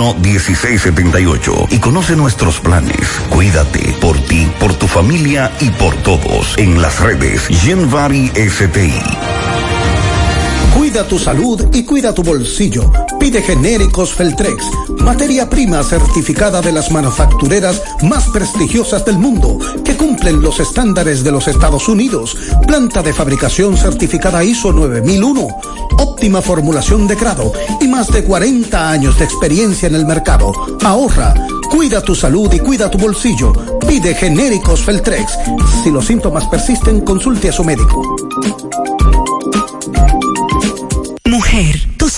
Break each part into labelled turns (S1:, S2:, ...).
S1: 651-1678 y conoce nuestros planes. Cuídate por ti, por tu familia y por todos en las redes Genvari STI.
S2: Cuida tu salud y cuida tu bolsillo. Pide genéricos Feltrex, materia prima certificada de las manufactureras más prestigiosas del mundo, que cumplen los estándares de los Estados Unidos. Planta de fabricación certificada ISO 9001, óptima formulación de grado y más de 40 años de experiencia en el mercado. Ahorra, cuida tu salud y cuida tu bolsillo. Pide genéricos Feltrex. Si los síntomas persisten, consulte a su médico.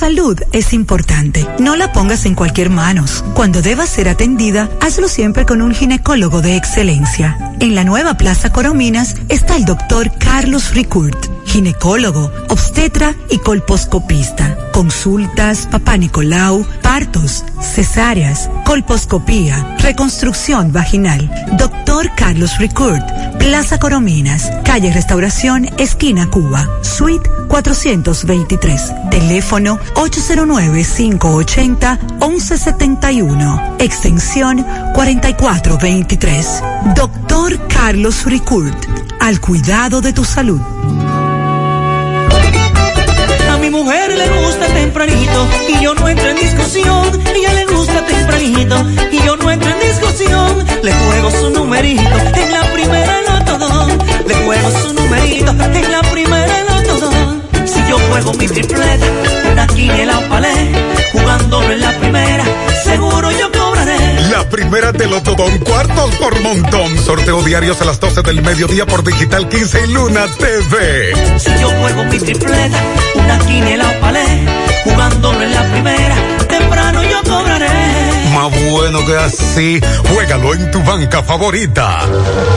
S3: Salud es importante. No la pongas en cualquier manos. Cuando debas ser atendida, hazlo siempre con un ginecólogo de excelencia. En la nueva Plaza Corominas está el doctor Carlos Ricourt, ginecólogo, obstetra y colposcopista. Consultas, papá Nicolau, partos, cesáreas, colposcopía, reconstrucción vaginal. Doctor Carlos Ricourt, Plaza Corominas, calle Restauración, esquina Cuba, suite 423. Teléfono 809-580-1171. Extensión 4423. Doctor Carlos Ricourt. Al cuidado de tu salud.
S4: Mujer le gusta tempranito y yo no entro en discusión. Ella le gusta tempranito y yo no entro en discusión. Le juego su numerito en la primera nota Le juego su numerito en la primera nota Si yo juego mi tripleta, una quiniela palé, jugándolo en la primera, seguro yo.
S5: La primera todo un cuartos por montón. Sorteo diarios a las 12 del mediodía por Digital 15 y Luna TV.
S4: Si yo juego mi tripleta, una quiniela o palé, jugándolo en la primera, temprano yo cobraré.
S5: Más bueno que así, juégalo en tu banca favorita.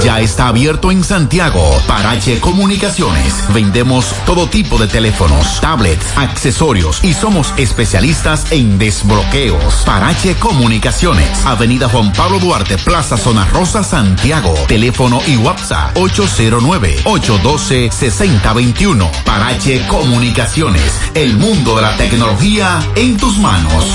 S6: Ya está abierto en Santiago Parache Comunicaciones. Vendemos todo tipo de teléfonos, tablets, accesorios y somos especialistas en desbloqueos. Parache Comunicaciones, Avenida Juan Pablo Duarte, Plaza Zona Rosa, Santiago. Teléfono y WhatsApp 809-812-6021. Parache Comunicaciones, el mundo de la tecnología en tus manos.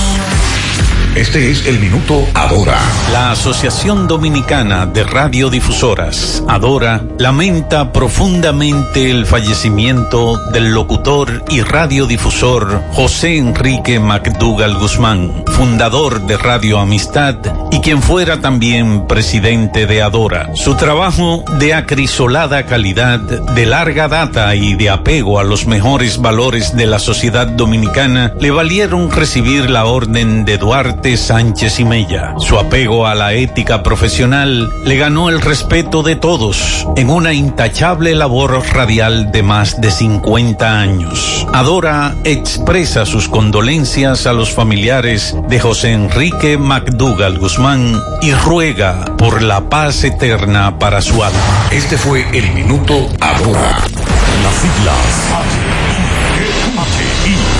S1: Este es el minuto Adora.
S7: La Asociación Dominicana de Radiodifusoras, Adora, lamenta profundamente el fallecimiento del locutor y radiodifusor José Enrique MacDougall Guzmán, fundador de Radio Amistad y quien fuera también presidente de Adora. Su trabajo de acrisolada calidad, de larga data y de apego a los mejores valores de la sociedad dominicana le valieron recibir la orden de Duarte Sánchez y Mella. Su apego a la ética profesional le ganó el respeto de todos en una intachable labor radial de más de 50 años. Adora expresa sus condolencias a los familiares de José Enrique MacDougall Guzmán y ruega por la paz eterna para su alma.
S1: Este fue el minuto Adora.
S8: Las siglas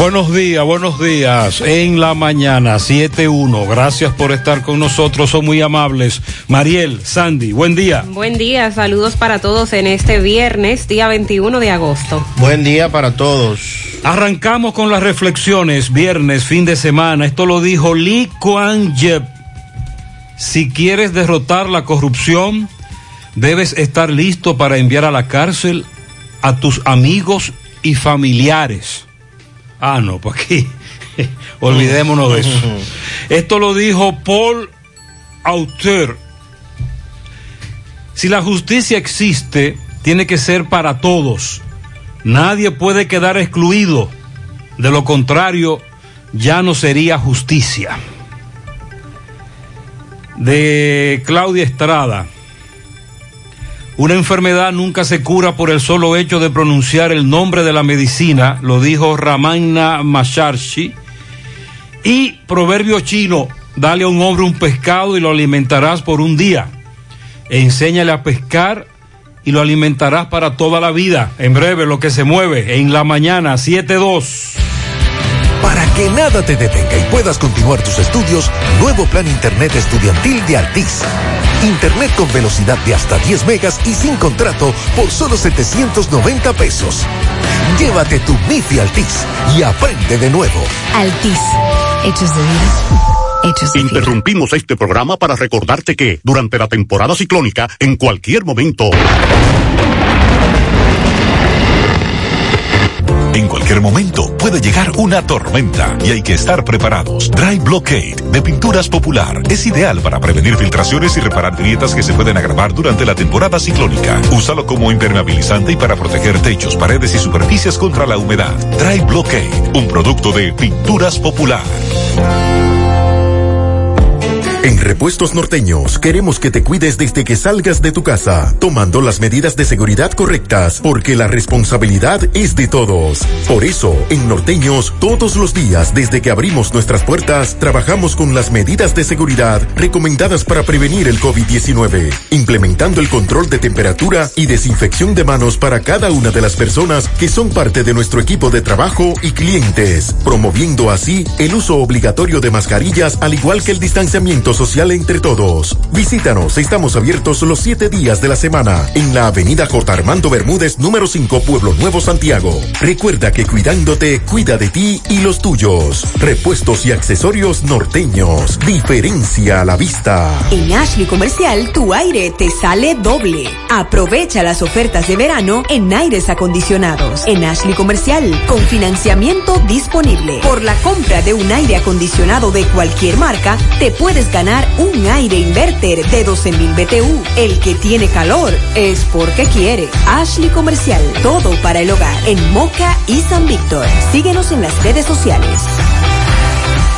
S9: Buenos días, buenos días. En la mañana, 7-1. Gracias por estar con nosotros, son muy amables. Mariel, Sandy, buen día.
S10: Buen día, saludos para todos en este viernes, día 21 de agosto.
S11: Buen día para todos.
S9: Arrancamos con las reflexiones, viernes, fin de semana. Esto lo dijo Lee Kuan Yew. Si quieres derrotar la corrupción, debes estar listo para enviar a la cárcel a tus amigos y familiares. Ah, no, pues aquí olvidémonos de eso. Esto lo dijo Paul Auteur. Si la justicia existe, tiene que ser para todos. Nadie puede quedar excluido. De lo contrario, ya no sería justicia. De Claudia Estrada. Una enfermedad nunca se cura por el solo hecho de pronunciar el nombre de la medicina, lo dijo Ramana Macharshi. Y proverbio chino, dale a un hombre un pescado y lo alimentarás por un día. Enséñale a pescar y lo alimentarás para toda la vida. En breve, lo que se mueve en la mañana 7-2.
S12: Para que nada te detenga y puedas continuar tus estudios, nuevo plan Internet estudiantil de Altis. Internet con velocidad de hasta 10 megas y sin contrato por solo 790 pesos. Llévate tu MIFI Altis y aprende de nuevo.
S3: Altis, hechos de vida. Hechos de
S13: Interrumpimos este programa para recordarte que durante la temporada ciclónica, en cualquier momento...
S12: En cualquier momento puede llegar una tormenta y hay que estar preparados. Dry Blockade de Pinturas Popular es ideal para prevenir filtraciones y reparar grietas que se pueden agravar durante la temporada ciclónica. Úsalo como impermeabilizante y para proteger techos, paredes y superficies contra la humedad. Dry Blockade, un producto de Pinturas Popular.
S14: En Repuestos Norteños queremos que te cuides desde que salgas de tu casa, tomando las medidas de seguridad correctas, porque la responsabilidad es de todos. Por eso, en Norteños, todos los días desde que abrimos nuestras puertas, trabajamos con las medidas de seguridad recomendadas para prevenir el COVID-19, implementando el control de temperatura y desinfección de manos para cada una de las personas que son parte de nuestro equipo de trabajo y clientes, promoviendo así el uso obligatorio de mascarillas al igual que el distanciamiento social entre todos. Visítanos, estamos abiertos los siete días de la semana en la avenida J. Armando Bermúdez, número 5, Pueblo Nuevo, Santiago. Recuerda que cuidándote, cuida de ti y los tuyos. Repuestos y accesorios norteños. Diferencia a la vista.
S15: En Ashley Comercial, tu aire te sale doble. Aprovecha las ofertas de verano en aires acondicionados. En Ashley Comercial, con financiamiento disponible. Por la compra de un aire acondicionado de cualquier marca, te puedes ganar un aire inverter de 12.000 BTU. El que tiene calor es porque quiere. Ashley Comercial, todo para el hogar. En Moca y San Víctor. Síguenos en las redes sociales.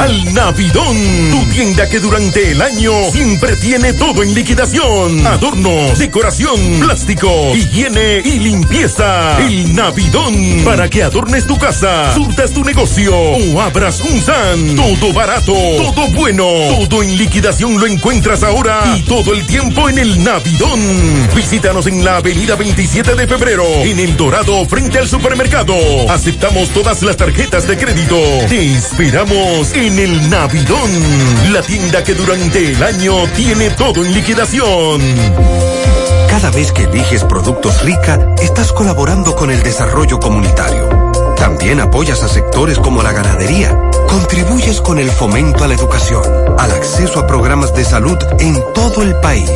S14: Al Navidón, tu tienda que durante el año siempre tiene todo en liquidación. Adornos, decoración, plástico, higiene y limpieza. El Navidón, para que adornes tu casa, surtas tu negocio o abras un SAN. Todo barato, todo bueno, todo en liquidación lo encuentras ahora y todo el tiempo en el Navidón. Visítanos en la avenida 27 de febrero, en El Dorado, frente al supermercado. Aceptamos todas las tarjetas de crédito. Te esperamos en el Navidón, la tienda que durante el año tiene todo en liquidación.
S16: Cada vez que eliges productos rica, estás colaborando con el desarrollo comunitario. También apoyas a sectores como la ganadería. Contribuyes con el fomento a la educación, al acceso a programas de salud en todo el país,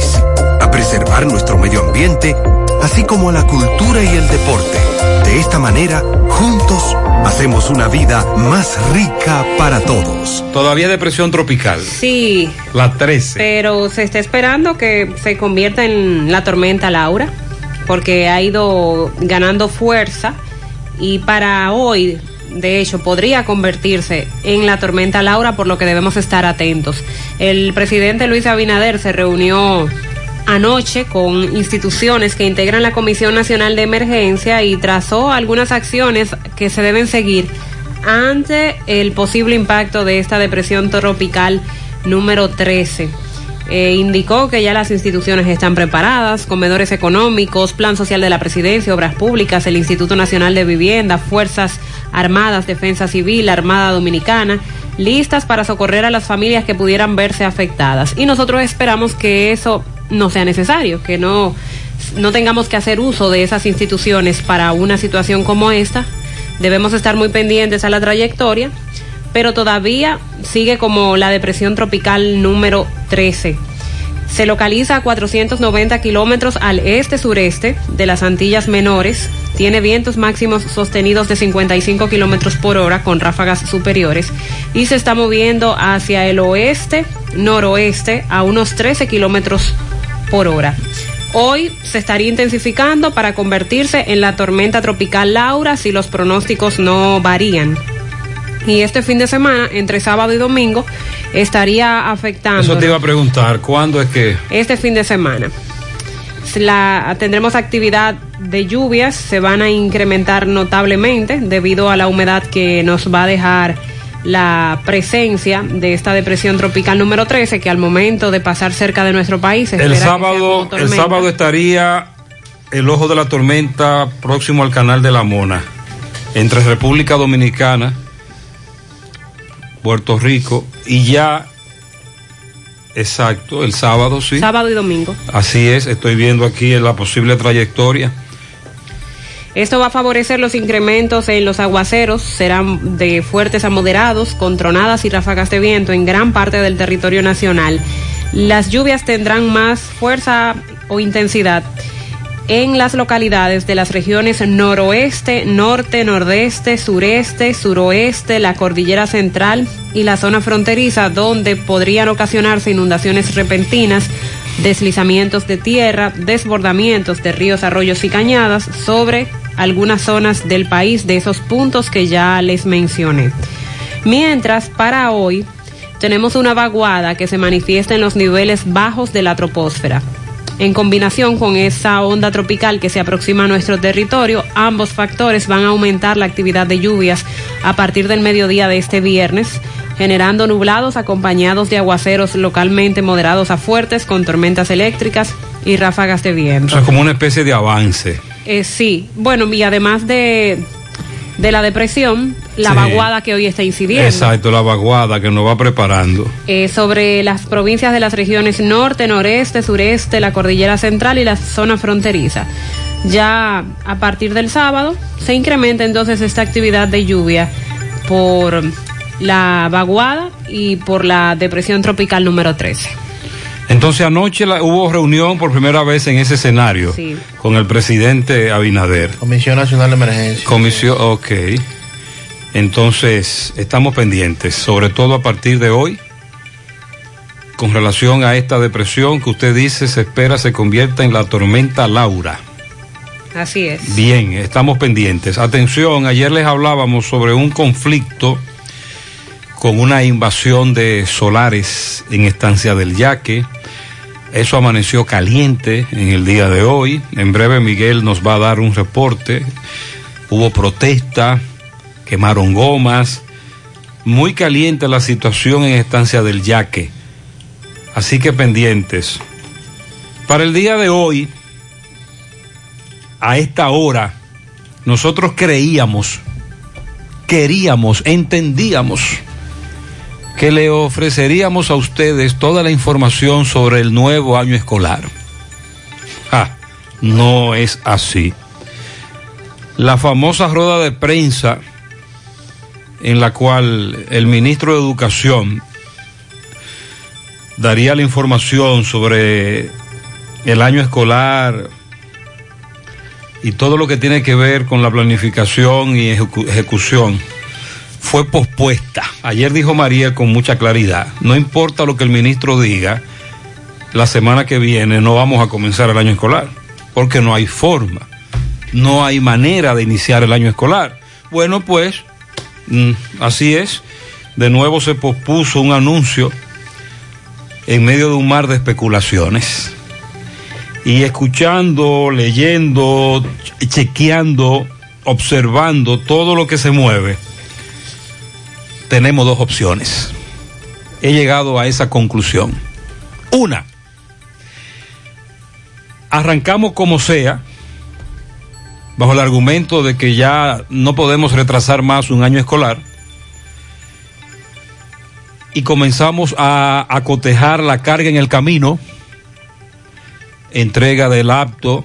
S16: a preservar nuestro medio ambiente, así como a la cultura y el deporte. De esta manera, juntos, hacemos una vida más rica para todos.
S9: Todavía depresión tropical.
S10: Sí.
S9: La 13.
S10: Pero se está esperando que se convierta en la tormenta Laura, porque ha ido ganando fuerza y para hoy, de hecho, podría convertirse en la tormenta Laura, por lo que debemos estar atentos. El presidente Luis Abinader se reunió anoche con instituciones que integran la Comisión Nacional de Emergencia y trazó algunas acciones que se deben seguir ante el posible impacto de esta depresión tropical número 13. Eh, indicó que ya las instituciones están preparadas, comedores económicos, Plan Social de la Presidencia, Obras Públicas, el Instituto Nacional de Vivienda, Fuerzas Armadas, Defensa Civil, Armada Dominicana, listas para socorrer a las familias que pudieran verse afectadas. Y nosotros esperamos que eso no sea necesario, que no, no tengamos que hacer uso de esas instituciones para una situación como esta. Debemos estar muy pendientes a la trayectoria, pero todavía sigue como la depresión tropical número 13. Se localiza a 490 kilómetros al este-sureste de las Antillas Menores. Tiene vientos máximos sostenidos de 55 kilómetros por hora con ráfagas superiores y se está moviendo hacia el oeste-noroeste a unos 13 kilómetros por hora. Hoy se estaría intensificando para convertirse en la tormenta tropical Laura si los pronósticos no varían. Y este fin de semana, entre sábado y domingo, estaría afectando.
S9: Eso te iba a preguntar, ¿cuándo es que...?
S10: Este fin de semana. La, tendremos actividad de lluvias, se van a incrementar notablemente debido a la humedad que nos va a dejar la presencia de esta depresión tropical número 13 que al momento de pasar cerca de nuestro país
S9: el sábado el sábado estaría el ojo de la tormenta próximo al canal de la Mona entre República Dominicana Puerto Rico y ya exacto el sábado sí.
S10: Sábado y domingo.
S9: Así es estoy viendo aquí la posible trayectoria
S10: esto va a favorecer los incrementos en los aguaceros, serán de fuertes a moderados, con tronadas y ráfagas de viento en gran parte del territorio nacional. Las lluvias tendrán más fuerza o intensidad en las localidades de las regiones noroeste, norte, nordeste, sureste, suroeste, la cordillera central y la zona fronteriza, donde podrían ocasionarse inundaciones repentinas, deslizamientos de tierra, desbordamientos de ríos, arroyos y cañadas sobre algunas zonas del país de esos puntos que ya les mencioné. Mientras, para hoy, tenemos una vaguada que se manifiesta en los niveles bajos de la troposfera. En combinación con esa onda tropical que se aproxima a nuestro territorio, ambos factores van a aumentar la actividad de lluvias a partir del mediodía de este viernes, generando nublados acompañados de aguaceros localmente moderados a fuertes con tormentas eléctricas y ráfagas de viento.
S9: O sea, como una especie de avance.
S10: Eh, sí, bueno, y además de, de la depresión, la
S9: Sí.
S10: vaguada que hoy está incidiendo.
S9: Exacto, la vaguada que nos va preparando.
S10: Eh, sobre las provincias de las regiones norte, noreste, sureste, la cordillera central y la zona fronteriza. Ya a partir del sábado se incrementa entonces esta actividad de lluvia por la vaguada y por la depresión tropical número 13.
S9: Entonces anoche la- hubo reunión por primera vez en ese escenario
S10: Sí.
S9: con el presidente Abinader.
S11: Comisión Nacional de Emergencia.
S9: Comisión, ok. Entonces, estamos pendientes, sobre todo a partir de hoy, con relación a esta depresión que usted dice se espera se convierta en la tormenta Laura.
S10: Así es.
S9: Bien, estamos pendientes. Atención, ayer les hablábamos sobre un conflicto con una invasión de solares en Estancia del Yaque. Eso amaneció caliente en el día de hoy. En breve Miguel nos va a dar un reporte. Hubo protesta, quemaron gomas. Muy caliente la situación en Estancia del Yaque. Así que pendientes. Para el día de hoy, a esta hora, nosotros creíamos, queríamos, entendíamos que le ofreceríamos a ustedes toda la información sobre el nuevo año escolar. Ah, no es así. La famosa rueda de prensa en la cual el ministro de Educación daría la información sobre el año escolar y todo lo que tiene que ver con la planificación y ejecu- ejecución fue pospuesta. Ayer dijo María con mucha claridad, no importa lo que el ministro diga, la semana que viene no vamos a comenzar el año escolar, porque no hay forma, no hay manera de iniciar el año escolar. Bueno, pues, mm, así es, de nuevo se pospuso un anuncio en medio de un mar de especulaciones. Y escuchando, leyendo, ch- chequeando, observando todo lo que se mueve, tenemos dos opciones. He llegado a esa conclusión. Una, arrancamos como sea, bajo el argumento de que ya no podemos retrasar más un año escolar, y comenzamos a, a cotejar la carga en el camino, entrega del apto,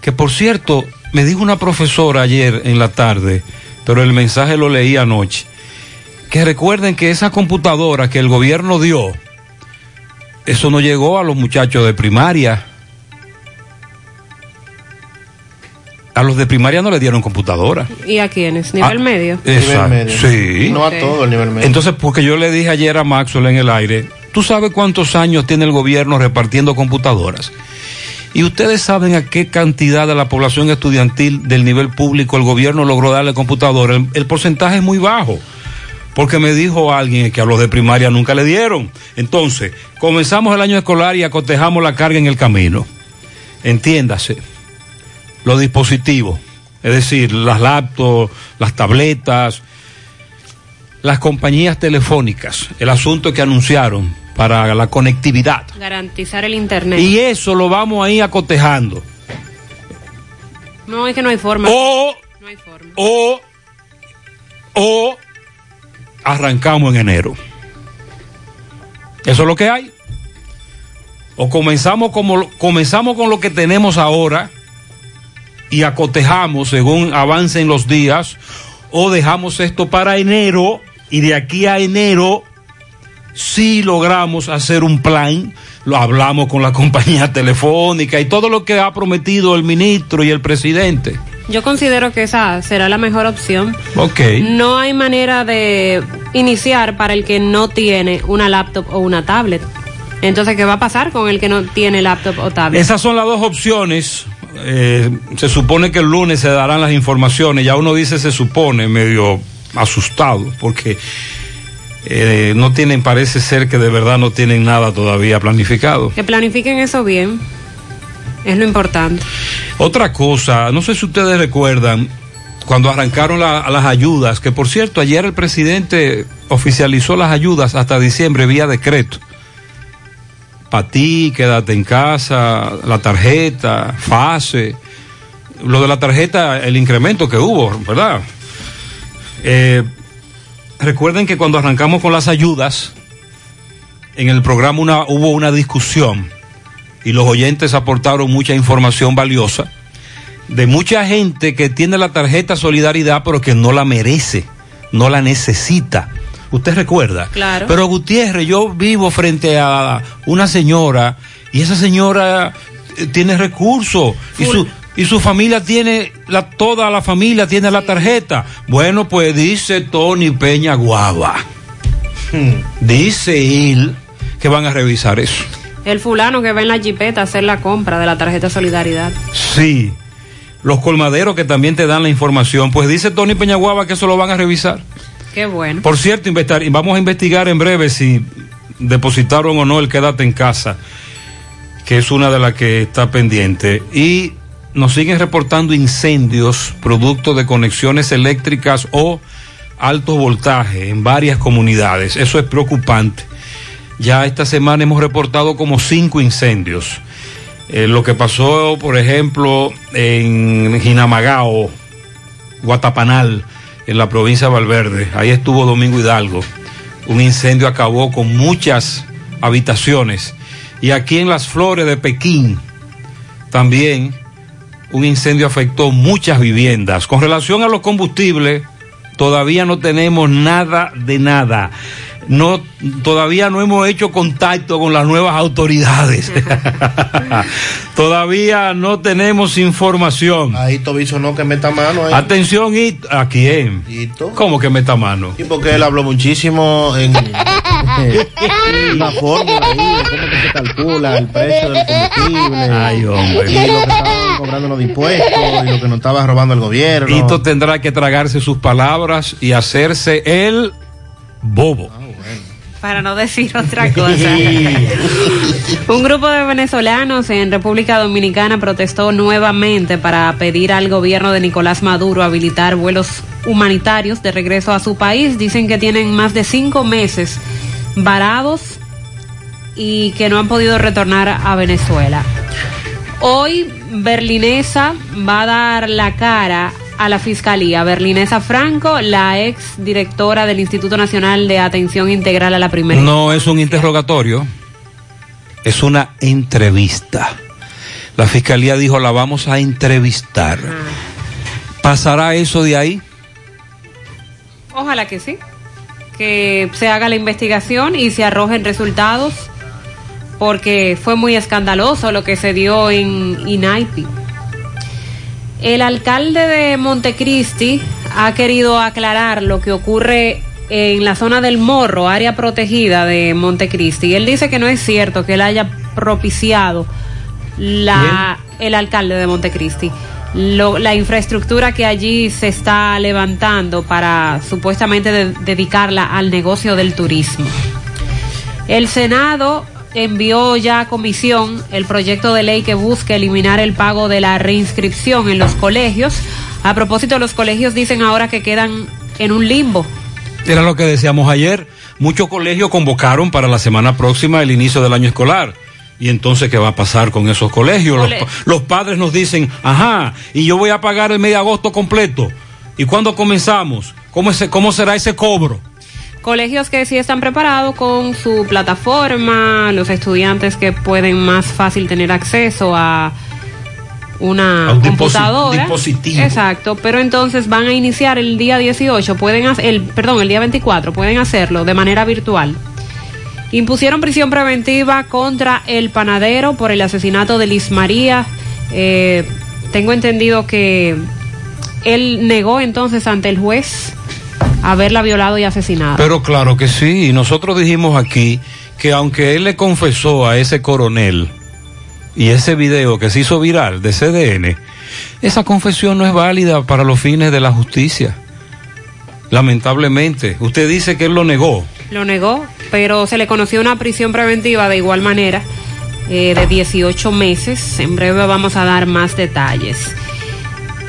S9: que por cierto, me dijo una profesora ayer en la tarde, pero el mensaje lo leí anoche, que recuerden que esa computadora que el gobierno dio, eso no llegó a los muchachos de primaria. A los de primaria no le dieron computadora.
S10: ¿Y a quiénes? ¿Nivel
S9: Ah,
S10: medio?
S9: Exacto. Sí.
S11: No a todo el nivel medio.
S9: Entonces, porque yo le dije ayer a Maxwell en el aire, ¿tú sabes cuántos años tiene el gobierno repartiendo computadoras? Y ustedes saben a qué cantidad de la población estudiantil del nivel público el gobierno logró darle computadora. El, el porcentaje es muy bajo. Porque me dijo alguien que a los de primaria nunca le dieron. Entonces, comenzamos el año escolar y acotejamos la carga en el camino. Entiéndase, los dispositivos, es decir, las laptops, las tabletas, las compañías telefónicas, el asunto que anunciaron para la conectividad.
S10: Garantizar el internet.
S9: Y eso lo vamos a ir acotejando.
S10: No, es que no hay forma.
S9: O, o, o arrancamos en enero. Eso es lo que hay. O comenzamos como comenzamos con lo que tenemos ahora y acotejamos según avancen los días, o dejamos esto para enero y de aquí a enero si logramos hacer un plan, lo hablamos con la compañía telefónica y todo lo que ha prometido el ministro y el presidente.
S10: Yo considero que esa será la mejor opción.
S9: Ok.
S10: No hay manera de iniciar para el que no tiene una laptop o una tablet. Entonces, ¿qué va a pasar con el que no tiene laptop o tablet?
S9: Esas son las dos opciones. Eh, se supone que el lunes se darán las informaciones. Ya uno dice se supone, medio asustado, porque eh, no tienen, parece ser que de verdad no tienen nada todavía planificado.
S10: Que planifiquen eso bien. Es lo importante.
S9: Otra cosa, no sé si ustedes recuerdan cuando arrancaron la- las ayudas, que por cierto, ayer el presidente oficializó las ayudas hasta diciembre vía decreto. Para ti, quédate en casa, la tarjeta, fase. Lo de la tarjeta, el incremento que hubo, ¿verdad? Eh, recuerden que cuando arrancamos con las ayudas, en el programa una- hubo una discusión y los oyentes aportaron mucha información valiosa de mucha gente que tiene la tarjeta Solidaridad pero que no la merece, no la necesita. ¿Usted recuerda?
S10: Claro.
S9: Pero Gutiérrez, yo vivo frente a una señora y esa señora eh, tiene recursos y su y su familia tiene la toda la familia tiene la tarjeta. Bueno, pues dice Tony Peña Guava. Dice él que van a revisar eso.
S10: El fulano que va en la jipeta a hacer la compra de la tarjeta Solidaridad.
S9: Sí. Los colmaderos que también te dan la información, pues dice Tony Peñaguaba que eso lo van a revisar.
S10: Qué bueno.
S9: Por cierto, investigar- vamos a investigar en breve si depositaron o no el quédate en casa, que es una de las que está pendiente. Y nos siguen reportando incendios producto de conexiones eléctricas o alto voltaje en varias comunidades. Eso es preocupante. Ya esta semana hemos reportado como cinco incendios. Eh, lo que pasó, por ejemplo, en Jinamagao, Guatapanal, en la provincia de Valverde. Ahí estuvo Domingo Hidalgo. Un incendio acabó con muchas habitaciones. Y aquí en las flores de Pekín, también un incendio afectó muchas viviendas. Con relación a los combustibles, todavía no tenemos nada de nada. No, todavía no hemos hecho contacto con las nuevas autoridades. todavía no tenemos información.
S11: Ahí Tobiso no que meta mano ahí.
S9: Atención, ¿y ¿a quién? ¿Cómo que meta mano?
S11: Sí, porque él habló muchísimo en la fórmula ahí, de cómo que se calcula el precio del combustible.
S9: Ay, hombre.
S11: Y lo que estaban cobrando los impuestos y lo que nos estaba robando el gobierno.
S9: Tito tendrá que tragarse sus palabras y hacerse el bobo.
S10: Para no decir otra cosa. Un grupo de venezolanos en República Dominicana protestó nuevamente para pedir al gobierno de Nicolás Maduro habilitar vuelos humanitarios de regreso a su país. Dicen que tienen más de cinco meses varados y que no han podido retornar a Venezuela. Hoy Berlinesa va a dar la cara a la Fiscalía. Berlinesa Franco, la ex directora del Instituto Nacional de Atención Integral a la Primera
S9: No es un interrogatorio. es una entrevista. La fiscalía dijo, la vamos a entrevistar. ¿Pasará eso de ahí?
S10: Ojalá que sí. Que se haga la investigación y se arrojen resultados, porque fue muy escandaloso lo que se dio en Inaipi. El alcalde de Montecristi ha querido aclarar lo que ocurre en la zona del Morro, área protegida de Montecristi. Él dice que no es cierto que él haya propiciado la, el alcalde de Montecristi lo, la infraestructura que allí se está levantando para supuestamente de- dedicarla al negocio del turismo. El Senado envió ya a comisión el proyecto de ley que busca eliminar el pago de la reinscripción en los colegios. A propósito, los colegios dicen ahora que quedan en un limbo.
S9: Era lo que decíamos ayer. Muchos colegios convocaron para la semana próxima el inicio del año escolar. Y entonces, ¿qué va a pasar con esos colegios? Los, padres nos dicen, ajá, y yo voy a pagar el mes de agosto completo. ¿Y cuándo comenzamos? ¿Cómo, ese- cómo será ese cobro?
S10: Colegios que sí están preparados con su plataforma, los estudiantes que pueden más fácil tener acceso a una
S9: A un
S10: computadora.
S9: dispositivo.
S10: Exacto, pero entonces van a iniciar el día 18, pueden el, perdón, el día 24, pueden hacerlo de manera virtual. Impusieron prisión preventiva contra el panadero por el asesinato de Liz María. Eh, tengo entendido que él negó entonces ante el juez haberla violado y asesinado.
S9: Pero claro que sí, y nosotros dijimos aquí que aunque él le confesó a ese coronel y ese video que se hizo viral de CDN, esa confesión no es válida para los fines de la justicia. Lamentablemente, usted dice que él lo negó.
S10: Lo negó, pero se le conoció una prisión preventiva de igual manera eh, de 18 meses. En breve vamos a dar más detalles.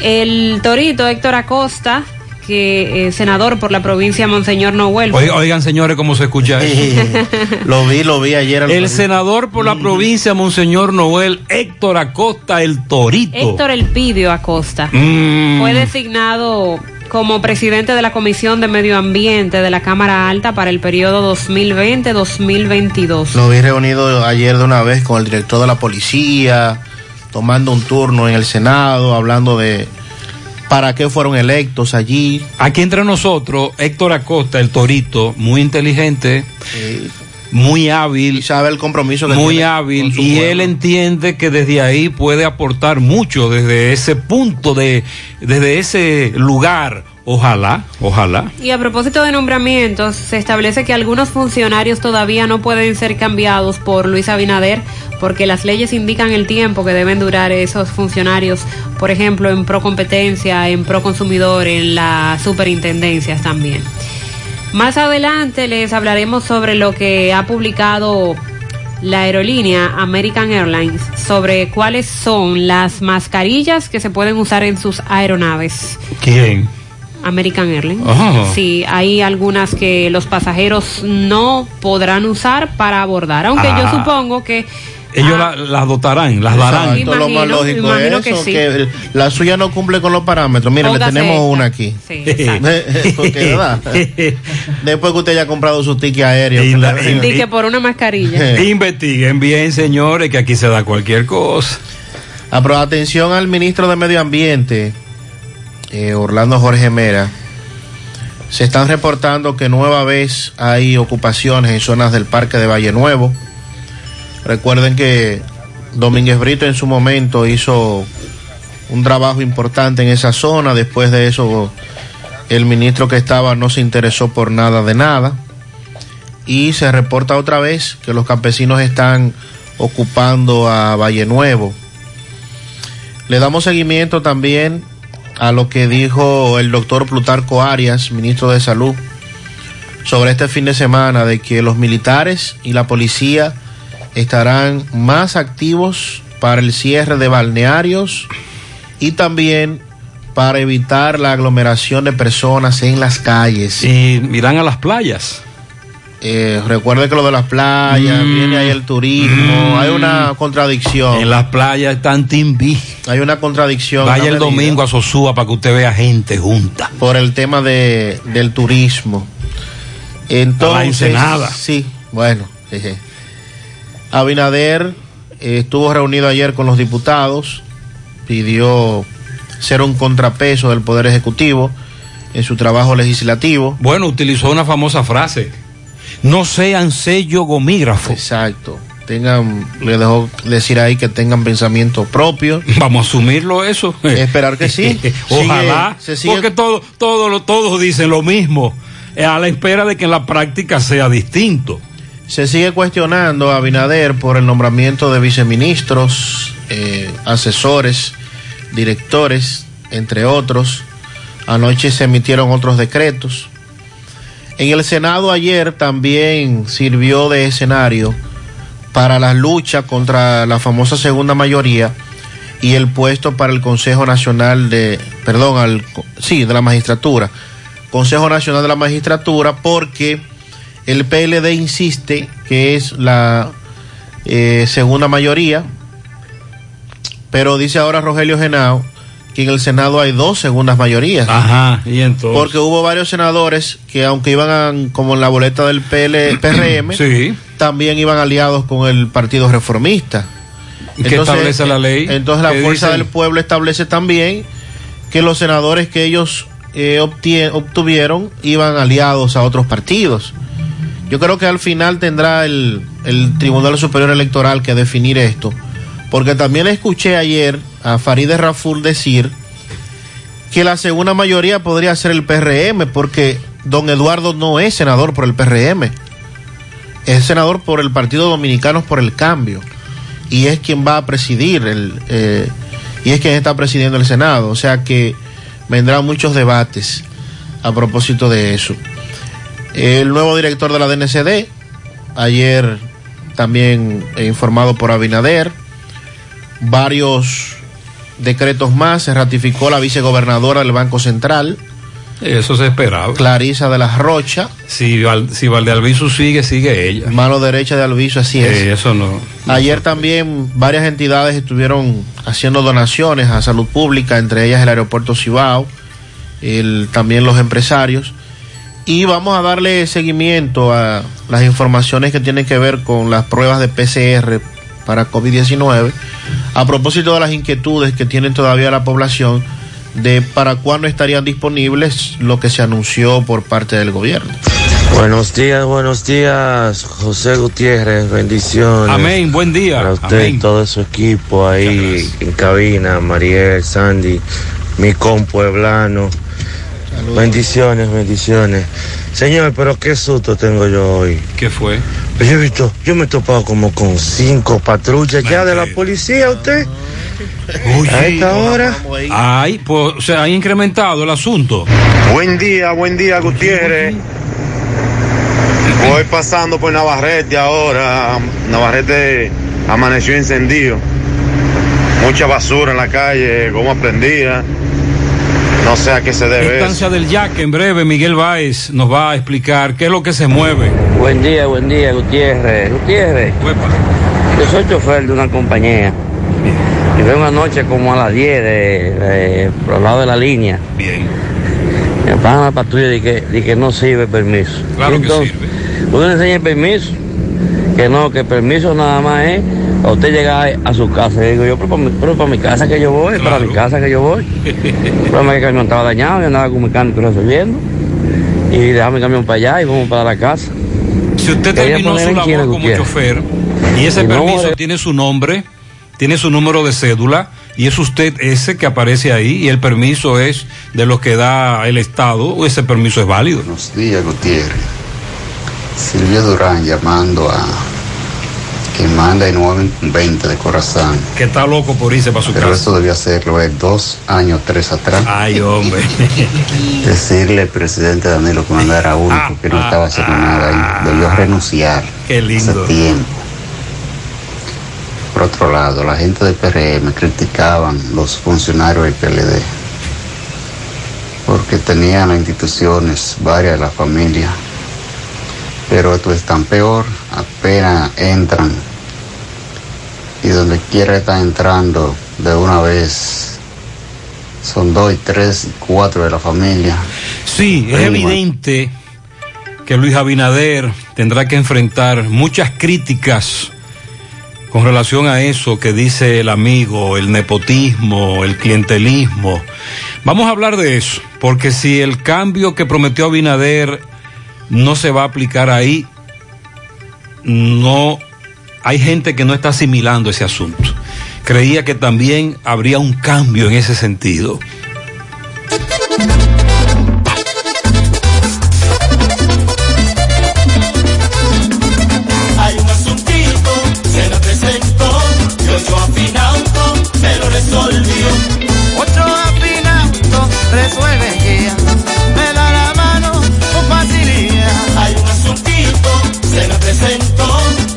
S10: El torito Héctor Acosta, que es senador por la provincia Monseñor Noel.
S9: Oigan, oigan, señores, cómo se escucha eso.
S11: lo vi, lo vi ayer. al-
S9: El senador por la provincia Monseñor Noel, Héctor Acosta, el Torito.
S10: Héctor Elpidio Acosta
S9: Mm.
S10: fue designado como presidente de la Comisión de Medio Ambiente de la Cámara Alta para el periodo 2020-2022.
S11: Lo vi reunido ayer de una vez con el director de la policía, tomando un turno en el Senado, hablando de para qué fueron electos allí.
S9: Aquí entre nosotros, Héctor Acosta, el Torito, muy inteligente, muy hábil.
S11: sabe el compromiso que
S9: Muy
S11: tiene
S9: hábil. Y
S11: pueblo.
S9: él entiende que desde ahí puede aportar mucho, desde ese punto, de, desde ese lugar. Ojalá, ojalá.
S10: Y a propósito de nombramientos, se establece que algunos funcionarios todavía no pueden ser cambiados por Luis Abinader porque las leyes indican el tiempo que deben durar esos funcionarios, por ejemplo, en pro competencia, en pro consumidor, en las superintendencias también. Más adelante les hablaremos sobre lo que ha publicado la aerolínea American Airlines sobre cuáles son las mascarillas que se pueden usar en sus aeronaves.
S9: ¿Quién?
S10: American Airlines. Sí, hay algunas que los pasajeros no podrán usar para abordar, aunque yo
S9: Ah.
S10: supongo que
S9: Ellos la- las dotarán, las darán.
S11: Exacto, lo más lógico es
S10: que
S11: eso,
S10: sí.
S11: que la suya no cumple con los parámetros. Mire, le tenemos
S10: esta.
S11: una aquí.
S10: Sí, exacto.
S11: Porque, ¿verdad? Después que usted haya comprado su ticket aéreo.
S10: Di que por una mascarilla.
S9: Investiguen bien, señores, que aquí se da cualquier cosa.
S11: Ah, pero atención al ministro de Medio Ambiente, eh, Orlando Jorge Mera. Se están reportando que nueva vez hay ocupaciones en zonas del Parque de Valle Nuevo. Recuerden que Domínguez Brito en su momento hizo un trabajo importante en esa zona. Después de eso, el ministro que estaba no se interesó por nada de nada. Y se reporta otra vez que los campesinos están ocupando a Valle Nuevo. Le damos seguimiento también a lo que dijo el doctor Plutarco Arias, ministro de Salud, sobre este fin de semana de que los militares y la policía estarán más activos para el cierre de balnearios y también para evitar la aglomeración de personas en las calles.
S9: Y irán a las playas.
S11: Eh, recuerde que lo de las playas,
S9: Mm.
S11: viene ahí el turismo, hay una contradicción.
S9: En las playas están Timbi.
S11: Hay una contradicción.
S9: Vaya
S11: una
S9: el domingo a Sosúa para que usted vea gente junta.
S11: por el tema de, del turismo. Entonces,
S9: A la
S11: sí, bueno. jeje. Abinader eh, estuvo reunido ayer con los diputados, pidió ser un contrapeso del Poder Ejecutivo en su trabajo legislativo.
S9: Bueno, utilizó una famosa frase. No sean sello gomígrafo.
S11: Exacto. Tengan, le dejó decir ahí que tengan pensamiento propio.
S9: Vamos a asumirlo eso.
S11: Esperar que sí.
S9: Ojalá.
S11: Sigue- se sigue-
S9: Porque todo, todo, todos dicen lo mismo. eh, A la espera de que en la práctica sea distinto.
S11: Se sigue cuestionando a Abinader por el nombramiento de viceministros, eh, asesores, directores, entre otros. Anoche se emitieron otros decretos. En el Senado ayer también sirvió de escenario para la lucha contra la famosa segunda mayoría y el puesto para el Consejo Nacional de, perdón, al, sí, de la magistratura. Consejo Nacional de la Magistratura porque el PLD insiste que es la eh, segunda mayoría, pero dice ahora Rogelio Genao que en el Senado hay dos segundas mayorías.
S9: Ajá, y entonces.
S11: Porque hubo varios senadores que aunque iban a- como en la boleta del PL, PRM,
S9: Sí.
S11: también iban aliados con el Partido Reformista.
S9: ¿Qué establece la ley?
S11: Entonces la
S9: ¿Qué
S11: Fuerza
S9: dicen?
S11: del Pueblo establece también que los senadores que ellos eh, obtuvieron iban aliados a otros partidos. Yo creo que al final tendrá el, el Tribunal Superior Electoral que definir esto, porque también escuché ayer a Farideh Raful decir que la segunda mayoría podría ser el PRM, porque don Eduardo no es senador por el PRM, es senador por el Partido Dominicano por el Cambio, y es quien va a presidir, el, eh, y es quien está presidiendo el Senado, o sea que vendrán muchos debates a propósito de eso. El nuevo director de la DNCD, ayer también informado por Abinader, varios decretos más, se ratificó la vicegobernadora del Banco Central,
S9: Eso se esperaba.
S11: Clarisa de las Rocha,
S9: Si, si Valdealbizu sigue, sigue ella.
S11: mano derecha de Alviso, así es.
S9: Eh, eso no.
S11: Ayer también varias entidades estuvieron haciendo donaciones a salud pública, entre ellas el aeropuerto Cibao, el- también los empresarios. Y vamos a darle seguimiento a las informaciones que tienen que ver con las pruebas de PCR para COVID-19, a propósito de las inquietudes que tienen todavía la población de para cuándo estarían disponibles lo que se anunció por parte del gobierno.
S17: Buenos días, buenos días, José Gutiérrez, bendiciones.
S9: Amén, buen día.
S17: Para usted
S9: Amén.
S17: y todo su equipo ahí en cabina, Mariel, Sandy, mi compueblano. Bendiciones, bendiciones. Señor, pero qué susto tengo yo hoy.
S9: ¿Qué fue?
S17: Pues yo he visto, yo me he topado como con cinco patrullas ya de la policía, usted. a esta hora.
S9: Ay, pues, o sea, ha incrementado el asunto.
S18: Buen día, buen día, Gutiérrez. Voy pasando por Navarrete ahora. Navarrete amaneció encendido. Mucha basura en la calle, goma prendida. No sé a qué se debe.
S9: Estancia del Yaque, en breve, Miguel Báez nos va a explicar qué es lo que se mueve.
S19: Buen día, buen día, Gutiérrez. Gutiérrez, yo soy chofer de una compañía. Y vengo anoche como a las 10 de, de- por el lado de la línea.
S9: Bien.
S19: Me pagan la patrulla y que, y que no sirve permiso.
S9: Claro que
S19: Entonces, Uno le enseña el permiso. Que no, que el permiso nada más es usted llegar a su casa. Y digo yo, pero para mi, pero para mi casa que yo voy, para mi casa que yo voy. El problema es que el camión estaba dañado, yo andaba con mi mecánico resolviendo. Y dejaba mi camión para allá y vamos para la casa.
S9: Si usted
S19: Quería
S9: terminó su labor como chofer y ese
S19: Y
S9: permiso tiene su nombre, tiene su número de cédula y es usted ese que aparece ahí y el permiso es de los que da el Estado, ese permiso es válido.
S20: Buenos días, Gutiérrez. Silvio Durán llamando a que manda el 920 de Corazán.
S9: Que está loco por irse para su
S20: Pero
S9: casa.
S20: eso debió hacerlo eh, dos años, tres atrás.
S9: Ay, hombre.
S20: Decirle al presidente Danilo que mandara uno porque no estaba haciendo nada ahí. Debió renunciar
S9: Qué lindo.
S20: hace tiempo. Por otro lado, la gente del PRM criticaban los funcionarios del PLD porque tenían las instituciones varias de la familia. Pero esto es tan peor, apenas entran y donde quiera están entrando de una vez. Son dos y tres y cuatro de la familia.
S9: Sí, es
S20: Prima.
S9: evidente que Luis Abinader tendrá que enfrentar muchas críticas con relación a eso que dice el amigo, el nepotismo, el clientelismo. Vamos a hablar de eso, porque si el cambio que prometió Abinader no se va a aplicar ahí, no hay gente que no está asimilando ese asunto. Creía que también habría un cambio en ese sentido.
S4: Hay un asuntito, se me presentó, y Ochoa Finauto me lo resolvió.
S21: Ochoa Finauto resuelve
S4: se me presentó,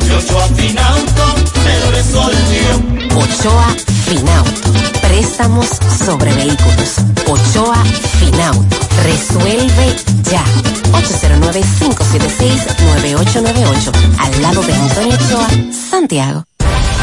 S4: y Ochoa Finauto me lo resolvió.
S22: Ochoa Finauto. Préstamos sobre vehículos. Ochoa Finauto. Resuelve ya. 809-576-9898. Al lado de Antonio Ochoa, Santiago.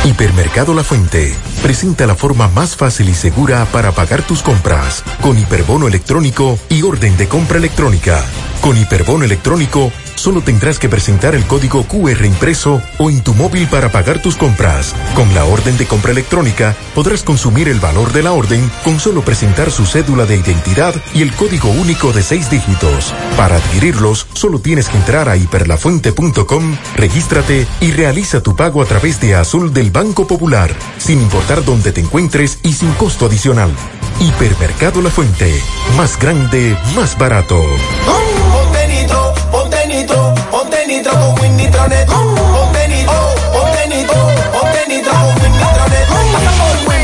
S14: Hipermercado La Fuente presenta la forma más fácil y segura para pagar tus compras con hiperbono electrónico y orden de compra electrónica. Con hiperbono electrónico solo tendrás que presentar el código QR impreso o en tu móvil para pagar tus compras. Con la orden de compra electrónica podrás consumir el valor de la orden con solo presentar su cédula de identidad y el código único de seis dígitos. Para adquirirlos solo tienes que entrar a hiperlafuente.com, regístrate y realiza tu pago a través de Azul del Banco Popular, sin importar dónde te encuentres y sin costo adicional. Hipermercado La Fuente, más grande, más barato.
S21: Ponte nitro con Win. Ponte nitro, ponte nitro, ponte con Win Nitronet. Pasa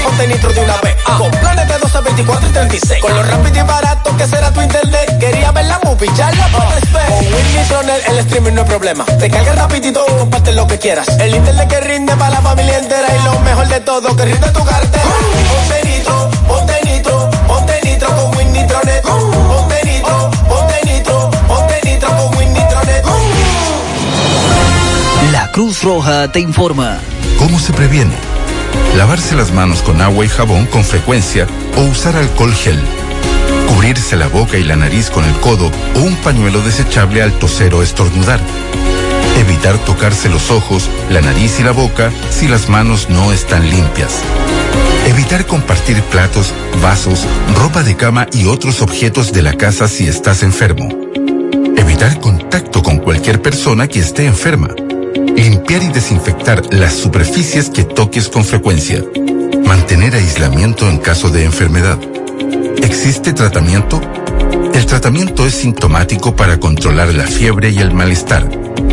S21: ponte de una vez. Con planes de 12, 24 y 36. Con lo rápido y barato que será tu internet. Quería ver la movie, ya la. Con Win Nitronet el streaming no es problema. Te carga rapidito, comparte lo que quieras. El internet que rinde para la familia entera. Y lo mejor de todo, que rinde tu cartera. Ponte nitro, ponte nitro, ponte nitro con Win Nitronet. Ponte
S23: Cruz Roja te informa.
S16: ¿Cómo se previene? Lavarse las manos con agua y jabón con frecuencia o usar alcohol gel. Cubrirse la boca y la nariz con el codo o un pañuelo desechable al toser o estornudar. Evitar tocarse los ojos, la nariz y la boca si las manos no están limpias. Evitar compartir platos, vasos, ropa de cama y otros objetos de la casa si estás enfermo. Evitar contacto con cualquier persona que esté enferma. Limpiar y desinfectar las superficies que toques con frecuencia. Mantener aislamiento en caso de enfermedad. ¿Existe tratamiento? El tratamiento es sintomático para controlar la fiebre y el malestar.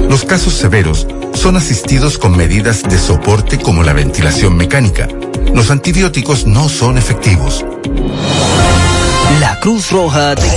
S16: Los casos severos son asistidos con medidas de soporte como la ventilación mecánica. Los antibióticos no son efectivos.
S23: La Cruz Roja te.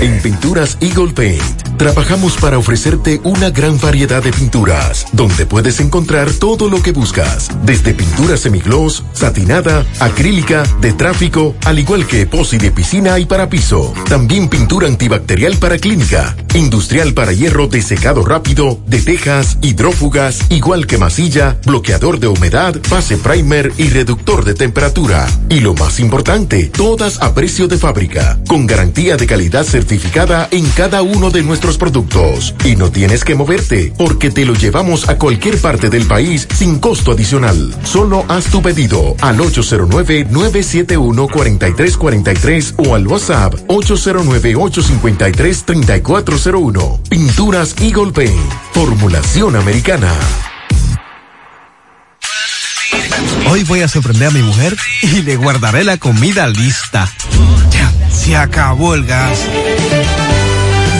S14: En Pinturas Eagle Paint trabajamos para ofrecerte una gran variedad de pinturas, donde puedes encontrar todo lo que buscas, desde pintura semigloss, satinada, acrílica, de tráfico, al igual que epoxi de piscina y para piso. También pintura antibacterial para clínica, industrial para hierro de secado rápido, de tejas, hidrófugas, igual que masilla, bloqueador de humedad, base primer y reductor de temperatura. Y lo más importante, todas a precio de fábrica, con garantía de calidad certificada en cada uno de nuestros productos. Y no tienes que moverte, porque te lo llevamos a cualquier parte del país sin costo adicional. Solo haz tu pedido al 809-971-4343 o al WhatsApp 809-853-3401. Pinturas Eagle Paint. Formulación americana.
S24: Hoy voy a sorprender a mi mujer y le guardaré la comida lista. Se acabó el gas.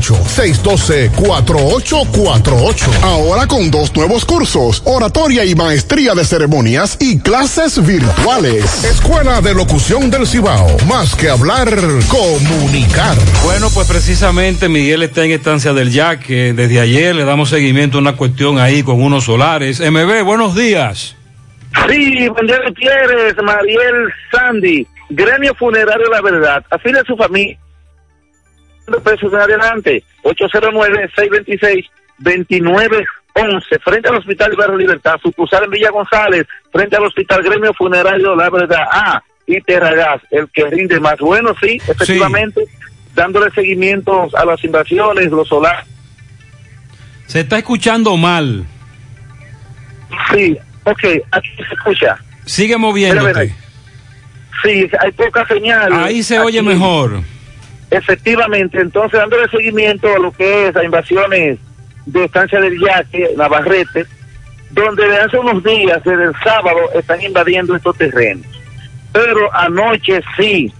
S25: 612-4848. Ahora con dos nuevos cursos, oratoria y maestría de ceremonias y clases virtuales. Escuela de Locución del Cibao. Más que hablar, comunicar.
S9: Bueno, pues precisamente Miguel está en estancia del Yaque. Desde ayer le damos seguimiento a una cuestión ahí con unos solares. MB, buenos días.
S26: Sí, buen día Gutiérrez, Mariel Sandy, Gremio Funerario La Verdad, afile a su familia. Pesos en adelante, 809-626-2911, frente al Hospital Barrio Libertad, sucursal en Villa González, frente al Hospital Gremio Funerario La Verdad. Ah, y Terragas, el que rinde más. Bueno, sí, efectivamente, dándole seguimiento a las invasiones, los solares.
S9: Se está escuchando mal.
S26: Sí, ok, aquí se escucha.
S9: Sigue moviéndote.
S26: Sí, hay poca señal.
S9: Ahí se oye mejor.
S26: Efectivamente, entonces dándole seguimiento a lo que es a invasiones de estancia del Yaque, Navarrete, donde de hace unos días, desde el sábado, están invadiendo estos terrenos. Pero anoche sí,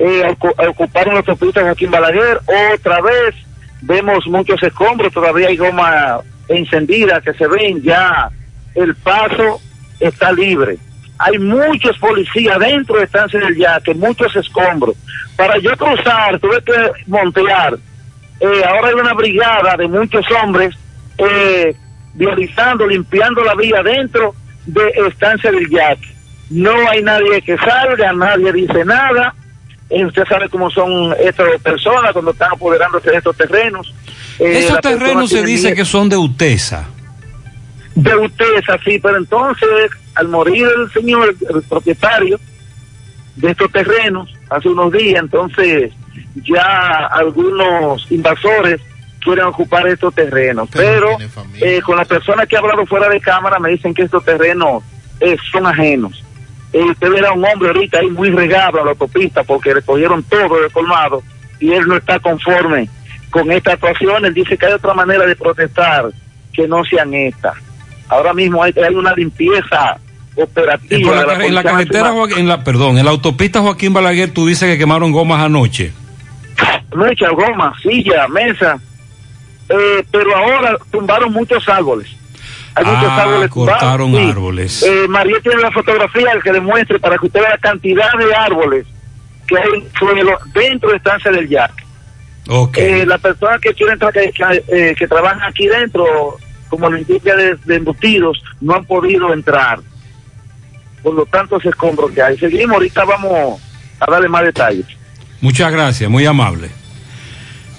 S26: eh, ocu- ocuparon los autopistas Joaquín Balaguer, otra vez vemos muchos escombros, todavía hay goma encendida que se ven, ya el paso está libre. Hay muchos policías dentro de Estancia del Yaque, muchos escombros. Para yo cruzar, tuve que montear. Eh, ahora hay una brigada de muchos hombres eh, vializando, limpiando la vía dentro de Estancia del Yaque. No hay nadie que salga, nadie dice nada. Eh, usted sabe cómo son estas personas cuando están apoderándose de estos terrenos. Eh,
S9: Esos terrenos se dice
S26: miedo
S9: que son de UTESA.
S26: De ustedes así, pero entonces al morir el señor, el, propietario de estos terrenos hace unos días, entonces ya algunos invasores quieren ocupar estos terrenos, pero, eh, con las personas que he hablado fuera de cámara me dicen que estos terrenos eh, son ajenos. Eh, usted verá un hombre ahorita ahí muy regado a la autopista porque le cogieron todo de colmado y él no está conforme con esta actuación. Él dice que hay otra manera de protestar que no sean estas. Ahora mismo hay, hay una limpieza operativa.
S9: la
S26: de la
S9: en la carretera. Joaquín- en la, perdón, en la autopista Joaquín Balaguer tú dices que quemaron gomas anoche.
S26: Mucha goma, silla, mesa. Eh, pero ahora tumbaron muchos árboles. Hay muchos
S9: Ah,
S26: árboles tumbados,
S9: cortaron
S26: sí.
S9: árboles.
S26: Eh, María tiene la fotografía el que demuestre para que usted vea la cantidad de árboles que hay dentro de estancia del Yac.
S9: Ok.
S26: Eh, las personas que quieren tra- que, que, eh, que trabajan aquí dentro, como la industria de, de embutidos, no han podido entrar. Por lo tanto, ese escombro que hay. Seguimos, ahorita vamos a darle más detalles.
S9: Muchas gracias, muy amable.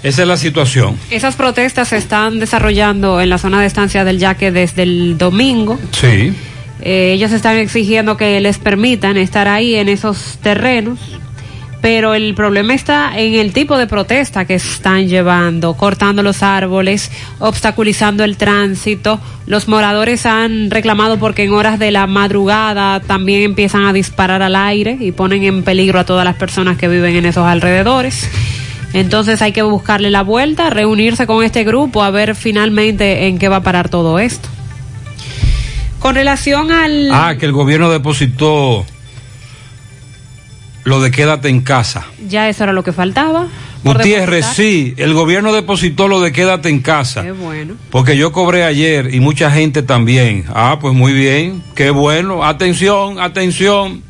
S9: Esa es la situación.
S10: Esas protestas se están desarrollando en la zona de estancia del Yaque desde el domingo.
S9: Sí.
S10: Eh, ellos están exigiendo que les permitan estar ahí en esos terrenos, pero el problema está en el tipo de protesta que están llevando, cortando los árboles, obstaculizando el tránsito. Los moradores han reclamado porque en horas de la madrugada también empiezan a disparar al aire y ponen en peligro a todas las personas que viven en esos alrededores. Entonces hay que buscarle la vuelta, reunirse con este grupo a ver finalmente en qué va a parar todo esto. Con relación al...
S9: Ah, que el gobierno depositó lo de quédate en casa.
S10: Ya eso era lo que faltaba.
S9: Gutiérrez, sí, el gobierno depositó lo de quédate en casa.
S10: Qué bueno.
S9: Porque yo cobré ayer y mucha gente también. Ah, pues muy bien, qué bueno. Atención, atención,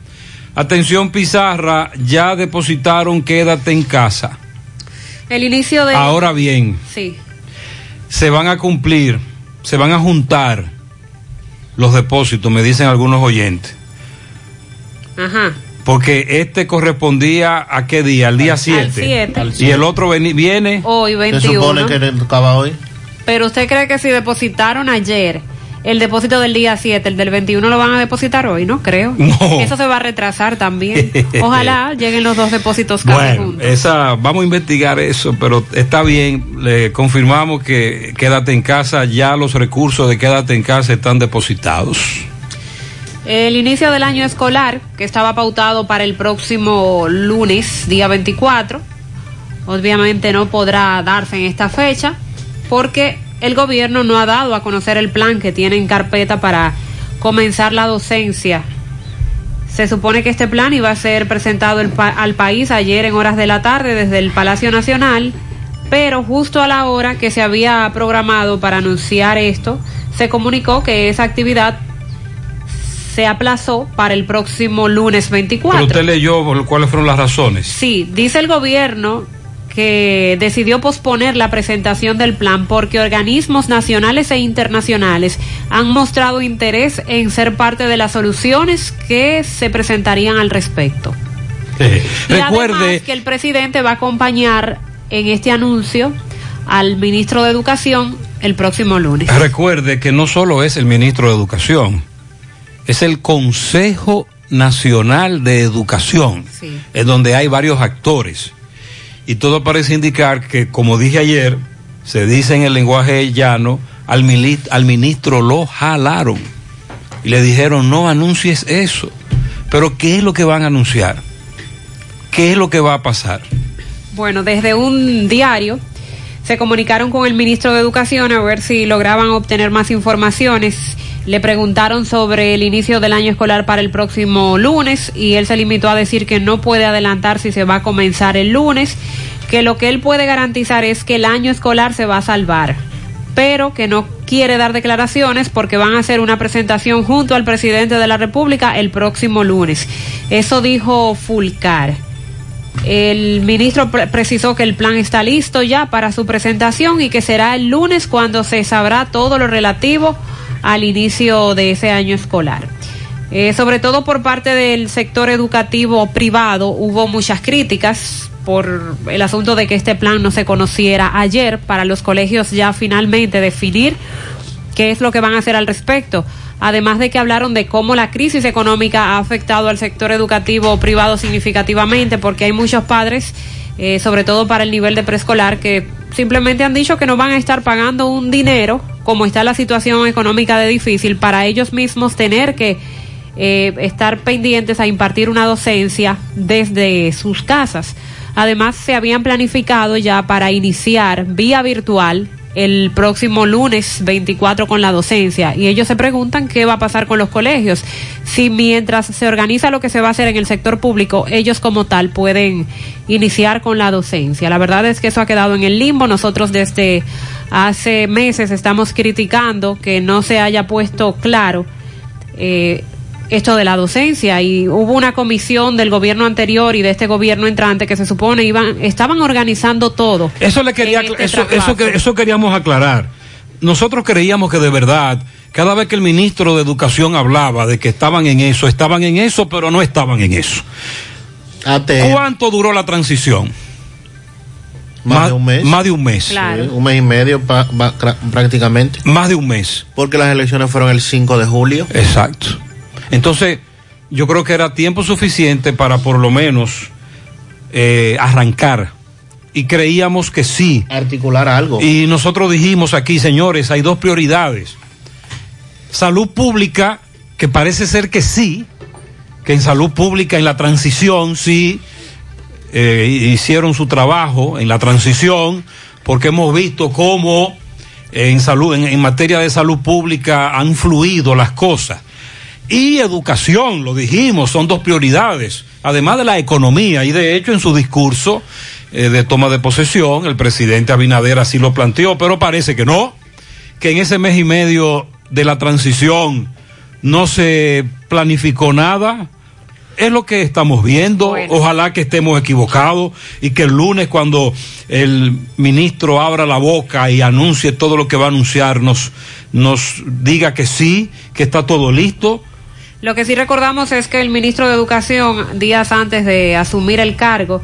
S9: atención Pizarra, ya depositaron quédate en casa.
S10: El inicio de...
S9: Ahora bien,
S10: Sí.
S9: se van a cumplir, se van a juntar los depósitos, me dicen algunos oyentes.
S10: Ajá.
S9: Porque este correspondía a qué día, al día 7.
S10: siete. Al
S9: Y el otro veni- viene.
S10: Hoy 21.
S11: le tocaba hoy?
S10: Pero usted cree que si depositaron ayer el depósito del día 7, el del 21 lo van a depositar hoy, no creo.
S9: No.
S10: Eso se va a retrasar también. Ojalá lleguen los dos depósitos casi
S9: Bueno,
S10: juntos.
S9: esa, vamos a investigar eso, pero está bien. Le confirmamos que quédate en casa, ya los recursos de quédate en casa están depositados.
S10: El inicio del año escolar, que estaba pautado para el próximo lunes, día 24, obviamente no podrá darse en esta fecha porque el gobierno no ha dado a conocer el plan que tiene en carpeta para comenzar la docencia. Se supone que este plan iba a ser presentado al país ayer en horas de la tarde desde el Palacio Nacional, pero justo a la hora que se había programado para anunciar esto, se comunicó que esa actividad se aplazó para el próximo lunes 24.
S9: Pero usted leyó cuáles fueron las razones.
S10: Sí, dice el gobierno que decidió posponer la presentación del plan porque organismos nacionales e internacionales han mostrado interés en ser parte de las soluciones que se presentarían al respecto.
S9: Eh,
S10: Y
S9: recuerde,
S10: además que el presidente va a acompañar en este anuncio al ministro de Educación el próximo lunes.
S9: recuerde que no solo es el ministro de Educación, es el Consejo Nacional de Educación, en donde hay varios actores. Y todo parece indicar que, como dije ayer, se dice en el lenguaje llano, al, al ministro lo jalaron. Y le dijeron, no anuncies eso. Pero ¿qué es lo que van a anunciar? ¿Qué es lo que va a pasar?
S10: Bueno, desde un diario se comunicaron con el ministro de Educación a ver si lograban obtener más informaciones. Le preguntaron sobre el inicio del año escolar para el próximo lunes y él se limitó a decir que no puede adelantar si se va a comenzar el lunes, que lo que él puede garantizar es que el año escolar se va a salvar, pero que no quiere dar declaraciones porque van a hacer una presentación junto al presidente de la República el próximo lunes. Eso dijo Fulcar. El ministro pre- precisó que el plan está listo ya para su presentación y que será el lunes cuando se sabrá todo lo relativo al inicio de ese año escolar. Eh, sobre todo por parte del sector educativo privado hubo muchas críticas por el asunto de que este plan no se conociera ayer para los colegios ya finalmente definir qué es lo que van a hacer al respecto. Además de que hablaron de cómo la crisis económica ha afectado al sector educativo privado significativamente, porque hay muchos padres, eh, sobre todo para el nivel de preescolar, que simplemente han dicho que no van a estar pagando un dinero, como está la situación económica de difícil, para ellos mismos tener que eh, estar pendientes a impartir una docencia desde sus casas. Además, se habían planificado ya para iniciar vía virtual el próximo lunes 24 con la docencia y ellos se preguntan qué va a pasar con los colegios. Si mientras se organiza lo que se va a hacer en el sector público, ellos como tal pueden iniciar con la docencia. La verdad es que eso ha quedado en el limbo. Nosotros desde hace meses estamos criticando que no se haya puesto claro eh, esto de la docencia y hubo una comisión del gobierno anterior y de este gobierno entrante que se supone iban estaban organizando todo.
S9: Eso le quería,
S10: este
S9: eso, eso, queríamos aclarar. Nosotros creíamos que de verdad, cada vez que el ministro de Educación hablaba de que estaban en eso, estaban en eso, pero no estaban en eso. ¿Cuánto duró la transición?
S11: Más de un mes.
S9: Más de un mes.
S11: Sí, un mes y medio pa- pa- cra- prácticamente.
S9: Más de un mes.
S11: Porque las elecciones fueron el 5 de julio.
S9: Exacto. Entonces, yo creo que era tiempo suficiente para por lo menos eh, arrancar. Y creíamos que sí.
S11: Articular algo.
S9: Y nosotros dijimos aquí, señores, hay dos prioridades. Salud pública, que parece ser que sí, que en salud pública, en la transición, sí, eh, hicieron su trabajo en la transición, porque hemos visto cómo en salud, en, en materia de salud pública han fluido las cosas. Y educación, lo dijimos, son dos prioridades, además de la economía. Y de hecho, en su discurso eh, de toma de posesión, el presidente Abinader así lo planteó, pero parece que no, que en ese mes y medio de la transición no se planificó nada. Es lo que estamos viendo. Ojalá que estemos equivocados y que el lunes cuando el ministro abra la boca y anuncie todo lo que va a anunciar nos, nos diga que sí, que está todo listo.
S10: Lo que sí recordamos es que el ministro de Educación, días antes de asumir el cargo,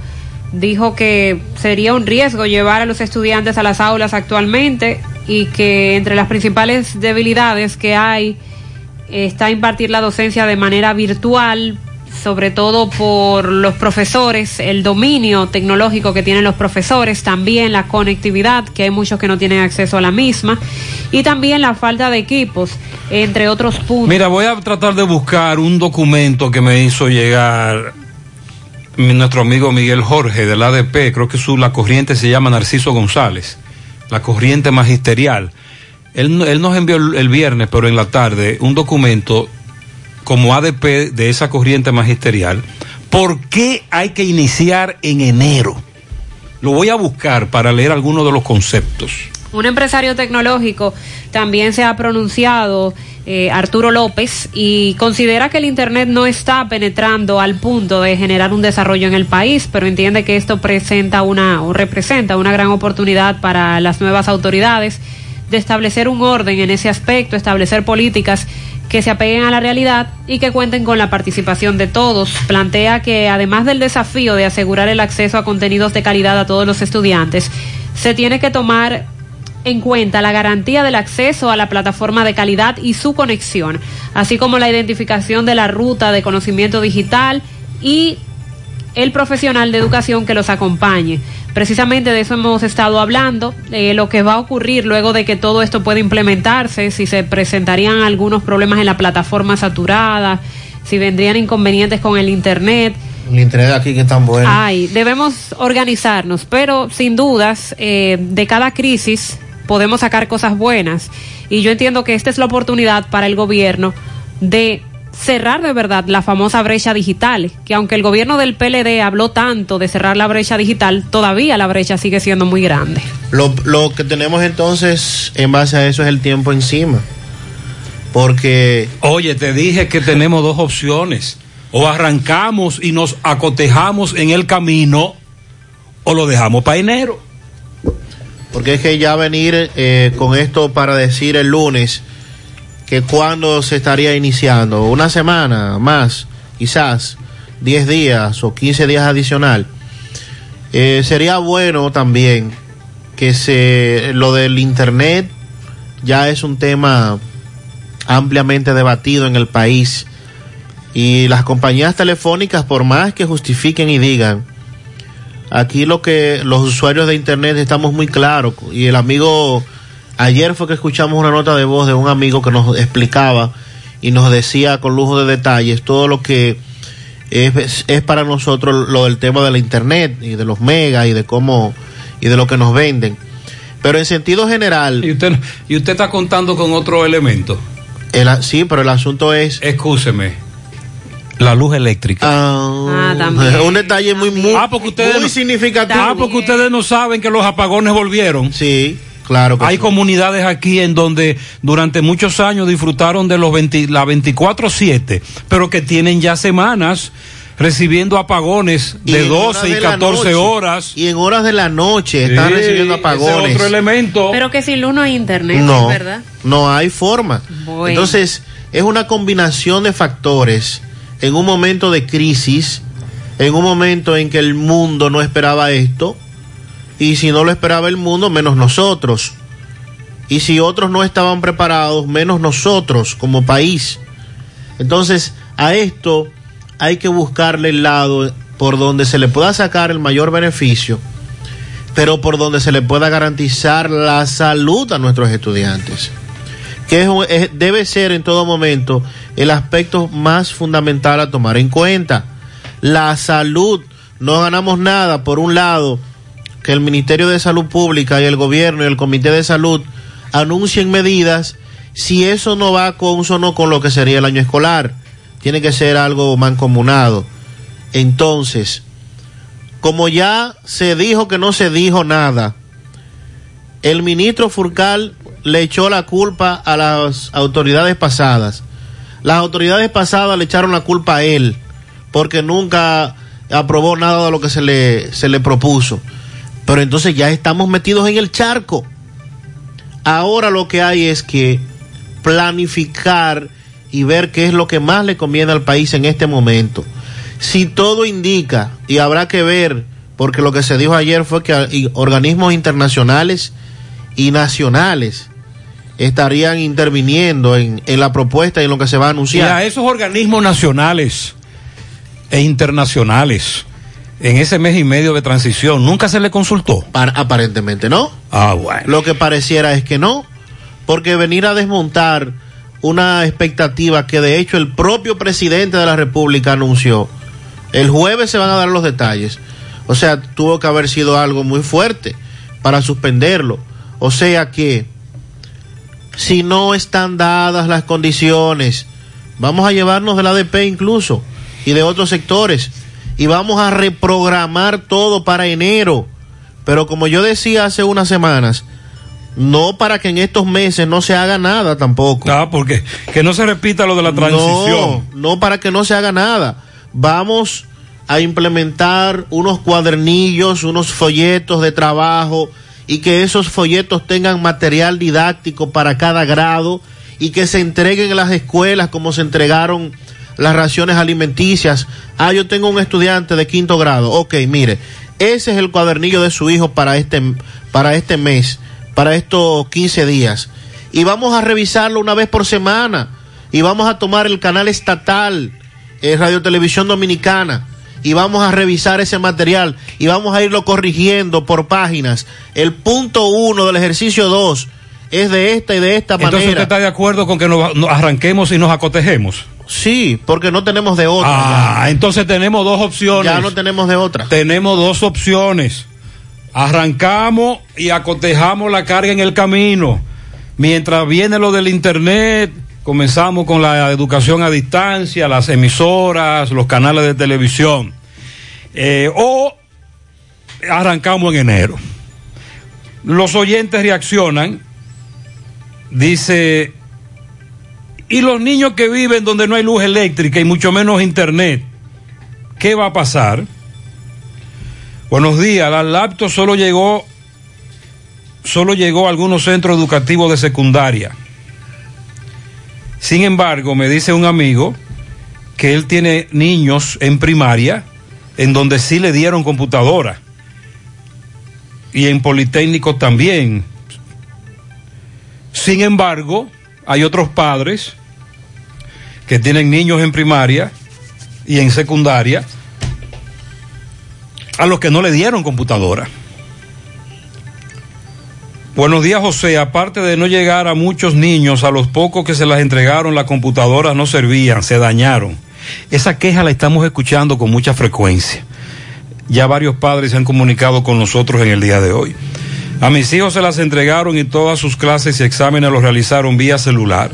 S10: dijo que sería un riesgo llevar a los estudiantes a las aulas actualmente y que entre las principales debilidades que hay está impartir la docencia de manera virtual, sobre todo por los profesores, el dominio tecnológico que tienen los profesores, también la conectividad, que hay muchos que no tienen acceso a la misma, y también la falta de equipos, entre otros puntos.
S9: Mira, voy a tratar de buscar un documento que me hizo llegar nuestro amigo Miguel Jorge del ADP, creo que su, la corriente se llama Narciso González, la corriente magisterial. Él, él nos envió el, el viernes, pero en la tarde, un documento como ADP de esa corriente magisterial. ¿Por qué hay que iniciar en enero Lo voy a buscar para leer algunos de los conceptos.
S10: Un empresario tecnológico también se ha pronunciado, eh, Arturo López, y considera que el Internet no está penetrando al punto de generar un desarrollo en el país, pero entiende que esto presenta una o representa una gran oportunidad para las nuevas autoridades de establecer un orden en ese aspecto, establecer políticas que se apeguen a la realidad y que cuenten con la participación de todos. Plantea que además del desafío de asegurar el acceso a contenidos de calidad a todos los estudiantes, se tiene que tomar en cuenta la garantía del acceso a la plataforma de calidad y su conexión, así como la identificación de la ruta de conocimiento digital y el profesional de educación que los acompañe. Precisamente de eso hemos estado hablando, eh, lo que va a ocurrir luego de que todo esto pueda implementarse, si se presentarían algunos problemas en la plataforma saturada, si vendrían inconvenientes con el Internet.
S11: El internet aquí que es tan bueno.
S10: Ay, debemos organizarnos, pero sin dudas, eh, de cada crisis podemos sacar cosas buenas. Y yo entiendo que esta es la oportunidad para el gobierno de cerrar de verdad la famosa brecha digital, que aunque el gobierno del PLD habló tanto de cerrar la brecha digital, todavía la brecha sigue siendo muy grande.
S11: Lo, lo que tenemos entonces en base a eso es el tiempo encima. Porque...
S9: Oye, te dije que tenemos dos opciones. O arrancamos y nos acotejamos en el camino o lo dejamos para enero.
S11: Porque es que ya venir eh, con esto para decir el lunes que cuando se estaría iniciando, una semana más, quizás 10 días o 15 días adicional, eh, sería bueno también que se lo del internet ya es un tema ampliamente debatido en el país. Y las compañías telefónicas por más que justifiquen y digan aquí lo que los usuarios de internet estamos muy claros y el amigo ayer fue que escuchamos una nota de voz de un amigo que nos explicaba y nos decía con lujo de detalles todo lo que es, es para nosotros lo del tema de la internet y de los megas y de cómo y de lo que nos venden pero en sentido general
S9: y usted y usted está contando con otro elemento
S11: el, sí pero el asunto es
S9: escúcheme la luz eléctrica.
S11: Ah,
S10: también.
S11: un detalle muy, muy,
S9: ah, porque ustedes
S11: muy
S9: no-
S11: significativo.
S9: Ah, porque ustedes no saben que los apagones volvieron.
S11: Sí, claro.
S9: Hay comunidades aquí en donde durante muchos años disfrutaron de los 20 la 24/7, pero que tienen ya semanas recibiendo apagones de
S11: en
S9: 12
S11: horas
S9: y
S11: de la
S9: 14
S11: noche.
S9: horas.
S11: Y en horas de la noche están
S9: Sí,
S11: recibiendo
S9: ese
S11: apagones.
S9: es otro elemento.
S10: Pero que sin luz no hay internet,
S11: no,
S10: ¿es verdad?
S11: no hay forma.
S10: Bueno.
S11: Entonces, es una combinación de factores en un momento de crisis, en un momento en que el mundo no esperaba esto, y si no lo esperaba el mundo, menos nosotros. Y si otros no estaban preparados, menos nosotros como país. Entonces, a esto hay que buscarle el lado por donde se le pueda sacar el mayor beneficio, pero por donde se le pueda garantizar la salud a nuestros estudiantes que es debe ser en todo momento el aspecto más fundamental a tomar en cuenta. La salud, no ganamos nada, por un lado, que el Ministerio de Salud Pública y el gobierno y el Comité de Salud anuncien medidas si eso no va consono con lo que sería el año escolar. Tiene que ser algo mancomunado. Entonces, como ya se dijo que no se dijo nada, el ministro Furcal le echó la culpa a las autoridades pasadas. Las autoridades pasadas le echaron la culpa a él, porque nunca aprobó nada de lo que se le, se le propuso. Pero entonces ya estamos metidos en el charco. Ahora lo que hay es que planificar y ver qué es lo que más le conviene al país en este momento. Si todo indica, y habrá que ver, porque lo que se dijo ayer fue que y organismos internacionales y nacionales estarían interviniendo en, la propuesta y en lo que se va a
S9: Y
S11: anunciar.
S9: a esos organismos nacionales e internacionales en ese mes y medio de transición nunca se le consultó.
S11: Para- aparentemente no.
S9: Ah, bueno.
S11: Lo que pareciera es que no, porque venir a desmontar una expectativa que de hecho el propio presidente de la República anunció, el jueves se van a dar los detalles. O sea, tuvo que haber sido algo muy fuerte para suspenderlo. O sea que si no están dadas las condiciones, vamos a llevarnos del ADP incluso y de otros sectores y vamos a reprogramar todo para enero Pero como yo decía hace unas semanas, no para que en estos meses no se haga nada tampoco.
S9: Ah, porque que no se repita lo de la transición.
S11: No, no para que no se haga nada. Vamos a implementar unos cuadernillos, unos folletos de trabajo y que esos folletos tengan material didáctico para cada grado y que se entreguen en las escuelas como se entregaron las raciones alimenticias. Ah, yo tengo un estudiante de quinto grado. Ok, mire, ese es el cuadernillo de su hijo para este, para este mes, para estos 15 días. Y vamos a revisarlo una vez por semana. Y vamos a tomar el canal estatal, eh, Radio Televisión Dominicana. Y vamos a revisar ese material. Y vamos a irlo corrigiendo por páginas. El punto uno del ejercicio 2 es de esta y de esta
S9: Entonces
S11: manera.
S9: usted está de acuerdo con que nos, nos arranquemos y nos acotejemos.
S11: Sí, porque no tenemos de otra.
S9: Ah, entonces tenemos dos opciones.
S11: Ya no tenemos de otra.
S9: Tenemos dos opciones. Arrancamos y acotejamos la carga en el camino. Mientras viene lo del internet, comenzamos con la educación a distancia, las emisoras, los canales de televisión. Eh, o arrancamos en enero. Los oyentes reaccionan. Dice, ¿y los niños que viven donde no hay luz eléctrica y mucho menos internet? ¿Qué va a pasar? Buenos días, la laptop solo llegó, solo llegó a algunos centros educativos de secundaria. Sin embargo, me dice un amigo que él tiene niños en primaria en donde sí le dieron computadora. Y en Politécnico también. Sin embargo, hay otros padres que tienen niños en primaria y en secundaria a los que no le dieron computadora. Buenos días, José. Aparte de no llegar a muchos niños, a los pocos que se las entregaron, las computadoras no servían, se dañaron. Esa queja la estamos escuchando con mucha frecuencia. Ya varios padres se han comunicado con nosotros en el día de hoy. A mis hijos se las entregaron y todas sus clases y exámenes los realizaron vía celular.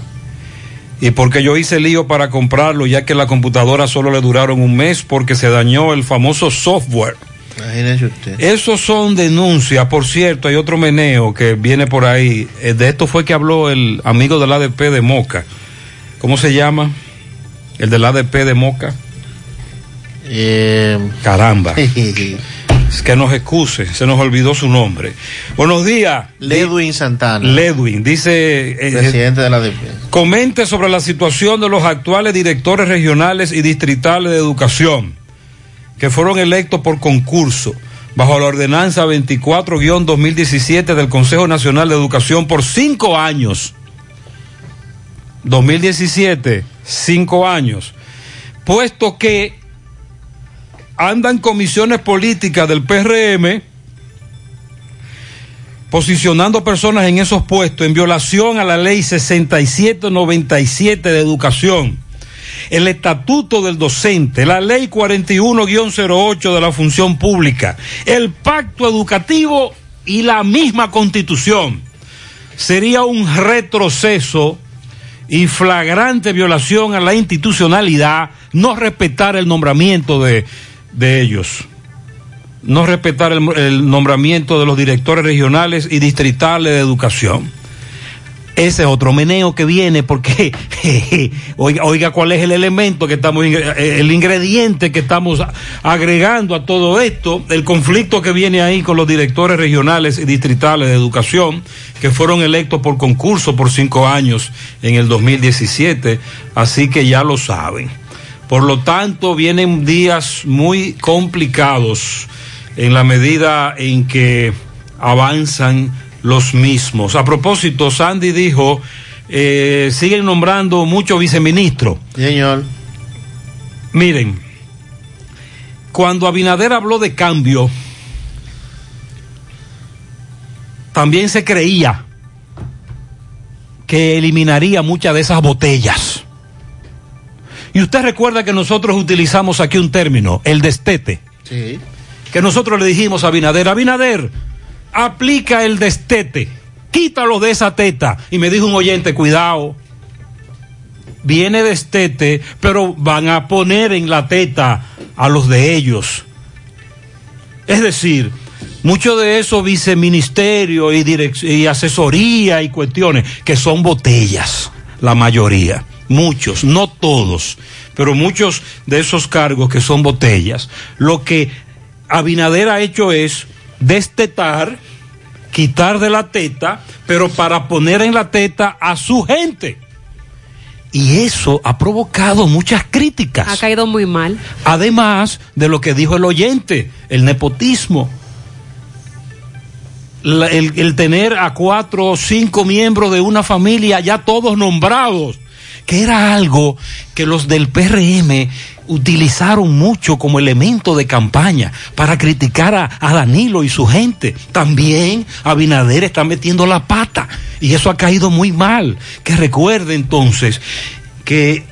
S9: Y porque yo hice lío para comprarlo, ya que la computadora solo le duraron un mes porque se dañó el famoso software.
S11: Imagínese usted.
S9: Esos son denuncias, por cierto, hay otro meneo que viene por ahí. Eh, De esto fue que habló el amigo del ADP de Moca. ¿Cómo se llama? El del ADP de Moca.
S11: Eh,
S9: Caramba. Que nos excuse, se nos olvidó su nombre. Buenos días.
S11: Ledwin Santana.
S9: Ledwin, dice... eh,
S11: presidente de la DP.
S9: Comente sobre la situación de los actuales directores regionales y distritales de educación que fueron electos por concurso bajo la ordenanza 24-2017 del Consejo Nacional de Educación por cinco años. 2017, cinco años. Puesto que andan comisiones políticas del PRM posicionando personas en esos puestos en violación a la ley 6797 de educación, el estatuto del docente, la ley 41-08 de la función pública, el pacto educativo y la misma constitución. Sería un retroceso y flagrante violación a la institucionalidad no respetar el nombramiento de, de ellos no respetar el, nombramiento de los directores regionales y distritales de educación. Ese es otro meneo que viene porque, oiga, oiga cuál es el elemento que estamos, el ingrediente que estamos agregando a todo esto, el conflicto que viene ahí con los directores regionales y distritales de educación, que fueron electos por concurso por cinco años en el 2017, así que ya lo saben. Por lo tanto, vienen días muy complicados en la medida en que avanzan los mismos. A propósito, Sandy dijo, eh, siguen nombrando muchos viceministros.
S11: Señor.
S9: Miren, cuando Abinader habló de cambio, también se creía que eliminaría muchas de esas botellas. Y usted recuerda que nosotros utilizamos aquí un término, el destete.
S11: Sí
S9: que nosotros le dijimos a Abinader, Abinader, aplica el destete, quítalo de esa teta. Y me dijo un oyente, cuidado, viene destete, pero van a poner en la teta a los de ellos. Es decir, Mucho de eso viceministerio y, y asesoría y cuestiones que son botellas, la mayoría, muchos, no todos, pero muchos de esos cargos que son botellas. Lo que Abinader ha hecho es destetar, quitar de la teta, pero para poner en la teta a su gente. Y eso ha provocado muchas críticas.
S10: Ha caído muy mal.
S9: Además de lo que dijo el oyente, el nepotismo. La- el, el tener a cuatro o cinco miembros de una familia ya todos nombrados, que era algo que los del PRM utilizaron mucho como elemento de campaña para criticar a, Danilo y su gente. También Abinader está metiendo la pata y eso ha caído muy mal. Que recuerde entonces que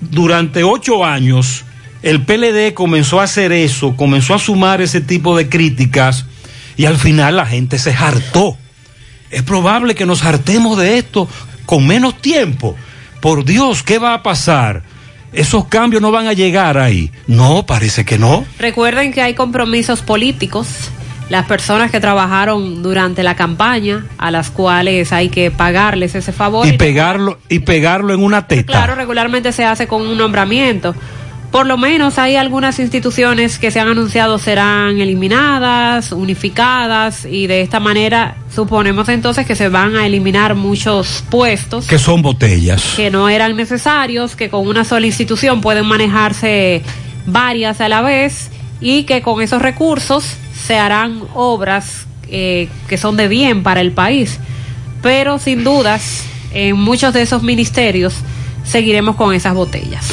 S9: durante ocho años el PLD comenzó a hacer eso, comenzó a sumar ese tipo de críticas y al final la gente se hartó. Es probable que nos hartemos de esto con menos tiempo. Por Dios, ¿qué va a pasar? ¿Esos cambios no van a llegar ahí? No, parece que no.
S10: Recuerden que hay compromisos políticos. Las personas que trabajaron durante la campaña, a las cuales hay que pagarles ese favor.
S9: Y pegarlo, y pegarlo en una teta.
S10: Claro, regularmente se hace con un nombramiento. Por lo menos hay algunas instituciones que se han anunciado serán eliminadas, unificadas y de esta manera suponemos entonces que se van a eliminar muchos puestos
S9: Que son botellas.
S10: que no eran necesarios, que con una sola institución pueden manejarse varias a la vez y que con esos recursos se harán obras eh, que son de bien para el país. Pero sin dudas, en muchos de esos ministerios seguiremos con esas botellas.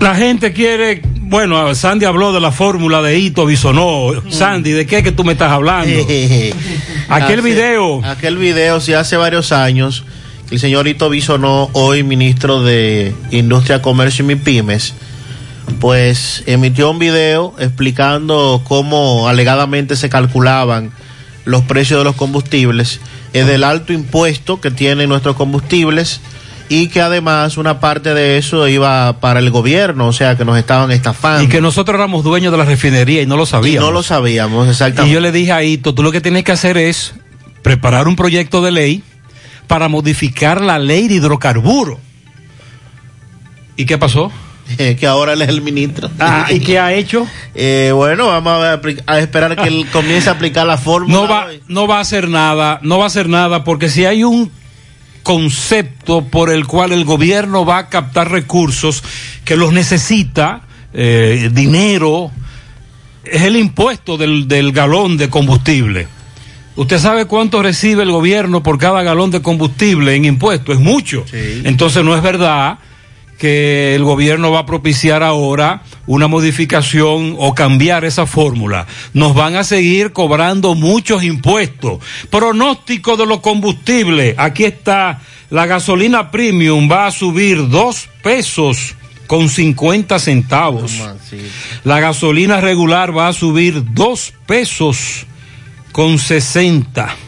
S9: La gente quiere, bueno, Sandy habló de la fórmula de Hito Bisonó. Sandy, ¿de qué que tú me estás hablando? Aquel
S11: Hace-
S9: video.
S11: Aquel video, sí, hace varios años, el señor Ito Bisonó, hoy ministro de Industria, Comercio y MIPIMES, pues emitió un video explicando cómo alegadamente se calculaban los precios de los combustibles, es del alto impuesto que tienen nuestros combustibles y que además una parte de eso iba para el gobierno, o sea que nos estaban estafando.
S9: Y que nosotros éramos dueños de la refinería y no lo sabíamos.
S11: Y no lo sabíamos, exactamente.
S9: Y yo le dije a Hito, tú lo que tienes que hacer es preparar un proyecto de ley para modificar la ley de hidrocarburos. ¿Y qué pasó?
S11: que ahora él es el ministro.
S9: Ah, ¿y qué ha hecho?
S11: Eh, bueno, vamos a, a esperar que él comience a aplicar la fórmula.
S9: No va, no va a hacer nada, no va a hacer nada, porque si hay un concepto por el cual el gobierno va a captar recursos que los necesita, eh, dinero, es el impuesto del, del galón de combustible. ¿Usted sabe cuánto recibe el gobierno por cada galón de combustible en impuesto? Es mucho. Entonces no es verdad que el gobierno va a propiciar ahora una modificación o cambiar esa fórmula. Nos van a seguir cobrando muchos impuestos. Pronóstico de los combustibles. Aquí está. La gasolina premium va a subir dos pesos con 50 centavos. La gasolina regular va a subir dos pesos con 60.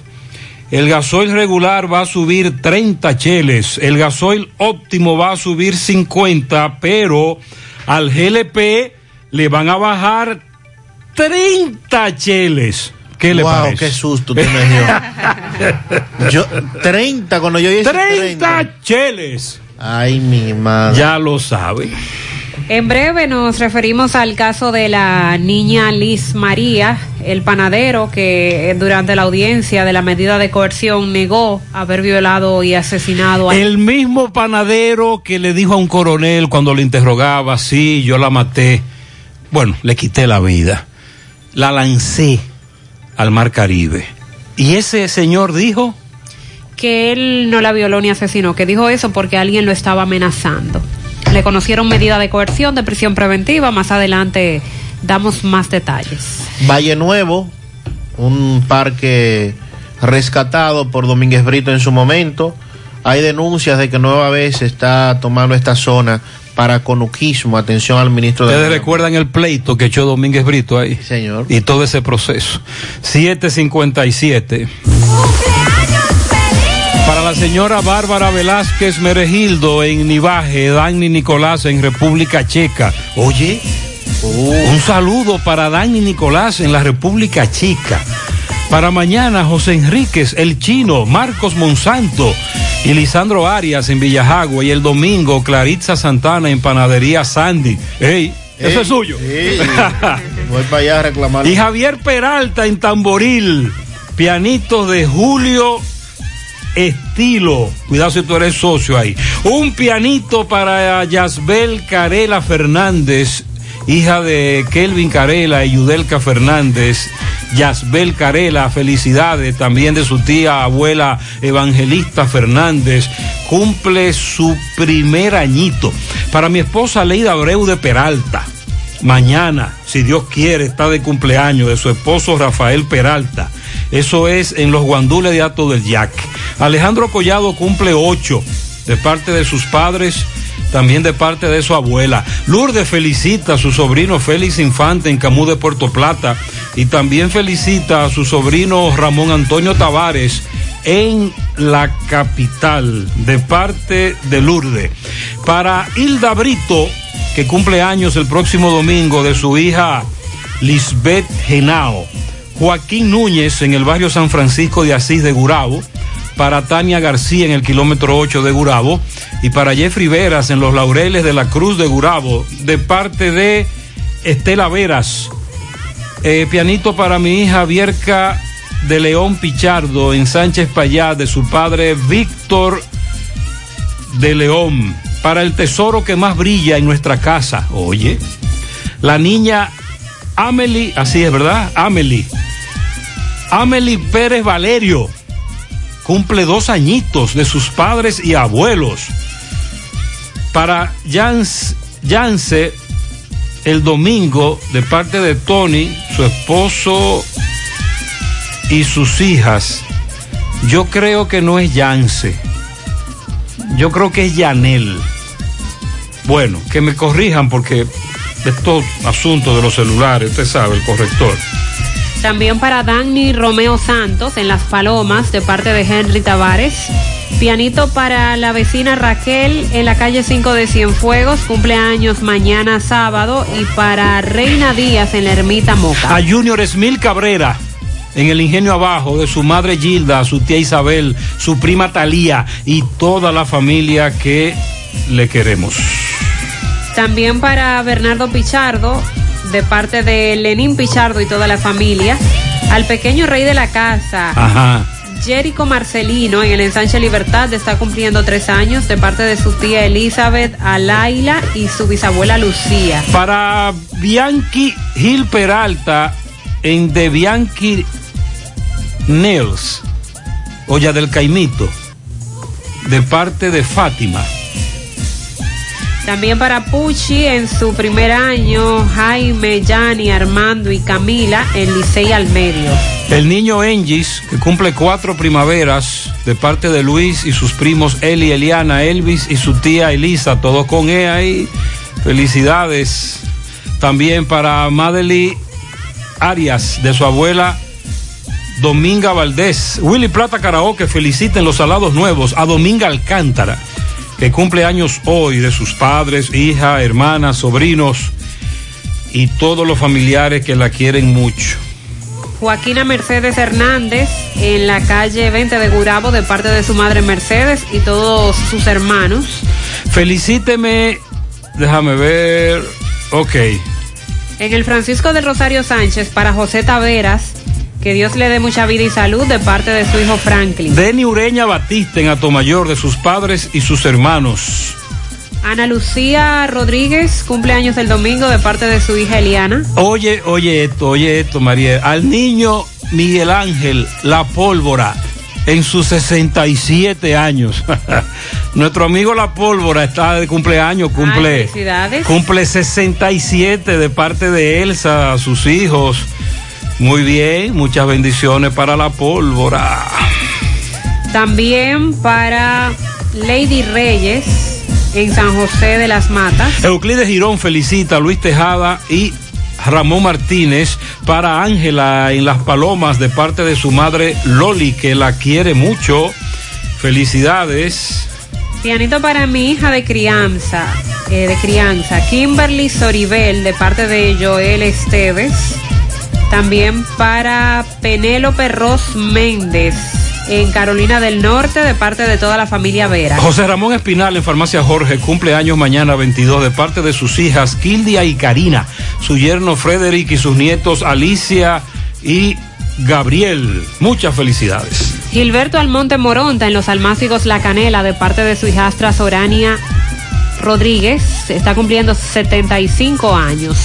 S9: El gasoil regular va a subir 30 cheles. El gasoil óptimo va a subir 50, pero al GLP le van a bajar 30 cheles. ¿Qué le
S11: Wow,
S9: parece?
S11: qué susto tú me dio. Yo, 30, cuando yo dije
S9: 30 cheles.
S11: Ay, mi madre.
S9: Ya lo sabe.
S10: En breve nos referimos al caso de la niña Liz María, el panadero que eh, durante la audiencia de la medida de coerción negó haber violado y asesinado a
S9: El mismo panadero que le dijo a un coronel cuando le interrogaba, sí, yo la maté. Bueno, le quité la vida. La lancé al mar Caribe. Y ese señor dijo,
S10: que él no la violó ni asesinó, que dijo eso porque alguien lo estaba amenazando. Le conocieron medida de coerción de prisión preventiva, más adelante damos más detalles.
S11: Valle Nuevo, un parque rescatado por Domínguez Brito en su momento. Hay denuncias de que nueva vez se está tomando esta zona para conuquismo. Atención al ministro de
S9: ustedes recuerdan el pleito que echó Domínguez Brito ahí.
S11: señor.
S9: Y todo ese proceso. 757. Para la señora Bárbara Velázquez Meregildo en Nivaje, Dani Nicolás en República Checa. Oye, Un saludo para Dani Nicolás en la República Chica. Para mañana, José Enríquez, el chino, Marcos Monsanto y Lisandro Arias en Villajagua. Y el domingo, Claritza Santana en Panadería Sandy. ¡Ey! Eso
S11: Ey,
S9: es suyo.
S11: sí. Voy para allá a reclamar.
S9: Y Javier Peralta en Tamboril. Pianito de Julio Estilo. Cuidado si tú eres socio ahí. Un pianito para Yasbel Carela Fernández, hija de Kelvin Carela y Yudelka Fernández. Yasbel Carela, felicidades también de su tía abuela Evangelista Fernández. Cumple su primer añito. Para mi esposa Leida Abreu de Peralta. Mañana, si Dios quiere, está de cumpleaños de su esposo Rafael Peralta. Eso es en los guandules de Ato del Yac. Alejandro Collado cumple ocho de parte de sus padres, también de parte de su abuela. Lourdes felicita a su sobrino Félix Infante en Camú de Puerto Plata y también felicita a su sobrino Ramón Antonio Tavares en la capital de parte de Lourdes. Para Hilda Brito, que cumple años el próximo domingo de su hija Lisbeth Genao. Joaquín Núñez en el barrio San Francisco de Asís de Gurabo, para Tania García en el kilómetro 8 de Gurabo y para Jeffrey Veras en los Laureles de la Cruz de Gurabo, de parte de Estela Veras. Eh, pianito para mi hija Vierca de León Pichardo en Sánchez Payá, de su padre Víctor de León, para el tesoro que más brilla en nuestra casa. Oye, la niña Amelie, así es, ¿verdad? Amelie. Amelie Pérez Valerio cumple dos añitos de sus padres y abuelos. Para Jans, Yance, el domingo, de parte de Tony, su esposo y sus hijas, yo creo que no es Yance. Yo creo que es Yanel. Bueno, que me corrijan porque estos asuntos de los celulares, usted sabe, el corrector.
S10: También para Dani Romeo Santos en Las Palomas de parte de Henry Tavares. Pianito para la vecina Raquel en la calle 5 de Cienfuegos, cumpleaños mañana sábado. Y para Reina Díaz en la Ermita Moca.
S9: A Junior Esmil Cabrera, en el ingenio abajo, de su madre Gilda, su tía Isabel, su prima Talía y toda la familia que le queremos.
S10: También para Bernardo Pichardo, de parte de Lenín Pichardo y toda la familia. Al pequeño rey de la casa,
S9: Ajá.
S10: Jerico Marcelino, en el ensanche Libertad, está cumpliendo tres años, de parte de su tía Elizabeth, a Laila y su bisabuela Lucía.
S9: Para Bianchi Gil Peralta, en De Bianchi Nails, Olla del Caimito, de parte de Fátima.
S10: También para Pucci en su primer año, Jaime, Yani, Armando y Camila en Licey al medio.
S9: El niño Engis, que cumple cuatro primaveras, de parte de Luis y sus primos Eli, Eliana, Elvis y su tía Elisa, todos con E ahí. Felicidades. También para Madely Arias, de su abuela Dominga Valdés. Willy Plata Karaoke felicita en los salados nuevos a Dominga Alcántara, que cumple años hoy de sus padres, hija, hermanas, sobrinos y todos los familiares que la quieren mucho.
S10: Joaquina Mercedes Hernández en la calle 20 de Gurabo de parte de su madre Mercedes y todos sus hermanos.
S9: Felicíteme, déjame ver, ok.
S10: En el Francisco del Rosario Sánchez para José Taveras, que Dios le dé mucha vida y salud de parte de su hijo Franklin.
S9: Deni Ureña Batista en Atomayor de sus padres y sus hermanos.
S10: Ana Lucía Rodríguez, cumpleaños el domingo de parte de su hija Eliana.
S9: Oye, oye esto, oye esto, María. Al niño Miguel Ángel La Pólvora en sus 67 años. Nuestro amigo La Pólvora está de cumpleaños, cumple,
S10: Ay, felicidades.
S9: cumple 67 de parte de Elsa, sus hijos. Muy bien, muchas bendiciones para La Pólvora.
S10: También para Lady Reyes en San José de las Matas.
S9: Euclides Girón felicita a Luis Tejada y Ramón Martínez para Ángela en Las Palomas de parte de su madre Loli, que la quiere mucho. Felicidades.
S10: Pianito para mi hija de crianza, eh, de crianza. Kimberly Soribel de parte de Joel Esteves. También para Penélope Ros Méndez en Carolina del Norte de parte de toda la familia Vera.
S9: José Ramón Espinal en Farmacia Jorge cumple años mañana 22 de parte de sus hijas Kildia y Karina, su yerno Frederick y sus nietos Alicia y Gabriel. Muchas felicidades.
S10: Gilberto Almonte Moronta en los Almácigos La Canela de parte de su hijastra Sorania Rodríguez. Está cumpliendo 75 años.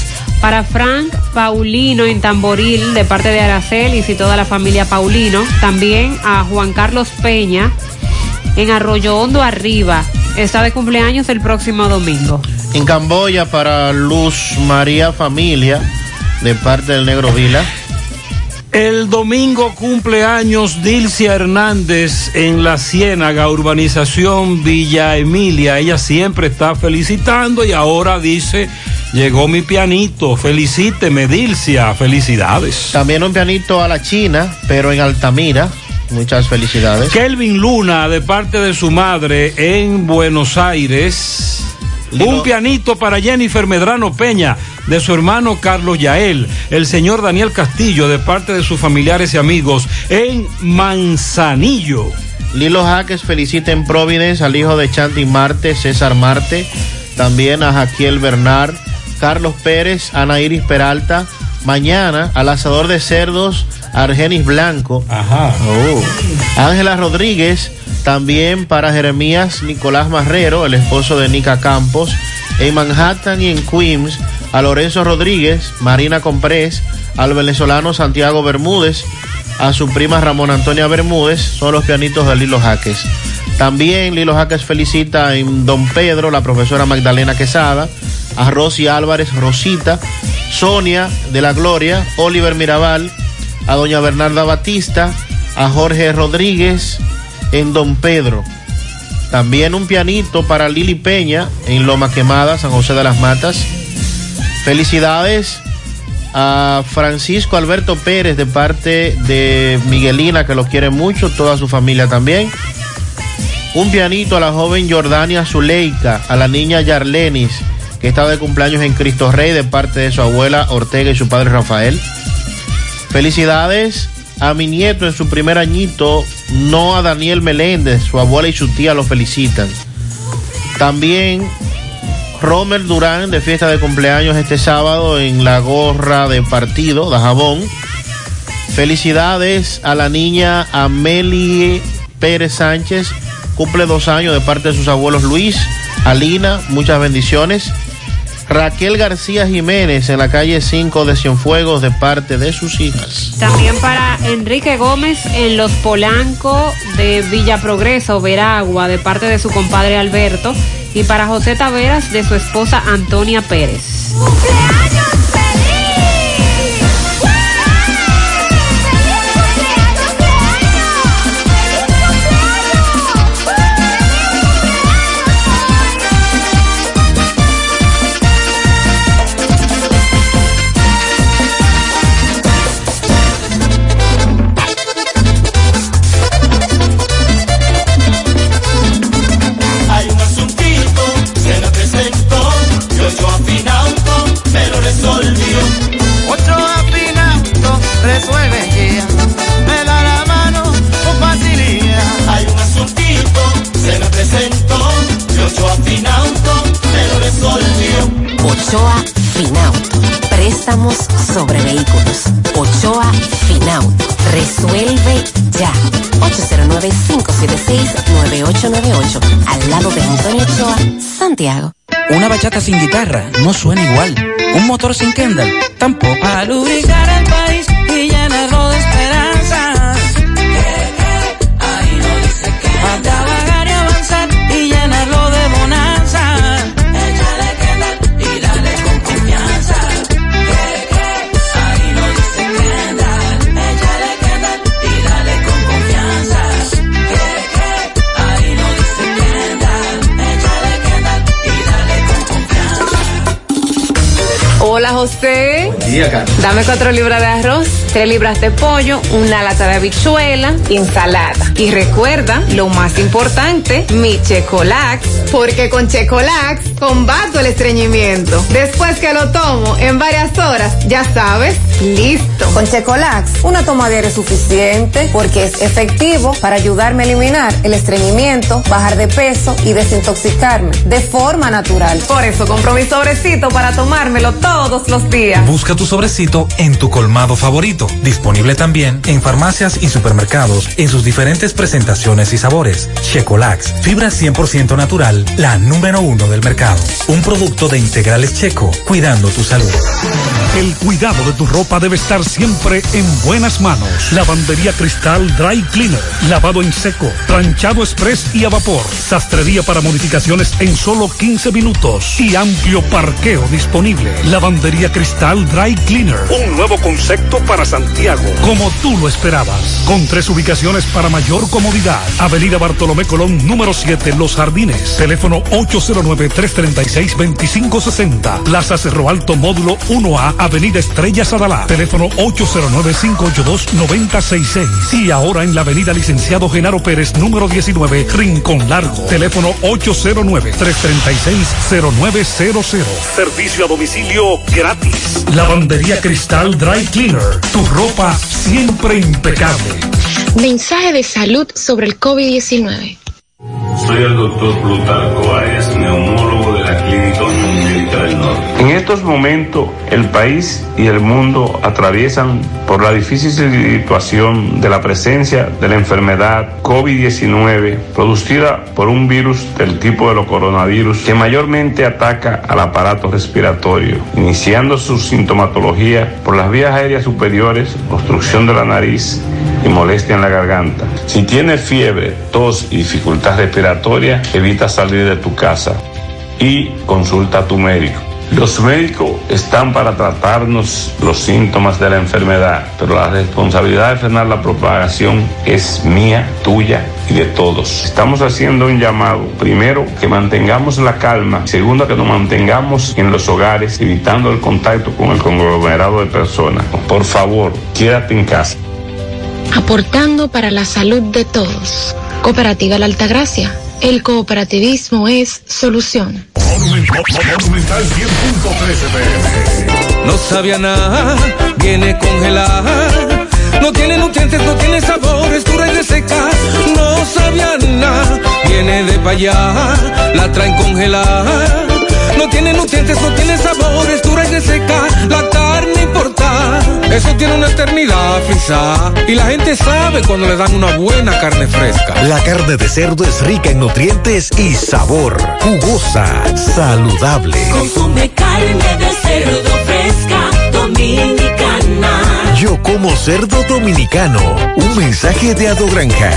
S10: Para Frank Paulino en Tamboril de parte de Aracelis y toda la familia Paulino. También a Juan Carlos Peña en Arroyo Hondo Arriba. Está de cumpleaños el próximo domingo.
S11: En Camboya para Luz María Familia de parte del Negro Vila.
S9: El domingo cumpleaños Dilcia Hernández en la Ciénaga, urbanización Villa Emilia. Ella siempre está felicitando y ahora dice, llegó mi pianito, felicíteme Dilcia, felicidades.
S11: También un pianito a la China, pero en Altamira. Muchas felicidades.
S9: Kelvin Luna, de parte de su madre en Buenos Aires. Un pianito para Jennifer Medrano Peña, de su hermano Carlos Yael. El señor Daniel Castillo, de parte de sus familiares y amigos en Manzanillo.
S11: Lilo Jaques felicita en Providence al hijo de Chanti Marte, César Marte. También a Jaquiel Bernard, Carlos Pérez, Ana Iris Peralta. Mañana al asador de cerdos Argenis Blanco.
S9: Ajá.
S11: Oh. Ángela Rodríguez, también para Jeremías Nicolás Marrero, el esposo de Nica Campos. En Manhattan y en Queens, a Lorenzo Rodríguez, Marina Comprés, al venezolano Santiago Bermúdez, a su prima Ramón Antonia Bermúdez, son los pianitos de Lilo Jaques. También Lilo Jaques felicita en Don Pedro, la profesora Magdalena Quesada, a Rosy Álvarez, Rosita, Sonia de la Gloria, Oliver Mirabal, a doña Bernarda Batista, a Jorge Rodríguez en Don Pedro. También un pianito para Lili Peña en Loma Quemada, San José de las Matas. Felicidades a Francisco Alberto Pérez de parte de Miguelina, que lo quiere mucho, toda su familia también. Un pianito a la joven Jordania Zuleika, a la niña Yarlenis, que está de cumpleaños en Cristo Rey de parte de su abuela Ortega y su padre Rafael. Felicidades a mi nieto en su primer añito, no a Daniel Meléndez, su abuela y su tía lo felicitan. También Romer Durán de fiesta de cumpleaños este sábado en la gorra de partido de Jabón. Felicidades a la niña Amelie Pérez Sánchez, cumple dos años de parte de sus abuelos Luis, Alina, muchas bendiciones. Raquel García Jiménez en la calle 5 de Cienfuegos de parte de sus hijas.
S10: También para Enrique Gómez en Los Polanco de Villa Progreso, Veragua, de parte de su compadre Alberto. Y para José Taveras de su esposa Antonia Pérez.
S27: Santiago.
S28: Una bachata sin guitarra no suena igual. Un motor sin Kendall tampoco.
S29: Para lubricar el país José.
S30: Día, Carmen.
S29: Dame cuatro libras de arroz, tres libras de pollo, una lata de habichuela, ensalada. Y recuerda, lo más importante, mi Checolax. Porque con Checolax combato el estreñimiento. Después que lo tomo en varias horas, ya sabes, listo.
S31: Con Checolax, una toma diaria es suficiente porque es efectivo para ayudarme a eliminar el estreñimiento, bajar de peso y desintoxicarme de forma natural.
S29: Por eso compro mi sobrecito para tomármelo todos los días.
S32: Busca tu sobrecito en tu colmado favorito. Disponible también en farmacias y supermercados en sus diferentes presentaciones y sabores. Checolax, fibra 100% natural, la número uno del mercado. Un producto de integrales checo, cuidando tu salud.
S33: El cuidado de tu ropa debe estar siempre en buenas manos. Lavandería Cristal Dry Cleaner. Lavado en seco, planchado express y a vapor. Sastrería para modificaciones en solo 15 minutos. Y amplio parqueo disponible. Lavandería Cristal Dry Cleaner. Un nuevo concepto para Santiago. Como tú lo esperabas. Con tres ubicaciones para mayor comodidad. Avenida Bartolomé Colón, número 7, Los Jardines. Teléfono 809-336-2560. Plaza Cerro Alto, módulo 1A, Avenida Estrella Sadalá. Teléfono 809-582-9066. Y ahora en la Avenida Licenciado Genaro Pérez, número 19, Rincón Largo. Teléfono 809-336-0900. Servicio a domicilio gratis. Lavandería Cristal Dry Cleaner. Tu ropa siempre impecable.
S34: Mensaje de salud sobre el COVID-19.
S35: Soy el doctor Plutarco Báez, neumólogo En estos momentos, el país y el mundo atraviesan por la difícil situación de la presencia de la enfermedad COVID-19 producida por un virus del tipo de los coronavirus que mayormente ataca al aparato respiratorio, iniciando su sintomatología por las vías aéreas superiores, obstrucción de la nariz y molestia en la garganta. Si tienes fiebre, tos y dificultad respiratoria, evita salir de tu casa y consulta a tu médico. Los médicos están para tratarnos los síntomas de la enfermedad, pero la responsabilidad de frenar la propagación es mía, tuya y de todos. Estamos haciendo un llamado, primero, que mantengamos la calma, segundo, que nos mantengamos en los hogares, evitando el contacto con el conglomerado de personas. Por favor, quédate en casa.
S34: Aportando para la salud de todos. Cooperativa La Altagracia. El cooperativismo es solución.
S8: Monumental 100.13
S36: No sabía nada, viene congelada. No tiene nutrientes, no tiene sabor, es dura y seca. No sabía nada, viene de pa' allá, la traen congelada. No tiene nutrientes, no tiene sabor, es dura y seca. La carne importa, eso tiene una eternidad frisa. Y la gente sabe cuando le dan una buena carne fresca.
S37: La carne de cerdo es rica en nutrientes y sabor. Jugosa, saludable.
S38: Consume carne de cerdo fresca, dominicana.
S37: Yo como cerdo dominicano. Un mensaje de Ado Granja.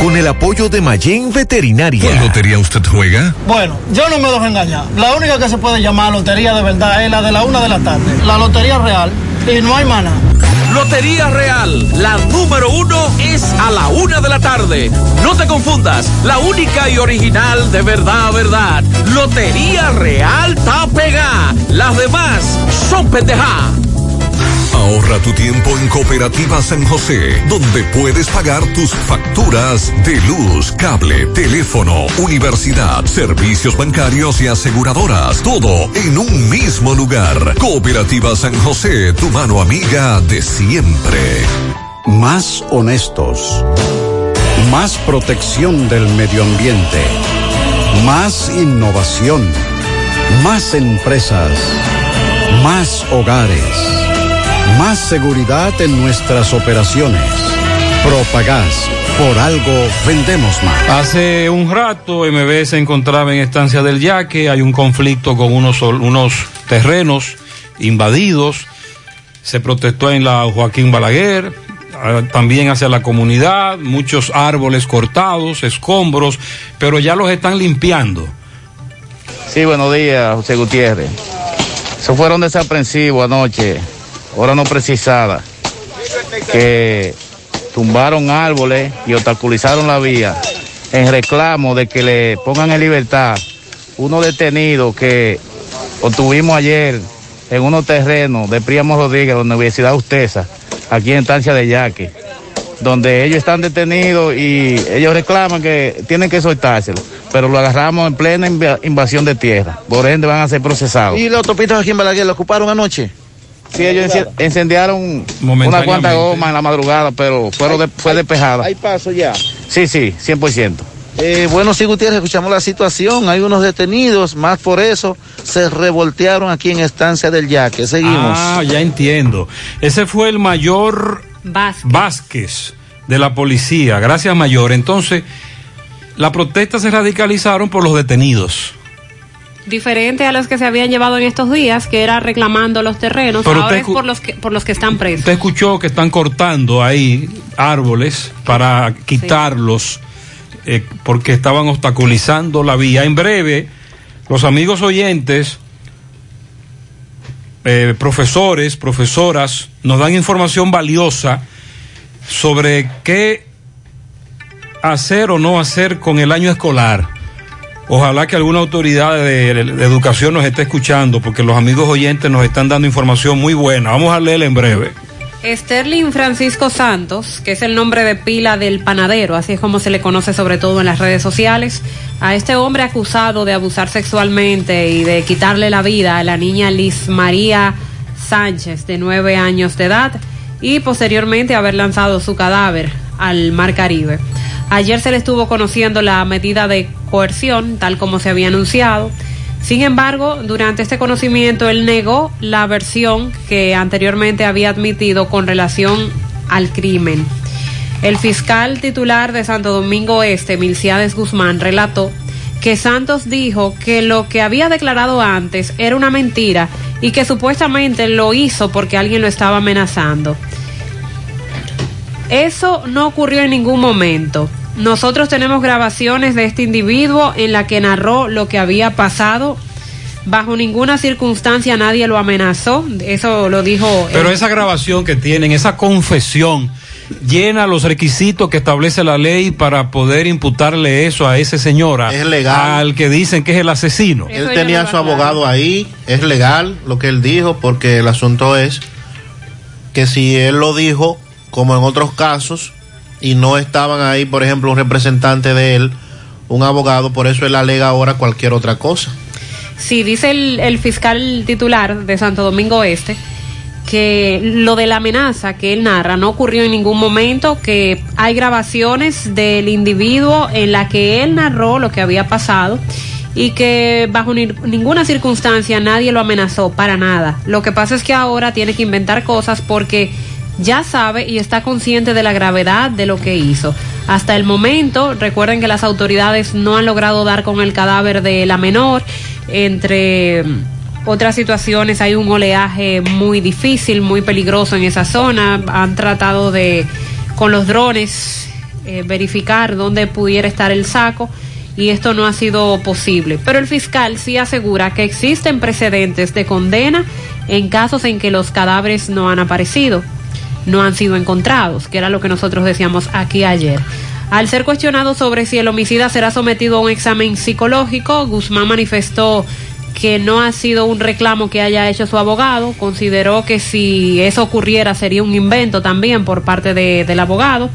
S37: Con el apoyo de Mayen Veterinaria.
S16: ¿Cuál lotería usted juega?
S39: Bueno, yo no me dejo engañar. La única que se puede llamar lotería de verdad es la de la una de la tarde. La lotería real. Y no hay mana.
S40: Lotería Real, la número uno es a la una de la tarde. No te confundas, la única y original de verdad, verdad. Lotería Real está pegada. Las demás son pendejadas.
S8: Ahorra tu tiempo en Cooperativa San José, donde puedes pagar tus facturas de luz, cable, teléfono, universidad, servicios bancarios y aseguradoras, todo en un mismo lugar. Cooperativa San José, tu mano amiga de siempre.
S41: Más honestos. Más protección del medio ambiente. Más innovación. Más empresas. Más hogares. Más seguridad en nuestras operaciones. Propagás. Por algo vendemos más.
S9: Hace un rato MB se encontraba en Estancia del Yaque, hay un conflicto con unos, unos terrenos invadidos, se protestó en la Joaquín Balaguer, también hacia la comunidad, muchos árboles cortados, escombros, pero ya los están limpiando.
S42: Sí, buenos días, José Gutiérrez. Se fueron desaprensivos anoche, hora no precisada, que tumbaron árboles y obstaculizaron la vía en reclamo de que le pongan en libertad uno detenido que obtuvimos ayer en unos terrenos de Príamo Rodríguez, la Universidad Ustesa, aquí en Estancia de Yaque, donde ellos están detenidos y ellos reclaman que tienen que soltárselo, pero lo agarramos en plena inva- invasión de tierra, por ende van a ser procesados.
S43: ¿Y los autopistas aquí en Balaguer lo ocuparon anoche?
S42: Sí, ellos incendiaron una
S43: Momentáneamente.
S42: cuanta goma en la madrugada, pero fueron de- fue despejada.
S43: Hay paso ya.
S42: Sí, sí, 100%.
S43: Eh, bueno, sí, Gutiérrez, escuchamos la situación. Hay unos detenidos, más por eso se revoltearon aquí en Estancia del Yaque. Seguimos.
S9: Ah, ya entiendo. Ese fue el mayor Vázquez, de la policía. Gracias, mayor. Entonces, las protestas se radicalizaron por los detenidos.
S10: Diferente a los que se habían llevado en estos días, que era reclamando los terrenos,
S9: Pero
S10: ahora es por los que por los que están presos.
S9: Usted escuchó que están cortando ahí árboles para quitarlos eh, porque estaban obstaculizando la vía. En breve, los amigos oyentes, eh, profesores, profesoras, nos dan información valiosa sobre qué hacer o no hacer con el año escolar. Ojalá que alguna autoridad de, educación nos esté escuchando, porque los amigos oyentes nos están dando información muy buena. Vamos a leerla en breve.
S10: Sterling Francisco Santos, que es el nombre de pila del panadero, así es como se le conoce sobre todo en las redes sociales, a este hombre acusado de abusar sexualmente y de quitarle la vida a la niña Liz María Sánchez, de nueve años de edad, y posteriormente haber lanzado su cadáver al Mar Caribe. Ayer se le estuvo conociendo la medida de coerción, tal como se había anunciado. Sin embargo, durante este conocimiento él negó la versión que anteriormente había admitido con relación al crimen. El fiscal titular de Santo Domingo Este, Milciades Guzmán, relató que Santos dijo que lo que había declarado antes era una mentira y que supuestamente lo hizo porque alguien lo estaba amenazando. Eso no ocurrió en ningún momento. Nosotros tenemos grabaciones de este individuo en la que narró lo que había pasado. Bajo ninguna circunstancia nadie lo amenazó. Eso lo dijo.
S9: Pero esa grabación que tienen, esa confesión, llena los requisitos que establece la ley para poder imputarle eso a ese señor, a-
S11: Es legal.
S9: al que dicen que es el asesino.
S11: Él tenía a su abogado ahí, es legal lo que él dijo, porque el asunto es que si él lo dijo, como en otros casos, y no estaban ahí, por ejemplo, un representante de él, un abogado, por eso él alega ahora cualquier otra cosa.
S10: Sí, dice el, el fiscal titular de Santo Domingo Este que lo de la amenaza que él narra no ocurrió en ningún momento, que hay grabaciones del individuo en la que él narró lo que había pasado y que bajo ni- ninguna circunstancia nadie lo amenazó para nada. Lo que pasa es que ahora tiene que inventar cosas porque ya sabe y está consciente de la gravedad de lo que hizo. Hasta el momento, recuerden que las autoridades no han logrado dar con el cadáver de la menor. Entre mm, otras situaciones hay un oleaje muy difícil, muy peligroso en esa zona. Han tratado de, con los drones, eh, verificar dónde pudiera estar el saco y esto no ha sido posible. Pero el fiscal sí asegura que existen precedentes de condena en casos en que los cadáveres no han aparecido, no han sido encontrados, que era lo que nosotros decíamos aquí ayer. Al ser cuestionado sobre si el homicida será sometido a un examen psicológico, Guzmán manifestó que no ha sido un reclamo que haya hecho su abogado, consideró que si eso ocurriera sería un invento también por parte de- del abogado,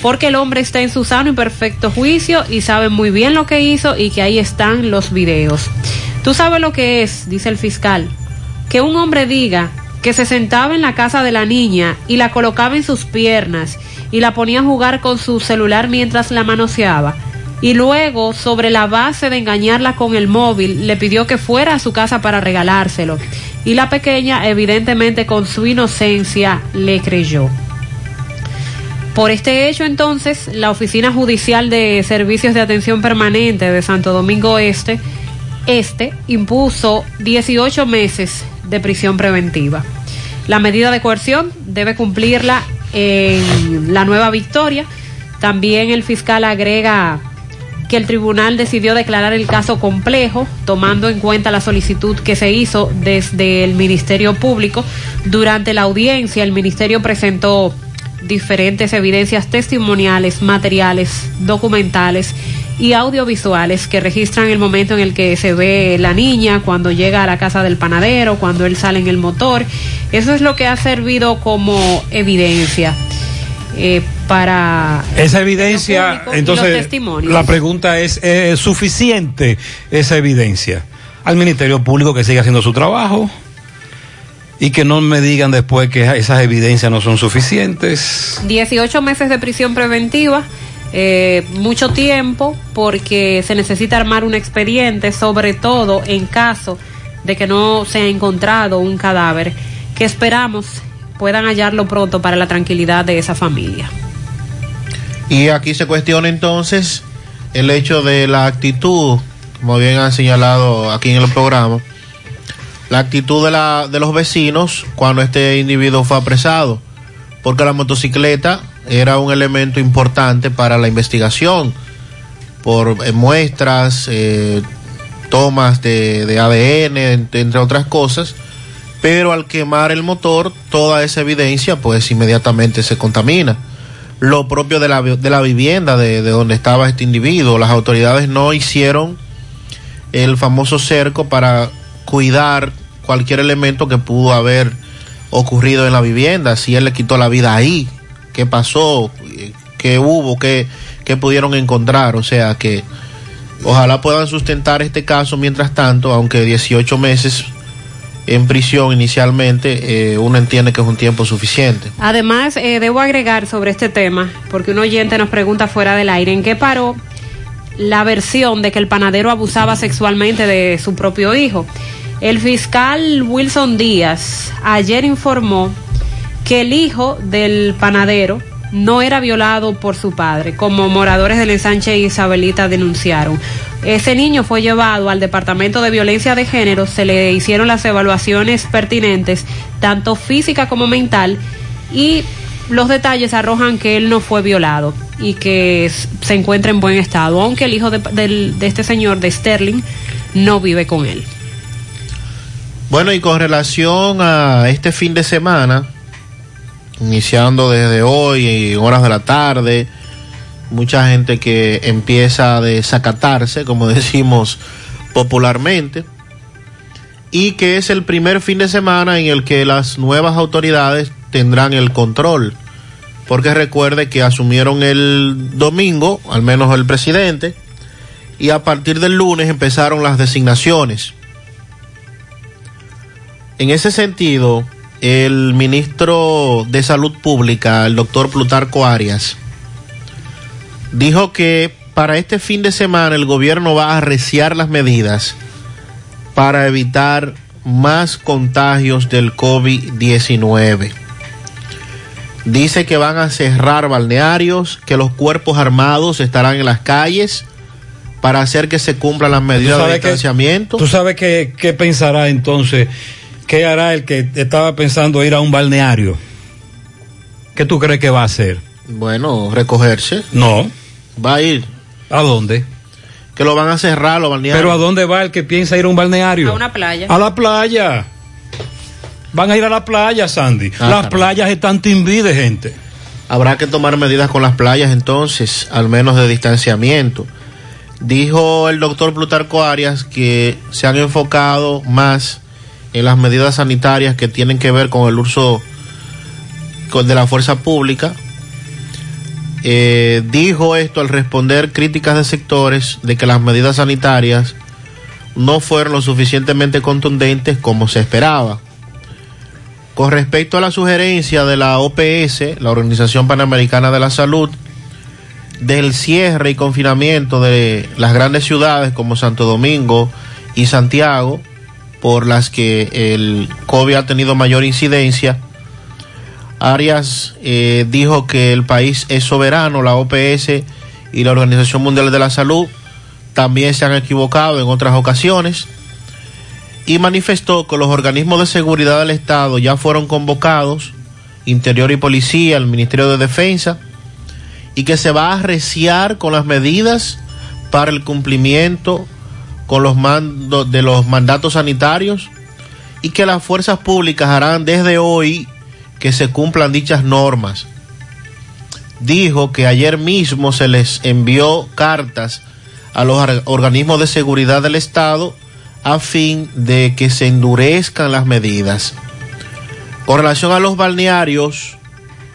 S10: porque el hombre está en su sano y perfecto juicio y sabe muy bien lo que hizo y que ahí están los videos. Tú sabes lo que es, dice el fiscal, que un hombre diga que se sentaba en la casa de la niña y la colocaba en sus piernas y la ponía a jugar con su celular mientras la manoseaba. Y luego, sobre la base de engañarla con el móvil, le pidió que fuera a su casa para regalárselo. Y la pequeña, evidentemente con su inocencia, le creyó. Por este hecho, entonces, la Oficina Judicial de Servicios de Atención Permanente de Santo Domingo Este, este impuso 18 meses de prisión preventiva. La medida de coerción debe cumplirla en la Nueva Victoria. También el fiscal agrega que el tribunal decidió declarar el caso complejo, tomando en cuenta la solicitud que se hizo desde el Ministerio Público. Durante la audiencia, el Ministerio presentó diferentes evidencias testimoniales, materiales, documentales y audiovisuales que registran el momento en el que se ve la niña, cuando llega a la casa del panadero, cuando él sale en el motor. Eso es lo que ha servido como evidencia. eh, para
S9: Esa evidencia, entonces, la pregunta es, ¿es suficiente esa evidencia? Al Ministerio Público que siga haciendo su trabajo y que no me digan después que esas evidencias no son suficientes.
S10: 18 meses de prisión preventiva, eh, mucho tiempo, porque se necesita armar un expediente, sobre todo en caso de que no se ha encontrado un cadáver, que esperamos puedan hallarlo pronto para la tranquilidad de esa familia.
S11: Y aquí se cuestiona entonces el hecho de la actitud, como bien han señalado aquí en el programa, la actitud de, la, de los vecinos cuando este individuo fue apresado, porque la motocicleta era un elemento importante para la investigación, por eh, muestras, eh, tomas de, de ADN, entre, otras cosas, pero al quemar el motor, toda esa evidencia pues inmediatamente se contamina lo propio de la, de la vivienda de, de donde estaba este individuo. Las autoridades no hicieron el famoso cerco para cuidar cualquier elemento que pudo haber ocurrido en la vivienda. Si él le quitó la vida ahí, qué pasó, qué hubo, qué, pudieron encontrar. O sea que ojalá puedan sustentar este caso mientras tanto, aunque 18 meses en prisión inicialmente, eh, uno entiende que es un tiempo suficiente.
S10: Además, eh, debo agregar sobre este tema, porque un oyente nos pregunta fuera del aire, ¿en qué paró la versión de que el panadero abusaba sexualmente de su propio hijo? El fiscal Wilson Díaz ayer informó que el hijo del panadero no era violado por su padre, como moradores del ensanche Isabelita denunciaron. Ese niño fue llevado al Departamento de Violencia de Género, se le hicieron las evaluaciones pertinentes, tanto física como mental, y los detalles arrojan que él no fue violado y que se encuentra en buen estado, aunque el hijo de, de este señor, de Sterling, no vive con él.
S11: Bueno, y con relación a este fin de semana, iniciando desde hoy y horas de la tarde, mucha gente que empieza a desacatarse, como decimos popularmente, y que es el primer fin de semana en el que las nuevas autoridades tendrán el control. Porque recuerde que asumieron el domingo, al menos el presidente, y a partir del lunes empezaron las designaciones. En ese sentido, el ministro de Salud Pública, el doctor Plutarco Arias, dijo que para este fin de semana el gobierno va a arreciar las medidas para evitar más contagios del COVID-19. Dice que van a cerrar balnearios, que los cuerpos armados estarán en las calles para hacer que se cumplan las medidas de
S9: que-
S11: distanciamiento.
S9: ¿Tú sabes qué pensará entonces? ¿Qué hará el que estaba pensando ir a un balneario? ¿Qué tú crees que va a hacer?
S11: Bueno, recogerse.
S9: No.
S11: Va a ir.
S9: ¿A dónde?
S11: Que lo van a cerrar los balnearios.
S9: ¿Pero a dónde va el que piensa ir a un balneario?
S10: A una playa.
S9: A la playa. Van a ir a la playa, Sandy.
S11: Ah,
S9: Las
S11: caramba.
S9: playas están timbí de gente.
S11: Habrá que tomar medidas con las playas entonces, al menos de distanciamiento. Dijo el doctor Plutarco Arias que se han enfocado más en las medidas sanitarias que tienen que ver con el uso de la fuerza pública. Eh, dijo esto al responder críticas de sectores de que las medidas sanitarias no fueron lo suficientemente contundentes como se esperaba. Con respecto a la sugerencia de la OPS, la Organización Panamericana de la Salud, del cierre y confinamiento de las grandes ciudades como Santo Domingo y Santiago, por las que el COVID ha tenido mayor incidencia, Arias eh, dijo que el país es soberano, la OPS y la Organización Mundial de la Salud también se han equivocado en otras ocasiones y manifestó que los organismos de seguridad del Estado ya fueron convocados, Interior y Policía, el Ministerio de Defensa, y que se va a arreciar con las medidas para el cumplimiento con los mandos de los mandatos sanitarios y que las fuerzas públicas harán desde hoy que se cumplan dichas normas. dijo que ayer mismo se les envió cartas a los organismos de seguridad del Estado a fin de que se endurezcan las medidas. Con relación a los balnearios,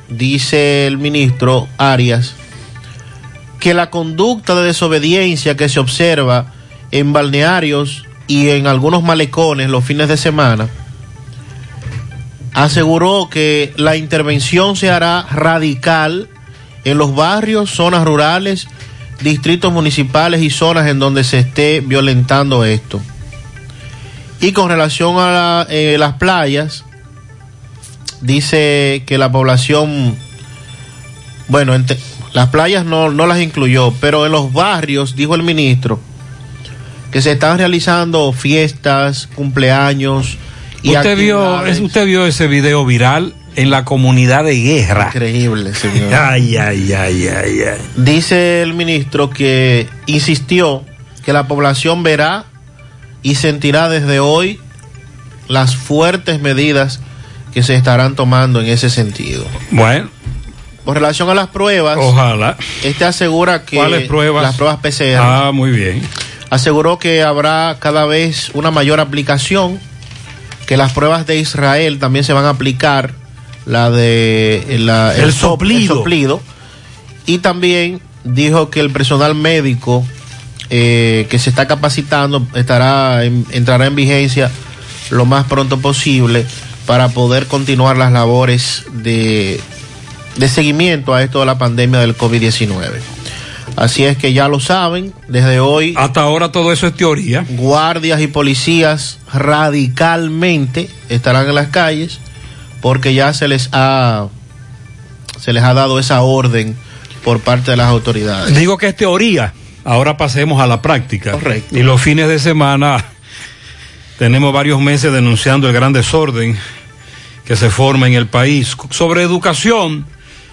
S11: dice el ministro Arias, que la conducta de desobediencia que se observa en balnearios y en algunos malecones los fines de semana, aseguró que la intervención se hará radical en los barrios, zonas rurales, distritos municipales y zonas en donde se esté violentando esto. Y con relación a eh, las playas, dice que la población, bueno, las playas no, no las incluyó, pero en los barrios, dijo el ministro, que se están realizando fiestas, cumpleaños y
S9: Usted vio, es- usted vio ese video viral en la comunidad de guerra.
S11: Increíble, señor.
S9: Ay, ay, ay, ay, ay.
S11: Dice el ministro que insistió que la población verá y sentirá desde hoy las fuertes medidas que se estarán tomando en ese sentido.
S9: Bueno,
S11: Con relación a las pruebas,
S9: ojalá.
S11: este asegura que
S9: ¿Cuáles pruebas?
S11: las pruebas PCR
S9: Ah, muy bien.
S11: Aseguró que habrá cada vez una mayor aplicación, que las pruebas de Israel también se van a aplicar, la de la-
S9: El
S11: sop-
S9: soplido.
S11: soplido. y también dijo que el personal médico eh, que se está capacitando estará en- entrará en vigencia lo más pronto posible para poder continuar las labores de, de seguimiento a esto de la pandemia del COVID-19. Así es que ya lo saben, desde hoy
S9: Hasta ahora todo eso es teoría.
S11: guardias y policías radicalmente estarán en las calles porque ya se les ha se les ha dado esa orden por parte de las autoridades.
S9: Digo que es teoría. Ahora pasemos a la práctica.
S11: Correcto.
S9: Y los fines de semana tenemos varios meses denunciando el gran desorden que se forma en el país. Sobre educación,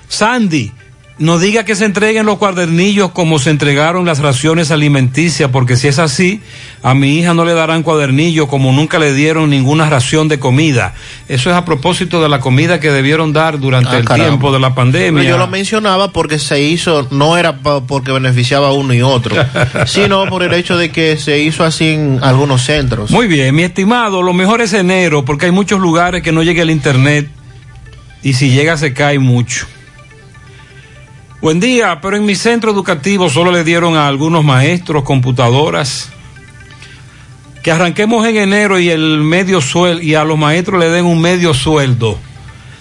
S9: Sandy, no diga que se entreguen los cuadernillos como se entregaron las raciones alimenticias, porque si es así, a mi hija no le darán cuadernillos como nunca le dieron ninguna ración de comida. Eso es a propósito de la comida que debieron dar durante
S11: Ah,
S9: el
S11: caramba.
S9: tiempo de la pandemia.
S11: Pero yo lo mencionaba porque se hizo, no era porque beneficiaba a uno y otro, sino por el hecho de que se hizo así en algunos centros.
S9: Muy bien, mi estimado, lo mejor es enero porque hay muchos lugares que no llega el internet y si llega se cae mucho. Buen día, pero en mi centro educativo solo le dieron a algunos maestros computadoras. Que arranquemos en enero y el medio sueldo y a los maestros le den un medio sueldo.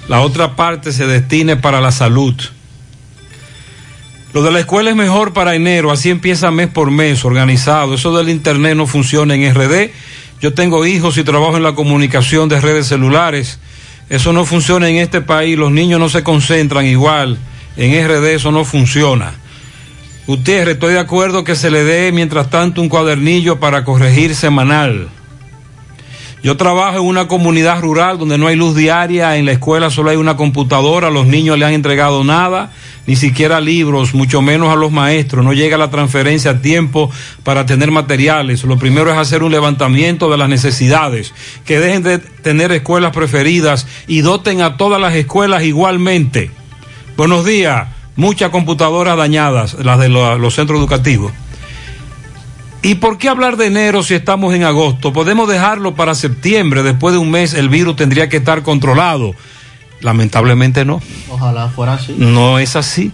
S9: La otra parte se destine para la salud. Lo de la escuela es mejor para enero, así empieza mes por mes, organizado. Eso del internet no funciona en RD. Yo tengo hijos y trabajo en la comunicación de redes celulares. Eso no funciona en este país, los niños no se concentran igual. En RD eso no funciona. Gutiérrez, estoy de acuerdo que se le dé mientras tanto un cuadernillo para corregir semanal. Yo trabajo en una comunidad rural donde no hay luz diaria, en la escuela solo hay una computadora, los niños le han entregado nada, ni siquiera libros, mucho menos a los maestros, no llega la transferencia a tiempo para tener materiales. Lo primero es hacer un levantamiento de las necesidades, que dejen de tener escuelas preferidas y doten a todas las escuelas igualmente. Buenos días, muchas computadoras dañadas, las de lo- los centros educativos. ¿Y por qué hablar de enero si estamos en agosto? Podemos dejarlo para septiembre. Después de un mes el virus tendría que estar controlado. Lamentablemente no.
S11: Ojalá fuera así.
S9: No es así.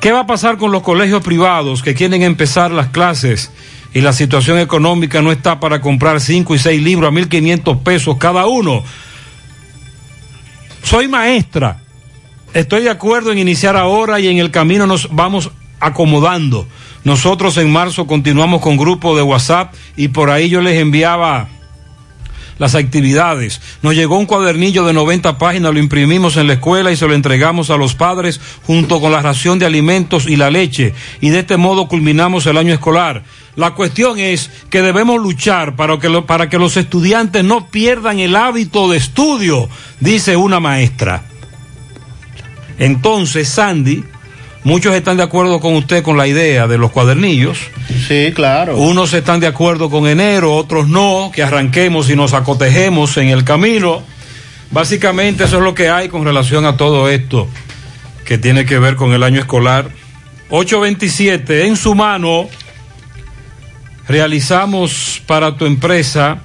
S9: ¿Qué va a pasar con los colegios privados que quieren empezar las clases y la situación económica no está para comprar 5 y 6 libros a 1.500 pesos cada uno? Soy maestra. Estoy de acuerdo en iniciar ahora y en el camino nos vamos acomodando. Nosotros en marzo continuamos con grupo de WhatsApp y por ahí yo les enviaba las actividades. Nos llegó un cuadernillo de 90 páginas, lo imprimimos en la escuela y se lo entregamos a los padres junto con la ración de alimentos y la leche. Y de este modo culminamos el año escolar. La cuestión es que debemos luchar para que, para que los estudiantes no pierdan el hábito de estudio, dice una maestra. Entonces, Sandy, muchos están de acuerdo con usted con la idea de los cuadernillos.
S11: Sí, claro.
S9: Unos están de acuerdo con enero, otros no, que arranquemos y nos acotejemos en el camino. Básicamente eso es lo que hay con relación a todo esto que tiene que ver con el año escolar. 827, en su mano, realizamos para tu empresa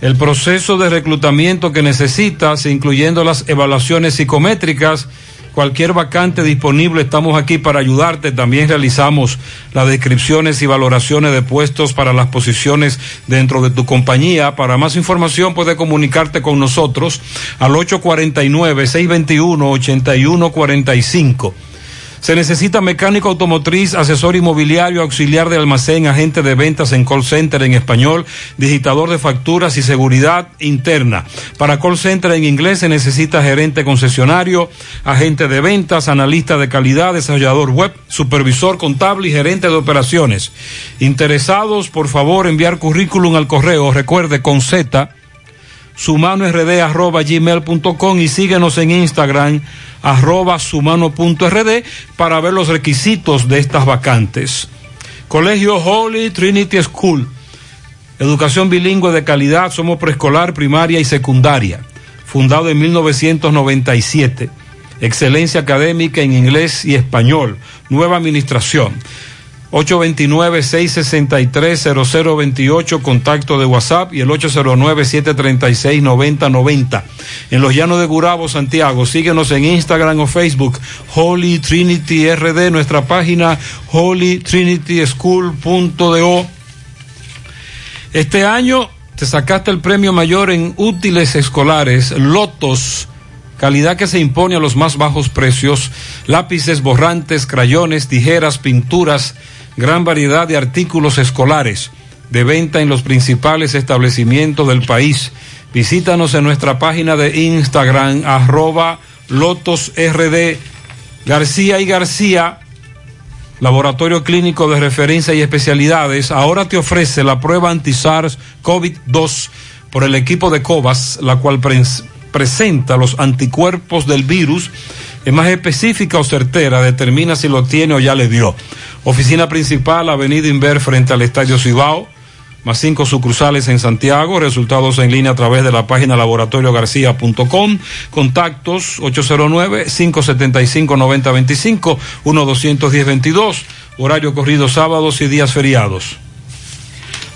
S9: el proceso de reclutamiento que necesitas, incluyendo las evaluaciones psicométricas. Cualquier vacante disponible, estamos aquí para ayudarte. También realizamos las descripciones y valoraciones de puestos para las posiciones dentro de tu compañía. Para más información, puedes comunicarte con nosotros al 849-621-8145. Se necesita mecánico automotriz, asesor inmobiliario, auxiliar de almacén, agente de ventas en call center en español, digitador de facturas y seguridad interna. Para call center en inglés se necesita gerente concesionario, agente de ventas, analista de calidad, desarrollador web, supervisor contable y gerente de operaciones. Interesados, por favor, enviar currículum al correo, recuerde con Z sumanord.gmail.com y síguenos en Instagram arroba sumano.rd para ver los requisitos de estas vacantes. Colegio Holy Trinity School. Educación bilingüe de calidad, somos preescolar, primaria y secundaria. Fundado en 1997. Excelencia académica en inglés y español. Nueva administración. 829-663-0028, contacto de WhatsApp y el 809-736-9090. En los llanos de Gurabo, Santiago, síguenos en Instagram o Facebook, Holy Trinity RD, nuestra página holytrinityschool.do. Este año te sacaste el premio mayor en útiles escolares, Lotos calidad que se impone a los más bajos precios, lápices, borrantes, crayones, tijeras, pinturas, gran variedad de artículos escolares de venta en los principales establecimientos del país. Visítanos en nuestra página de Instagram, arroba lotosrd García y García, Laboratorio Clínico de Referencia y Especialidades, ahora te ofrece la prueba anti-SARS COVID-2 por el equipo de COVAS, la cual presenta los anticuerpos del virus, es más específica o certera, determina si lo tiene o ya le dio. Oficina principal, Avenida Inver frente al Estadio Cibao, más cinco sucursales en Santiago, resultados en línea a través de la página laboratoriogarcía.com, contactos 809-575-9025, 1-210-22, horario corrido sábados y días feriados.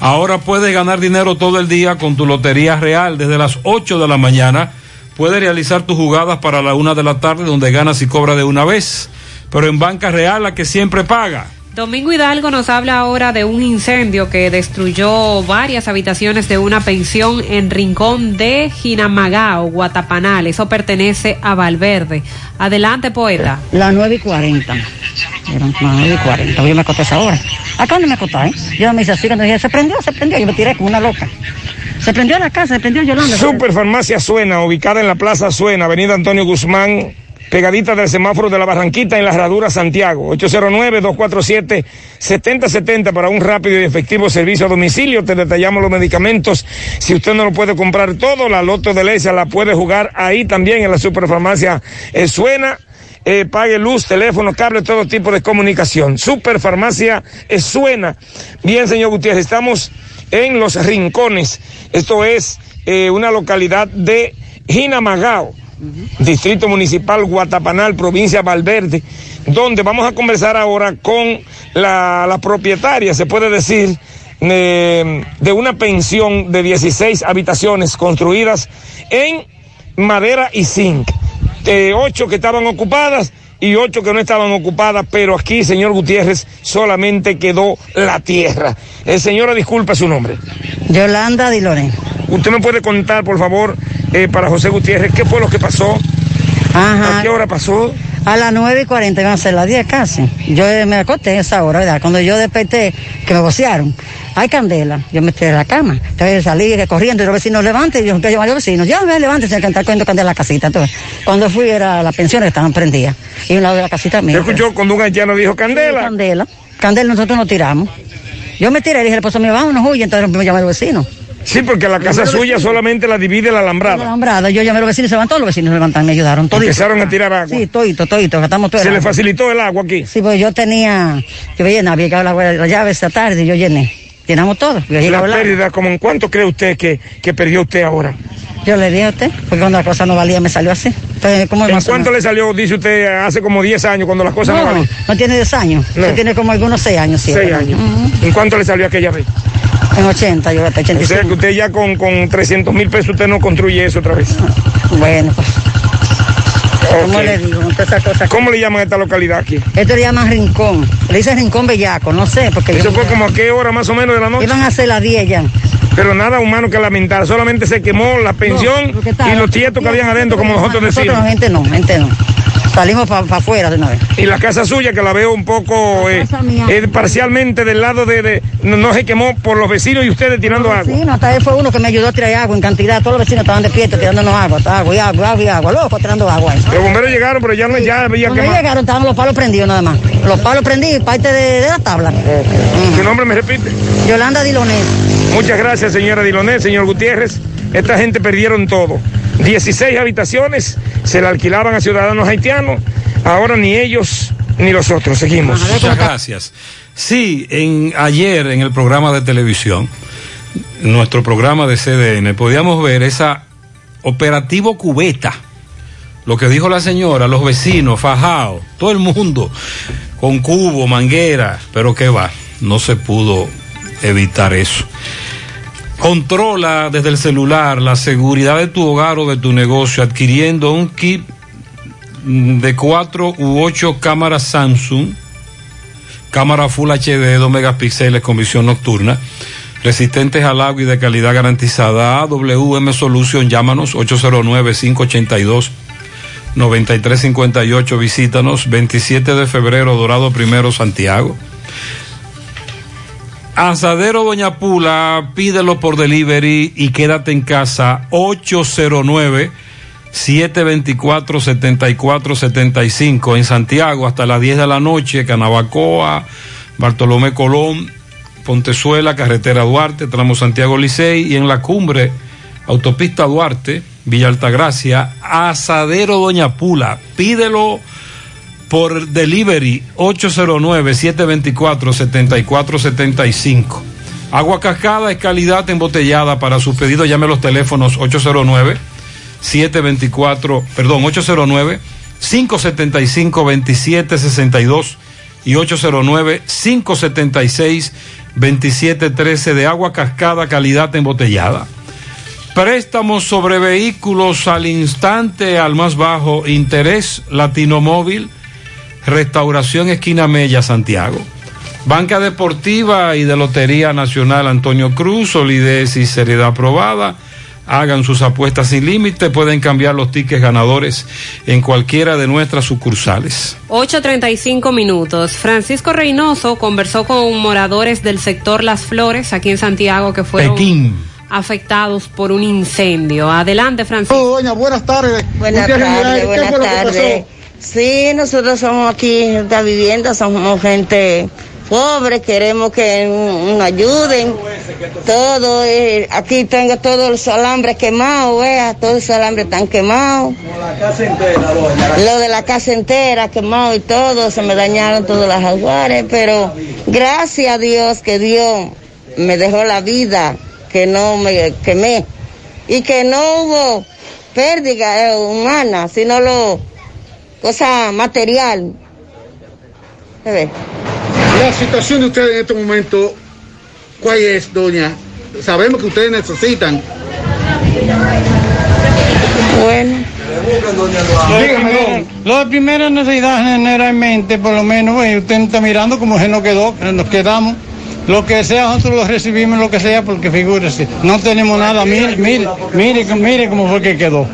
S9: Ahora puedes ganar dinero todo el día con tu Lotería Real desde las 8 de la mañana. Puedes realizar tus jugadas para la una de la tarde donde ganas y cobras de una vez. Pero en Banca Real la que siempre paga.
S10: Domingo Hidalgo nos habla ahora de un incendio que destruyó varias habitaciones de una pensión en Rincón de Jinamagao, Guatapanal. Eso pertenece a Valverde. Adelante, poeta.
S44: Las 9 y 40. Eran las 9 y 40. Yo me acosté a esa hora. Acá no me acosté, ¿eh? Yo me hice así cuando dije, se prendió, se prendió. Yo me tiré como una loca. Se prendió la casa, se prendió Yolanda.
S45: Superfarmacia Suena, ubicada en la Plaza Suena, Avenida Antonio Guzmán, pegadita del semáforo de la Barranquita en la Herradura Santiago. 809-247-7070 para un rápido y efectivo servicio a domicilio. Te detallamos los medicamentos. Si usted no lo puede comprar todo, la Loto de Lesia la puede jugar ahí también en la Superfarmacia eh, Suena. Eh, pague luz, teléfono, cable, todo tipo de comunicación. Superfarmacia eh, Suena. Bien, señor Gutiérrez, estamos en Los Rincones. Esto es eh, una localidad de Jinamagao, Distrito Municipal Guatapanal, provincia Valverde, donde vamos a conversar ahora con la, propietaria, se puede decir, eh, de una pensión de 16 habitaciones construidas en madera y zinc. Ocho que estaban ocupadas y ocho que no estaban ocupadas, pero aquí, señor Gutiérrez, solamente quedó la tierra. Eh, señora, disculpa su nombre.
S44: Yolanda Diloné.
S45: ¿Usted me puede contar, por favor, eh, para José Gutiérrez, qué fue lo que pasó?
S44: Ajá.
S45: ¿A qué hora pasó?
S44: A las 9 y 40 iban a ser las 10 casi. Yo me acosté a esa hora, ¿verdad? Cuando yo desperté, que me vocearon, hay candela, yo me tiré de la cama. Entonces salí corriendo y los vecinos levanten, y yo empecé a llamar a los vecinos, ya me levanten, a cantar cogiendo candela a la casita. Entonces, cuando fui era la pensión que estaban prendidas. Y un lado de la casita mía.
S45: ¿Usted escuchó cuando un haitiano dijo candela?
S44: Sí, candela. Candela nosotros nos tiramos. Yo me tiré y dije, pues mío, vámonos, huye, entonces me llamé a los vecinos.
S45: Sí, porque la casa suya solamente la divide la alambrada.
S44: La alambrada, yo llamé a los vecinos, se levantó, los vecinos se levantaron, me ayudaron. Todito.
S45: Empezaron a tirar agua.
S44: Sí, todito, todito, gastamos todo el
S45: ¿Se le
S44: agua.
S45: facilitó el agua aquí?
S44: Sí, pues yo tenía, yo llené, había llegado la, la llave esta tarde y yo llené. Llenamos todo.
S45: La pérdida, ¿como en cuánto cree usted que, que perdió usted ahora?
S44: Yo le dije a usted, porque cuando la cosa no valía me salió así. Entonces, ¿cómo
S45: ¿En cuánto le salió, dice usted, hace como 10 años, cuando las cosas no,
S44: No,
S45: valían?
S44: no tiene 10 años.
S45: No.
S44: Tiene como algunos 6 años, sí.
S45: Seis
S44: ¿verdad?
S45: años.
S44: Ujú.
S45: ¿En cuánto le salió aquella vez?
S44: En 80, yo hasta
S45: O sea
S44: 85.
S45: que usted ya con, con 300 mil pesos usted no construye eso otra vez.
S44: Bueno, pues. ¿Cómo le digo? Todas esas cosas.
S45: ¿Cómo le llaman a esta localidad aquí?
S44: Esto le llaman Rincón. Le dicen Rincón Bellaco, no sé, porque
S45: Eso fue como a qué hora más o menos de la noche.
S44: iban a hacer las 10 ya.
S45: Pero nada humano que lamentar, solamente se quemó la pensión y los tietos que habían adentro, como nosotros
S44: Nosotros
S45: decimos.
S44: no, gente no, gente no. Salimos para afuera de una vez.
S45: Y la casa suya, que la veo un poco eh,
S44: casa mía.
S45: eh, parcialmente del lado de, de- no, no se quemó por los vecinos y ustedes tirando agua.
S44: Sí, no, hasta él fue uno que me ayudó a tirar agua en cantidad. Todos los vecinos estaban despiertos tirándonos agua, agua y agua, agua y agua. Loco, tirando agua. ahí.
S45: Los bomberos llegaron, pero ya no ya había
S44: Cuando
S45: quemado.
S44: llegaron estaban los palos prendidos nada más. Los palos prendidos, parte de, de la tabla.
S45: ¿Su nombre me repite?
S44: Yolanda Dilonet.
S45: Muchas gracias, señora Dilonet, señor Gutiérrez. Esta gente perdieron todo. 16 habitaciones se la alquilaban a ciudadanos haitianos. Ahora ni ellos ni los otros. Seguimos.
S9: Muchas gracias. Sí, en, ayer en el programa de televisión, nuestro programa de CDN, podíamos ver esa operativo cubeta. Lo que dijo la señora, los vecinos, fajao, todo el mundo, con cubo, manguera, pero qué va, no se pudo evitar eso. Controla desde el celular la seguridad de tu hogar o de tu negocio adquiriendo un kit de cuatro u ocho cámaras Samsung, cámara Full HD de 2 megapíxeles con visión nocturna, resistentes al agua y de calidad garantizada. AWM Solution, llámanos 809-582-9358, visítanos 27 de febrero, Dorado Primero, Santiago. Asadero Doña Pula, pídelo por delivery y quédate en casa 809 724-7475 en Santiago hasta las 10 de la noche, Canabacoa, Bartolomé Colón, Pontezuela, Carretera Duarte, tramo Santiago Licey y en la cumbre, Autopista Duarte, Villa Altagracia, Asadero Doña Pula. Pídelo por delivery 809-724-7475. Agua cascada es calidad embotellada. Para sus pedidos llame a los teléfonos 809 724, perdón, 809 575 2762 y 809 576 2713 de agua cascada calidad embotellada. Préstamos sobre vehículos al instante al más bajo interés Latino Móvil, Restauración Esquina Mella, Santiago. Banca Deportiva y de Lotería Nacional Antonio Cruz, solidez y seriedad aprobada. Hagan sus apuestas sin límite, pueden cambiar los tickets ganadores en cualquiera de nuestras sucursales.
S10: 8.35 minutos. Francisco Reynoso conversó con moradores del sector Las Flores, aquí en Santiago, que fueron
S9: Pekín.
S10: afectados por un incendio. Adelante, Francisco.
S46: doña, buenas tardes.
S47: Buenas tardes,
S46: Mijares, ¿qué
S47: buenas tardes. Sí, nosotros somos aquí en esta vivienda, somos gente pobre, queremos que nos ayuden. Todo, eh, aquí tengo todos los alambres quemados, vea, todos los alambres están quemados. Lo de la casa entera quemado y todo, se me dañaron todas las aguares, pero gracias a Dios que Dios me dejó la vida, que no me quemé y que no hubo pérdida eh, humana, sino lo cosa material. Ve.
S46: La situación de ustedes en este momento, ¿cuál es, doña? Sabemos que ustedes necesitan.
S47: Bueno.
S46: Dígame, don.
S48: Lo de primera necesidad generalmente, por lo menos, pues, usted está mirando cómo se nos quedó, que nos quedamos. Lo que sea, nosotros lo recibimos, lo que sea, porque figúrese, no tenemos nada. Mire, mire, mire, mire cómo fue que quedó.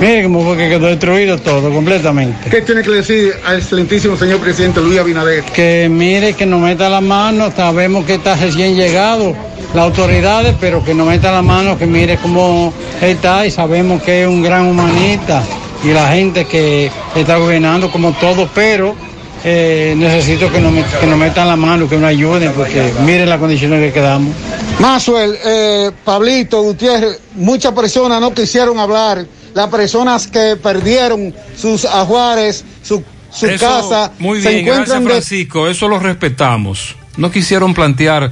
S48: Mire cómo fue que quedó destruido todo, completamente.
S46: ¿Qué tiene que decir al excelentísimo señor presidente Luis Abinader?
S48: Que mire, que nos meta la mano, sabemos que está recién llegado las autoridades, pero que nos meta la mano, que mire cómo está y sabemos que es un gran humanista y la gente que está gobernando como todo, pero eh, necesito que nos, que nos metan la mano, que nos ayuden, porque mire las condiciones que quedamos.
S46: Masuel, eh, Pablito, Gutiérrez, muchas personas no quisieron hablar. Las personas que perdieron sus ajuares, su, su
S9: Eso,
S46: casa,
S9: Muy
S46: se
S9: bien, gracias
S46: encuentran de-
S9: Francisco, eso lo respetamos. No quisieron plantear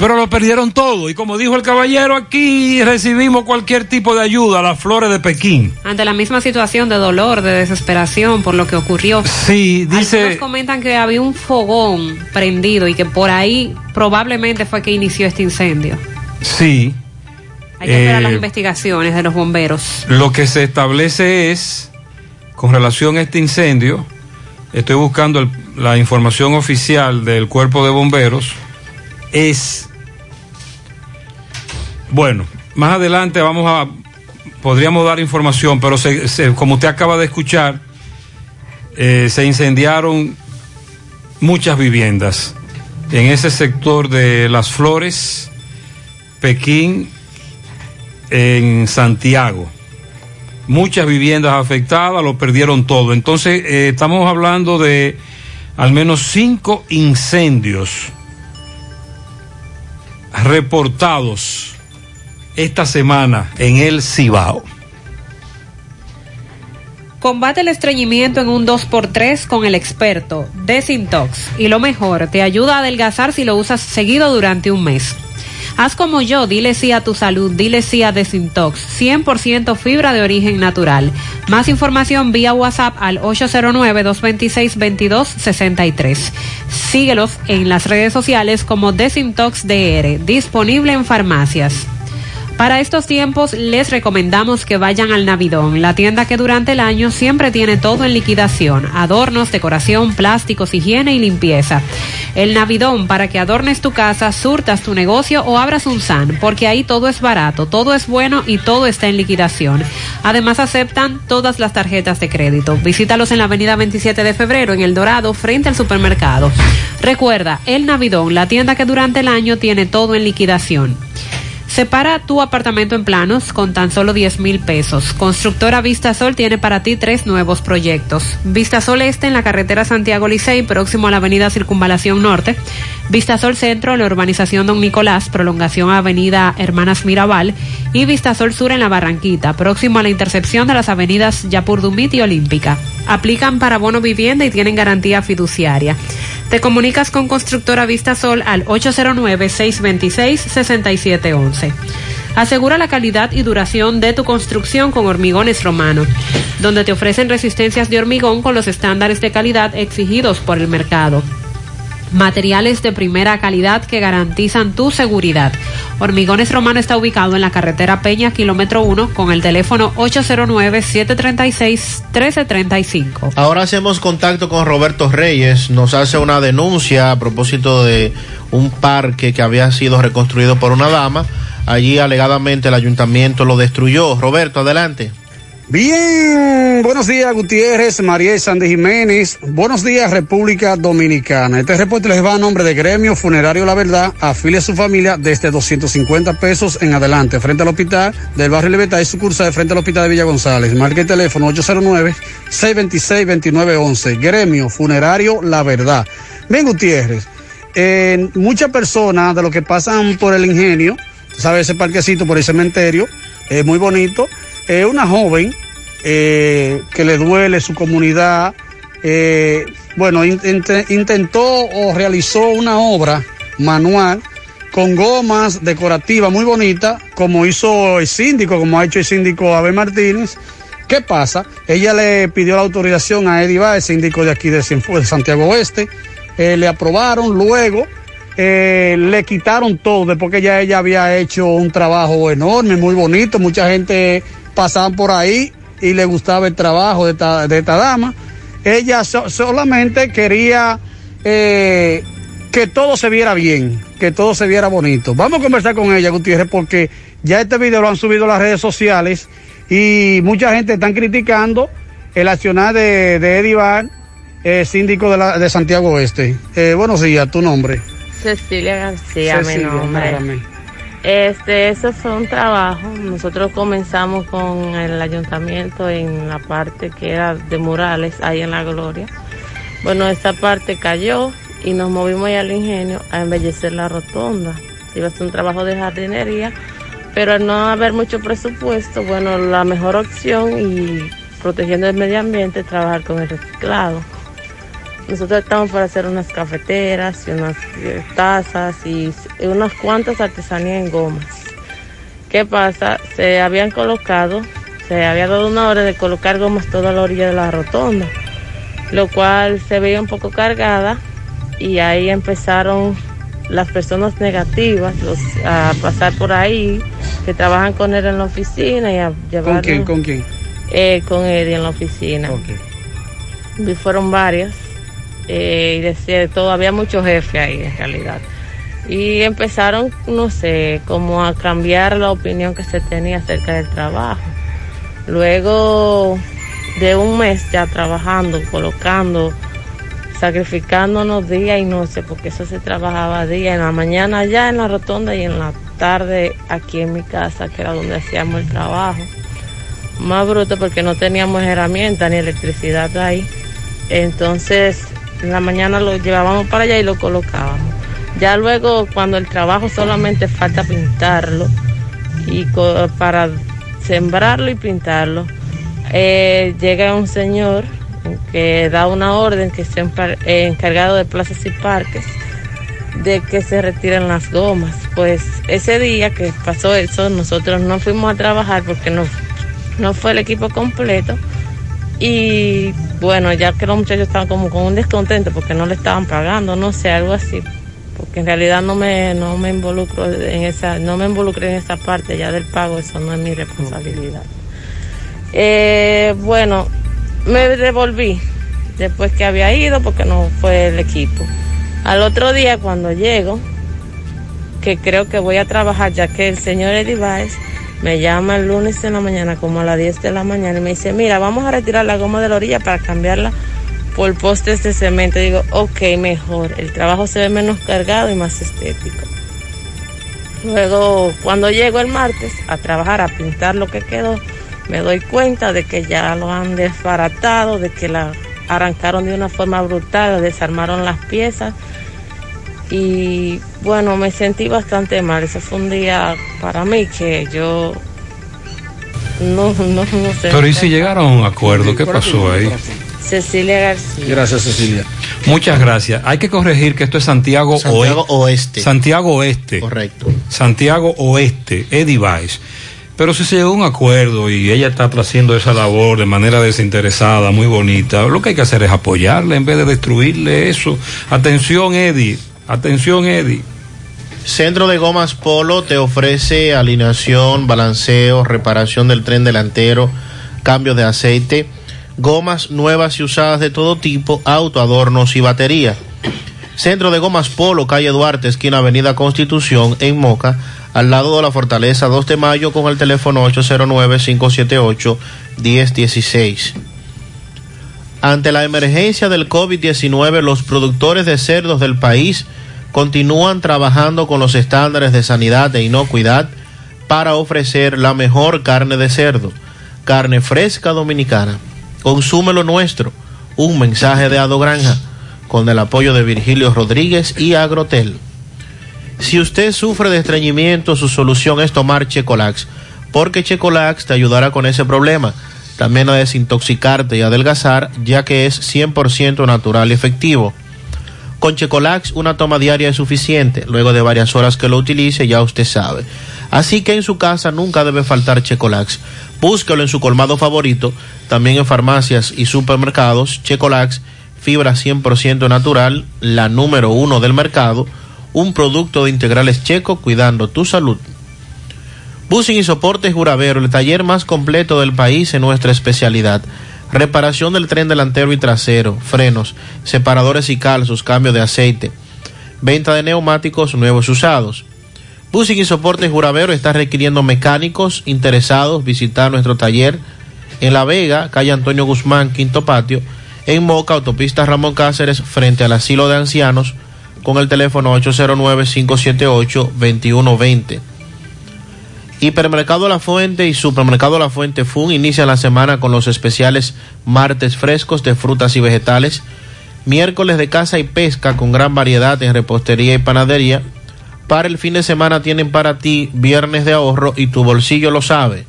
S9: pero lo perdieron todo. Y como dijo el caballero, aquí recibimos cualquier tipo de ayuda, las flores de Pekín.
S10: Ante la misma situación de dolor, de desesperación por lo que ocurrió.
S9: Sí, dice.
S10: Algunos comentan que había un fogón prendido y que por ahí probablemente fue que inició este incendio.
S9: Sí.
S10: Hay que esperar
S9: Eh,
S10: las investigaciones de los bomberos.
S9: Lo que se establece es, con relación a este incendio, estoy buscando el- la información oficial del cuerpo de bomberos, es, bueno, más adelante vamos a, podríamos dar información, pero se- se- como usted acaba de escuchar, eh, se incendiaron muchas viviendas en ese sector de Las Flores, Pekín, en Santiago. Muchas viviendas afectadas, lo perdieron todo. Entonces, eh, estamos hablando de al menos cinco incendios reportados esta semana en el Cibao.
S10: Combate el estreñimiento en un 2x3 con el experto Desintox. Y lo mejor, te ayuda a adelgazar si lo usas seguido durante un mes. Haz como yo, dile sí a tu salud, dile sí a Desintox, 100% fibra de origen natural. Más información vía WhatsApp al 809-226-2263. Síguelos en las redes sociales como Desintox DR, disponible en farmacias. Para estos tiempos les recomendamos que vayan al Navidón, la tienda que durante el año siempre tiene todo en liquidación, adornos, decoración, plásticos, higiene y limpieza. El Navidón para que adornes tu casa, surtas tu negocio o abras un SAN, porque ahí todo es barato, todo es bueno y todo está en liquidación. Además aceptan todas las tarjetas de crédito. Visítalos en la avenida 27 de febrero en El Dorado, frente al supermercado. Recuerda, El Navidón, la tienda que durante el año tiene todo en liquidación. Separa tu apartamento en planos con tan solo 10 mil pesos. Constructora Vista Sol tiene para ti tres nuevos proyectos. Vista Sol Este en la carretera Santiago Licey, próximo a la avenida Circunvalación Norte. Vista Sol Centro en la urbanización Don Nicolás, prolongación avenida Hermanas Mirabal. Y Vista Sol Sur en la Barranquita, próximo a la intercepción de las avenidas Yapur Dumit y Olímpica. Aplican para bono vivienda y tienen garantía fiduciaria. Te comunicas con Constructora Vista Sol al 809-626-6711. Asegura la calidad y duración de tu construcción con Hormigones Romano, donde te ofrecen resistencias de hormigón con los estándares de calidad exigidos por el mercado. Materiales de primera calidad que garantizan tu seguridad. Hormigones Romano está ubicado en la carretera Peña, kilómetro 1, con el teléfono 809-736-1335.
S11: Ahora hacemos contacto con Roberto Reyes, nos hace una denuncia a propósito de un parque que había sido reconstruido por una dama. Allí alegadamente el ayuntamiento lo destruyó. Roberto, adelante.
S41: Bien, buenos días Gutiérrez, María Sandy Jiménez, buenos días República Dominicana. Este reporte les va a nombre de Gremio Funerario La Verdad, afile a su familia desde 250 pesos en adelante, frente al hospital del barrio Libertad y sucursal de frente al hospital de Villa González. Marque el teléfono 809-626-2911, Gremio Funerario La Verdad. Bien Gutiérrez, eh, muchas personas de los que pasan por el ingenio, ¿sabes? Ese parquecito por el cementerio, es muy bonito. Eh, una joven eh, que le duele su comunidad, eh, bueno, in- int- intentó o realizó una obra manual con gomas decorativas muy bonitas, como hizo el síndico, como ha hecho el síndico Abel Martínez. ¿Qué pasa? Ella le pidió la autorización a Eddie Báez, síndico de aquí de, Santiago Oeste, le aprobaron, luego le quitaron todo, después que ya ella había hecho un trabajo enorme, muy bonito, mucha gente pasaba por ahí y le gustaba el trabajo de esta, de esta dama. Ella so- solamente quería eh, que todo se viera bien, que todo se viera bonito. Vamos a conversar con ella, Gutiérrez, porque ya este video lo han subido a las redes sociales y mucha gente está criticando el accionar de, de Eddie Bar, eh, síndico de, la- de Santiago Oeste. Eh, buenos días, tu nombre.
S49: Cecilia García, mi
S41: Cecilia,
S49: nombre.
S41: aclárame.
S49: Este, eso fue un trabajo. Nosotros comenzamos con el ayuntamiento en la parte que era de murales, ahí en La Gloria. Bueno, esta parte cayó y nos movimos al ingenio a embellecer la rotonda. Iba a ser un trabajo de jardinería, pero al no haber mucho presupuesto, bueno, la mejor opción y protegiendo el medio ambiente trabajar con el reciclado. Nosotros estamos para hacer unas cafeteras y unas tazas y unas cuantas artesanías en gomas. ¿Qué pasa? Se habían colocado, se había dado una hora de colocar gomas toda la orilla de la rotonda, lo cual se veía un poco cargada y ahí empezaron las personas negativas los- a pasar por ahí, que trabajan con él en la oficina y a llevar...
S41: ¿Con quién? ¿Con quién?
S49: Eh, con Eddie en la oficina. Y fueron varias. Eh, y decía de todo, había muchos jefes ahí en realidad. Y empezaron, no sé, como a cambiar la opinión que se tenía acerca del trabajo. Luego de un mes ya trabajando, colocando, sacrificándonos día y noche, porque eso se trabajaba día, en la mañana allá en la rotonda y en la tarde aquí en mi casa, que era donde hacíamos el trabajo más bruto porque no teníamos herramientas ni electricidad ahí. Entonces, en la mañana lo llevábamos para allá y lo colocábamos. Ya luego, cuando el trabajo solamente falta pintarlo y para sembrarlo y pintarlo, eh, llega un señor que da una orden que está eh, encargado de plazas y parques de que se retiren las gomas. Pues ese día que pasó eso, nosotros no fuimos a trabajar porque no, no fue el equipo completo. Y bueno, ya que los muchachos estaban como con un descontento porque no le estaban pagando, no sé, algo así. Porque en realidad no me, no me involucro en esa, no me involucré en esa parte ya del pago, eso no es mi responsabilidad. Eh, bueno, me devolví después que había ido porque no fue el equipo. Al otro día cuando llego, que creo que voy a trabajar ya que el señor Eddie Baez me llama el lunes en la mañana como a las 10 de la mañana y me dice, mira, vamos a retirar la goma de la orilla para cambiarla por postes de cemento. Digo, ok, mejor, el trabajo se ve menos cargado y más estético. Luego, cuando llego el martes a trabajar, a pintar lo que quedó, me doy cuenta de que ya lo han desbaratado, de que la arrancaron de una forma brutal, desarmaron las piezas y bueno, me sentí bastante mal. Ese fue un día para mí que yo no, no, no sé.
S9: Pero ¿y si llegaron a un acuerdo? ¿Qué pasó ahí?
S49: Cecilia García.
S41: Gracias, Cecilia.
S9: Muchas gracias. Hay que corregir que esto es Santiago,
S11: Santiago Oeste.
S9: Santiago Oeste.
S11: Correcto.
S9: Santiago Oeste, Eddie Weiss. Pero si se llegó a un acuerdo y ella está haciendo esa labor de manera desinteresada, muy bonita, lo que hay que hacer es apoyarle en vez de destruirle eso. Atención, Eddie. Atención, Eddie.
S11: Centro de Gomas Polo te ofrece alineación, balanceo, reparación del tren delantero, cambio de aceite, gomas nuevas y usadas de todo tipo, auto, adornos y batería. Centro de Gomas Polo, calle Duarte, esquina Avenida Constitución, en Moca, al lado de la Fortaleza 2 de Mayo, con el teléfono 809-578-1016. Ante la emergencia del COVID-19, los productores de cerdos del país continúan trabajando con los estándares de sanidad e inocuidad para ofrecer la mejor carne de cerdo, carne fresca dominicana. Consume lo nuestro. Un mensaje de Ado Granja con el apoyo de Virgilio Rodríguez y Agrotel. Si usted sufre de estreñimiento, su solución es tomar Checolax, porque Checolax te ayudará con ese problema. También a desintoxicarte y adelgazar, ya que es 100% natural y efectivo. Con Checolax una toma diaria es suficiente. Luego de varias horas que lo utilice ya usted sabe. Así que en su casa nunca debe faltar Checolax. Búsquelo en su colmado favorito, también en farmacias y supermercados. Checolax, fibra 100% natural, la número uno del mercado. Un producto de integrales checo cuidando tu salud. Busing y Soportes Juravero, el taller más completo del país en nuestra especialidad. Reparación del tren delantero y trasero, frenos, separadores y calzos, cambio de aceite. Venta de neumáticos nuevos usados. Busing y Soportes Juravero está requiriendo mecánicos interesados visitar nuestro taller en La Vega, calle Antonio Guzmán, Quinto Patio, en Moca, autopista Ramón Cáceres, frente al asilo de ancianos, con el teléfono 809-578-2120. Hipermercado La Fuente y Supermercado La Fuente Fun inician la semana con los especiales martes frescos de frutas y vegetales, miércoles de caza y pesca con gran variedad en repostería y panadería. Para el fin de semana tienen para ti viernes de ahorro y tu bolsillo lo sabe.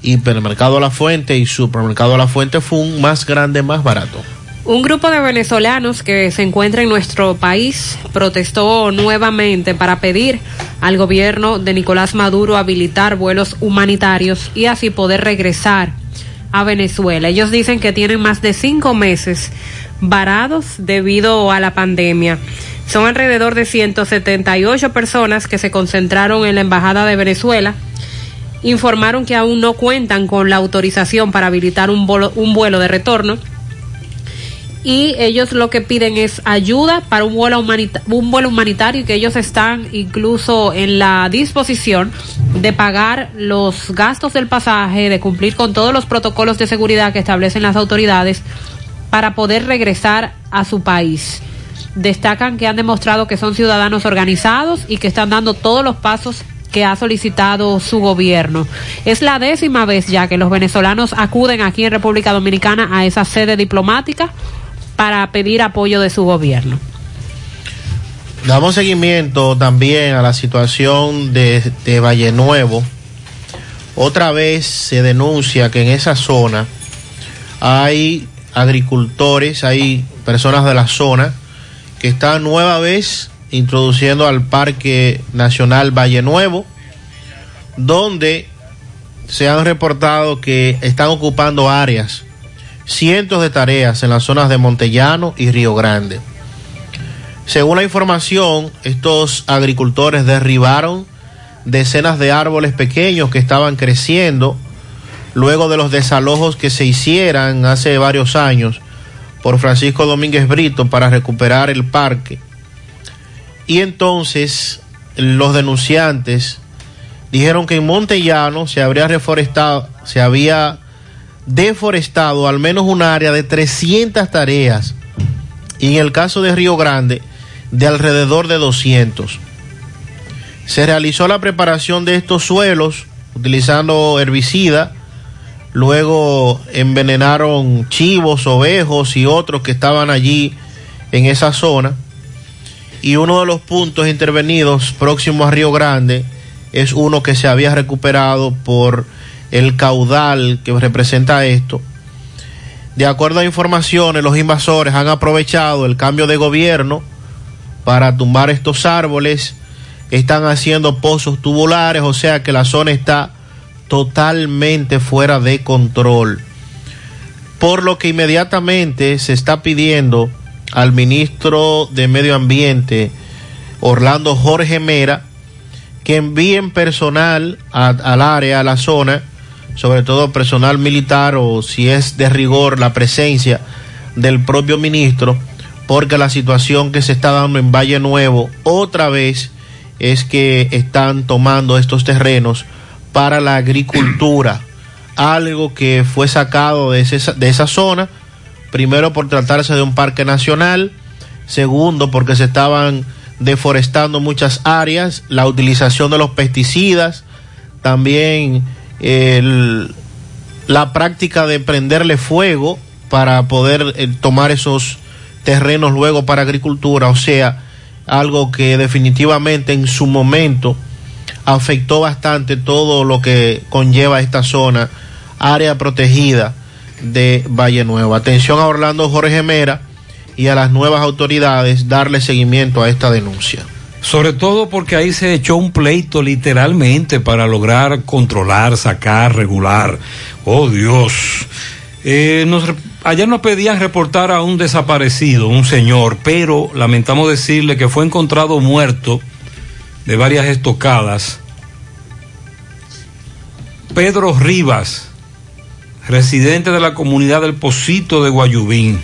S11: Hipermercado La Fuente y Supermercado La Fuente Fun más grande, más barato.
S10: Un grupo de venezolanos que se encuentra en nuestro país protestó nuevamente para pedir al gobierno de Nicolás Maduro habilitar vuelos humanitarios y así poder regresar a Venezuela. Ellos dicen que tienen más de cinco meses varados debido a la pandemia. Son alrededor de 178 personas que se concentraron en la Embajada de Venezuela. Informaron que aún no cuentan con la autorización para habilitar un, vuelo, un vuelo de retorno y ellos lo que piden es ayuda para un vuelo, humanita un vuelo humanitario y que ellos están incluso en la disposición de pagar los gastos del pasaje, de cumplir con todos los protocolos de seguridad que establecen las autoridades para poder regresar a su país. Destacan que han demostrado que son ciudadanos organizados y que están dando todos los pasos que ha solicitado su gobierno. Es la décima vez ya que los venezolanos acuden aquí en República Dominicana a esa sede diplomática para pedir apoyo de su gobierno.
S11: Damos seguimiento también a la situación de, de Valle Nuevo. Otra vez se denuncia que en esa zona hay agricultores, hay personas de la zona que están nueva vez introduciendo al Parque Nacional Valle Nuevo, donde se han reportado que están ocupando áreas cientos de tareas en las zonas de Montellano y Río Grande. Según la información, estos agricultores derribaron decenas de árboles pequeños que estaban creciendo luego de los desalojos que se hicieran hace varios años por Francisco Domínguez Brito para recuperar el parque. Y entonces los denunciantes dijeron que en Montellano se habría reforestado, se había deforestado al menos un área de 300 tareas y en el caso de Río Grande de alrededor de 200. Se realizó la preparación de estos suelos utilizando herbicida, luego envenenaron chivos, ovejos y otros que estaban allí en esa zona. Y uno de los puntos intervenidos próximo a Río Grande es uno que se había recuperado por el caudal que representa esto. De acuerdo a informaciones, los invasores han aprovechado el cambio de gobierno para tumbar estos árboles, están haciendo pozos tubulares, o sea que la zona está totalmente fuera de control. Por lo que inmediatamente se está pidiendo al ministro de Medio Ambiente, Orlando Jorge Mera, que envíen personal al área, a la zona, sobre todo personal militar o si es de rigor la presencia del propio ministro, porque la situación que se está dando en Valle Nuevo otra vez es que están tomando estos terrenos para la agricultura, algo que fue sacado de, de esa zona, primero por tratarse de un parque nacional, segundo porque se estaban deforestando muchas áreas, la utilización de los pesticidas, también el, la práctica de prenderle fuego para poder eh, tomar esos terrenos luego para agricultura, o sea, algo que definitivamente en su momento afectó bastante todo lo que conlleva esta zona, área protegida de Valle Nuevo. Atención a Orlando Jorge Mera y a las nuevas autoridades darle seguimiento a esta denuncia.
S9: Sobre todo porque ahí se echó un pleito literalmente para lograr controlar, sacar, regular. Oh Dios. Eh, nos, ayer nos pedían reportar a un desaparecido, un señor, pero lamentamos decirle que fue encontrado muerto de varias estocadas. Pedro Rivas, residente de la comunidad del Pocito de Guayubín.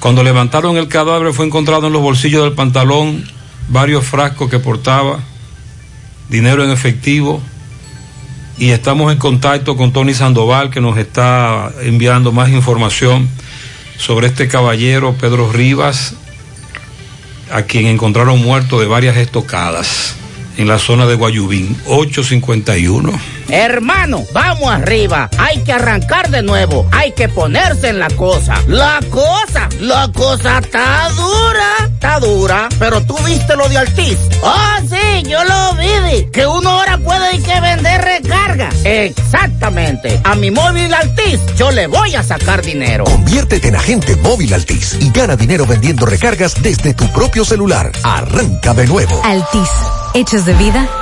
S9: Cuando levantaron el cadáver fue encontrado en los bolsillos del pantalón varios frascos que portaba, dinero en efectivo, y estamos en contacto con Tony Sandoval que nos está enviando más información sobre este caballero Pedro Rivas, a quien encontraron muerto de varias estocadas en la zona de Guayubín, 851.
S50: Hermano, vamos arriba. Hay que arrancar de nuevo. Hay que ponerse en la cosa. La cosa, la cosa está dura. Está dura. Pero tú viste lo de Altis. Oh, sí, yo lo vi. Que uno ahora puede ir que vender recarga.
S51: Exactamente. A mi móvil Altis yo le voy a sacar dinero.
S16: Conviértete en agente móvil Altis y gana dinero vendiendo recargas desde tu propio celular. Arranca de nuevo.
S27: Altis. Hechos de vida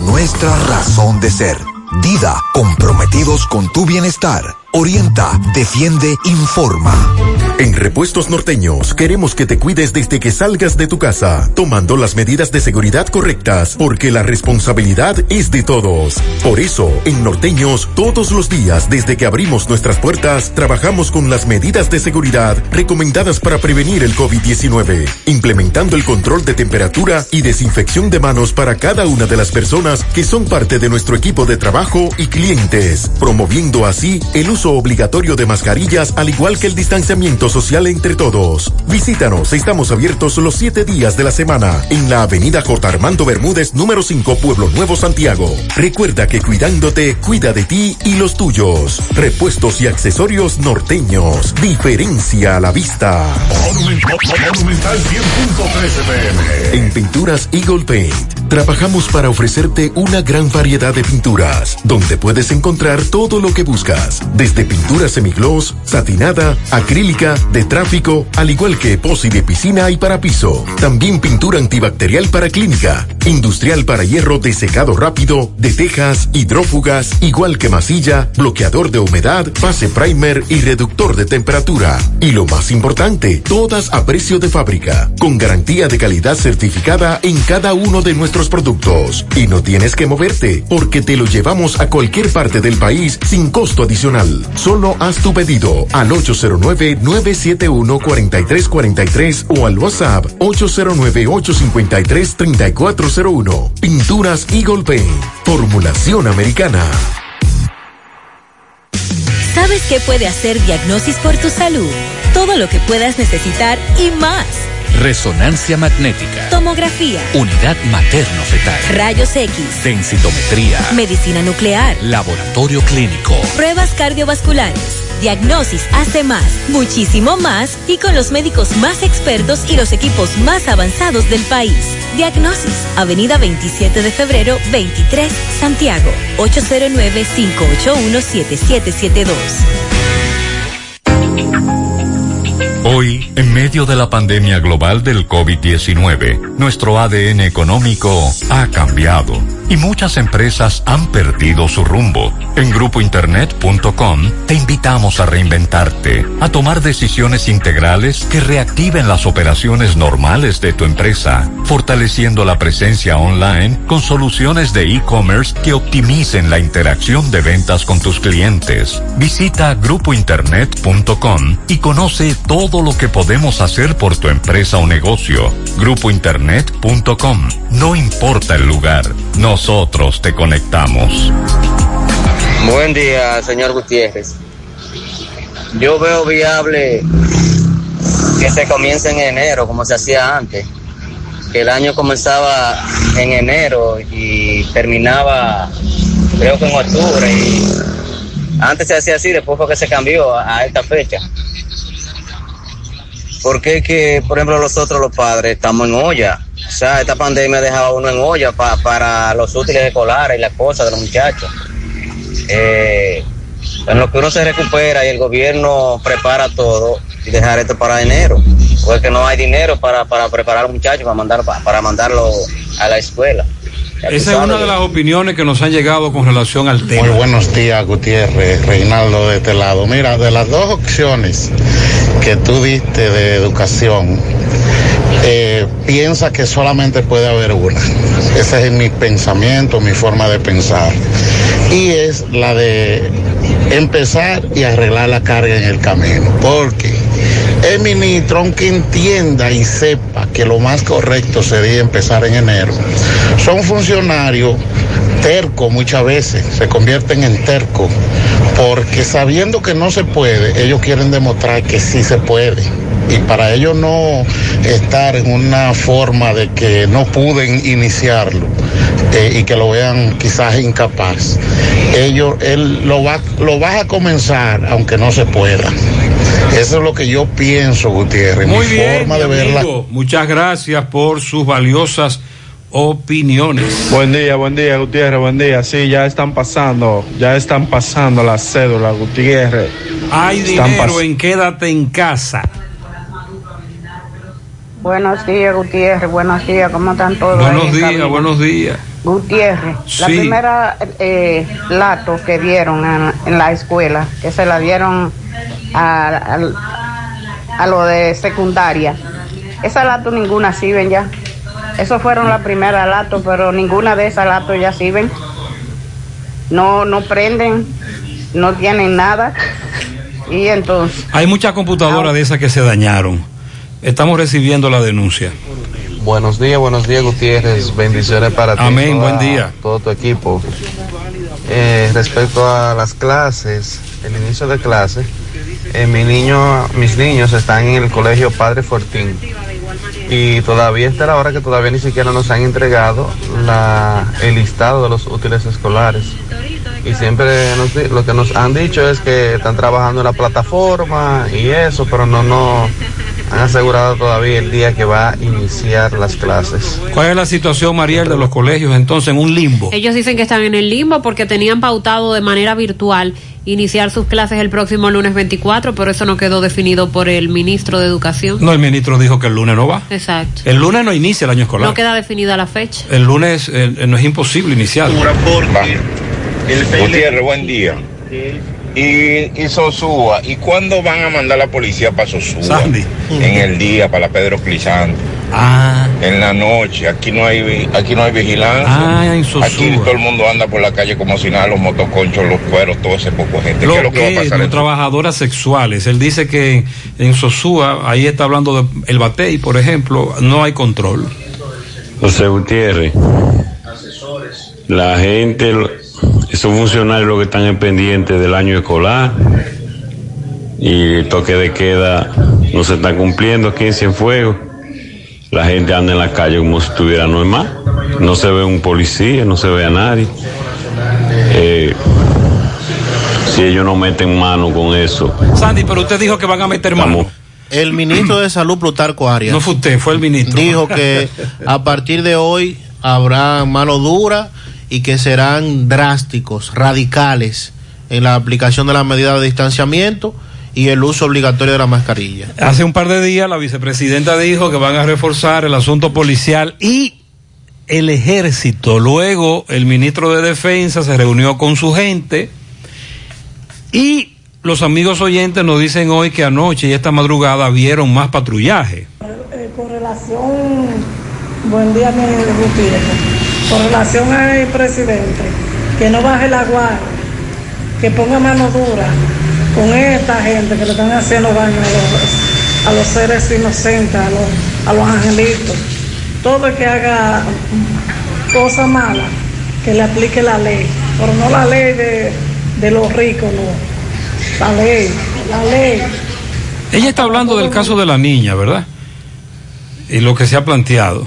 S16: nuestra razón de ser. Dida, comprometidos con tu bienestar. Orienta, defiende, informa.
S14: En Repuestos Norteños queremos que te cuides desde que salgas de tu casa, tomando las medidas de seguridad correctas, porque la responsabilidad es de todos. Por eso, en Norteños, todos los días desde que abrimos nuestras puertas, trabajamos con las medidas de seguridad recomendadas para prevenir el COVID-19, implementando el control de temperatura y desinfección de manos para cada una de las personas que son parte de nuestro equipo de trabajo y clientes, promoviendo así el uso obligatorio de mascarillas al igual que el distanciamiento social entre todos. Visítanos, estamos abiertos los siete días de la semana en la avenida J. Armando Bermúdez, número 5, Pueblo Nuevo, Santiago. Recuerda que cuidándote, cuida de ti y los tuyos. Repuestos y accesorios norteños. Diferencia a la vista.
S8: Monumental 100.13 pm.
S14: En Pinturas Eagle Paint, trabajamos para ofrecerte una gran variedad de pinturas, donde puedes encontrar todo lo que buscas, desde pintura semigloss, satinada, acrílica, de tráfico, al igual que epoxi de piscina y para piso. También pintura antibacterial para clínica, industrial para hierro de secado rápido, de tejas, hidrófugas, igual que masilla, bloqueador de humedad, base primer y reductor de temperatura. Y lo más importante, todas a precio de fábrica, con garantía de calidad certificada en cada uno de nuestros productos. Y no tienes que moverte, porque te lo llevamos a cualquier parte del país sin costo adicional. Solo haz tu pedido al 809-971-4343 o al WhatsApp 809-853-3401. Pinturas Eagle Paint. Formulación americana.
S52: ¿Sabes qué puede hacer Diagnosis por tu salud? Todo lo que puedas necesitar y más.
S37: Resonancia magnética.
S52: Tomografía.
S37: Unidad materno-fetal.
S52: Rayos X.
S37: Densitometría.
S52: Medicina nuclear.
S37: Laboratorio clínico.
S52: Pruebas cardiovasculares. Diagnosis hace más, muchísimo más y con los médicos más expertos y los equipos más avanzados del país. Diagnosis, Avenida 27 de febrero, 23, Santiago, 809-581-7772.
S53: Hoy, en medio de la pandemia global del COVID-19, nuestro ADN económico ha cambiado y muchas empresas han perdido su rumbo. En grupointernet.com te invitamos a reinventarte, a tomar decisiones integrales que reactiven las operaciones normales de tu empresa, fortaleciendo la presencia online con soluciones de e-commerce que optimicen la interacción de ventas con tus clientes. Visita grupointernet.com y conoce todo lo que podemos hacer por tu empresa o negocio. Grupointernet.com. No importa el lugar, nosotros te conectamos.
S54: Buen día, señor Gutiérrez. Yo veo viable que se comience en enero, como se hacía antes. Que el año comenzaba en enero y terminaba, creo que en octubre. Y antes se hacía así, después fue que se cambió a, a esta fecha. Porque es que, por ejemplo, nosotros los padres estamos en olla. O sea, esta pandemia dejaba a uno en olla pa- para los útiles escolares y las cosas de los muchachos. Eh, en lo que uno se recupera y el gobierno prepara todo y dejar esto para enero. Porque no hay dinero para, para preparar a los muchachos, para, mandar, para mandarlo a la escuela.
S9: Esa es
S54: sabes.
S9: una de las opiniones que nos han llegado con relación al tema.
S55: Muy buenos días, Gutiérrez, Reinaldo de este lado. Mira, de las dos opciones que tú diste de educación, eh, piensa que solamente puede haber una. Ese es mi pensamiento, mi forma de pensar. Y es la de empezar y arreglar la carga en el camino. Porque el ministro, aunque entienda y sepa que lo más correcto sería empezar en enero, son funcionarios tercos muchas veces, se convierten en tercos, porque sabiendo que no se puede, ellos quieren demostrar que sí se puede. Y para ellos no estar en una forma de que no pueden iniciarlo eh, y que lo vean quizás incapaz, ellos, él lo va, lo va a comenzar aunque no se pueda. Eso es lo que yo pienso, Gutiérrez.
S9: Muy
S55: mi
S9: bien,
S55: forma de verla.
S9: Muchas gracias por sus valiosas opiniones.
S56: Buen día, buen día, Gutiérrez, buen día. Sí, ya están pasando, ya están pasando las cédulas, Gutiérrez.
S9: Hay
S56: Están
S9: dinero en quédate en casa.
S57: Buenos días, Gutiérrez. Buenos días. ¿Cómo están todos?
S9: Buenos
S57: en
S9: días, buenos días.
S57: Gutiérrez, la primera eh, lato que dieron en, en la escuela, que se la dieron a, a- a lo de secundaria, esa lato ninguna sirven ya. Esos fueron la primera lato, pero ninguna de esas latos ya sirven. No, no prenden, no tienen nada. Y entonces,
S9: Hay muchas computadoras de esas que se dañaron. Estamos recibiendo la denuncia.
S58: Buenos días, buenos días, Gutiérrez. Bendiciones para ti.
S9: Amén,
S58: toda-
S9: buen día.
S58: Todo tu equipo. Eh, respecto a las clases, el inicio de clases, eh, mi niño, mis niños están en el colegio Padre Fortín. Y todavía está la hora que todavía ni siquiera nos han entregado la, el listado de los útiles escolares. Y siempre nos di- lo que nos han dicho es que están trabajando en la plataforma y eso, pero no, no han asegurado todavía el día que va a iniciar las clases.
S9: ¿Cuál es la situación, Mariel, de los colegios entonces en un limbo?
S10: Ellos dicen que están en el limbo porque tenían pautado de manera virtual iniciar sus clases el próximo lunes 24, pero eso no quedó definido por el ministro de Educación.
S9: No, el ministro dijo que el lunes no va.
S10: Exacto.
S9: El lunes no inicia el año escolar.
S10: No queda definida la fecha.
S9: El lunes eh, no es imposible iniciar.
S59: Gutiérrez, buen día. Y, y Sosúa, ¿y cuándo van a mandar la policía para Sosúa?
S9: Sandy.
S59: En el día, para la Pedro Clisante.
S9: Ah.
S59: En la noche, aquí no hay aquí no hay vigilancia.
S9: Ah, en Sosúa.
S59: Aquí todo el mundo anda por la calle como si nada, los motoconchos, los cueros, todo ese poco gente. ¿Qué
S9: Lo
S59: es lo que va a pasar?
S9: no
S59: en-
S9: trabajadoras sexuales. Él dice que en Sosúa, ahí está hablando del el Batey, por ejemplo, no hay control.
S60: José Gutiérrez, la gente, esos funcionarios lo que están es pendientes del año escolar y el toque de queda no se está cumpliendo aquí en Cienfuegos. La gente anda en la calle como si estuviera normal. No se ve un policía, no se ve a nadie. Eh, si ellos no meten mano con eso,
S9: Sandy, pero usted dijo que van a meter mano.
S11: El ministro de Salud, Plutarco Arias.
S9: No fue usted, fue el ministro.
S11: Dijo que a partir de hoy habrá mano dura y que serán drásticos, radicales en la aplicación de las medidas de distanciamiento y el uso obligatorio de la mascarilla.
S9: Hace un par de días la vicepresidenta dijo que van a reforzar el asunto policial y el ejército. Luego el ministro de Defensa se reunió con su gente y los amigos oyentes nos dicen hoy que anoche y esta madrugada vieron más patrullaje.
S61: Eh, con relación, buen día, mi Gutiérrez. Con relación al presidente, que no baje la guardia, que ponga mano dura con esta gente que le están haciendo daño a los, seres inocentes, a los, a los angelitos. Todo el que haga cosas malas, que le aplique la ley, pero no la ley de, de los ricos. La ley, la ley.
S9: Ella está hablando del caso de la niña, ¿verdad? Y lo que se ha planteado.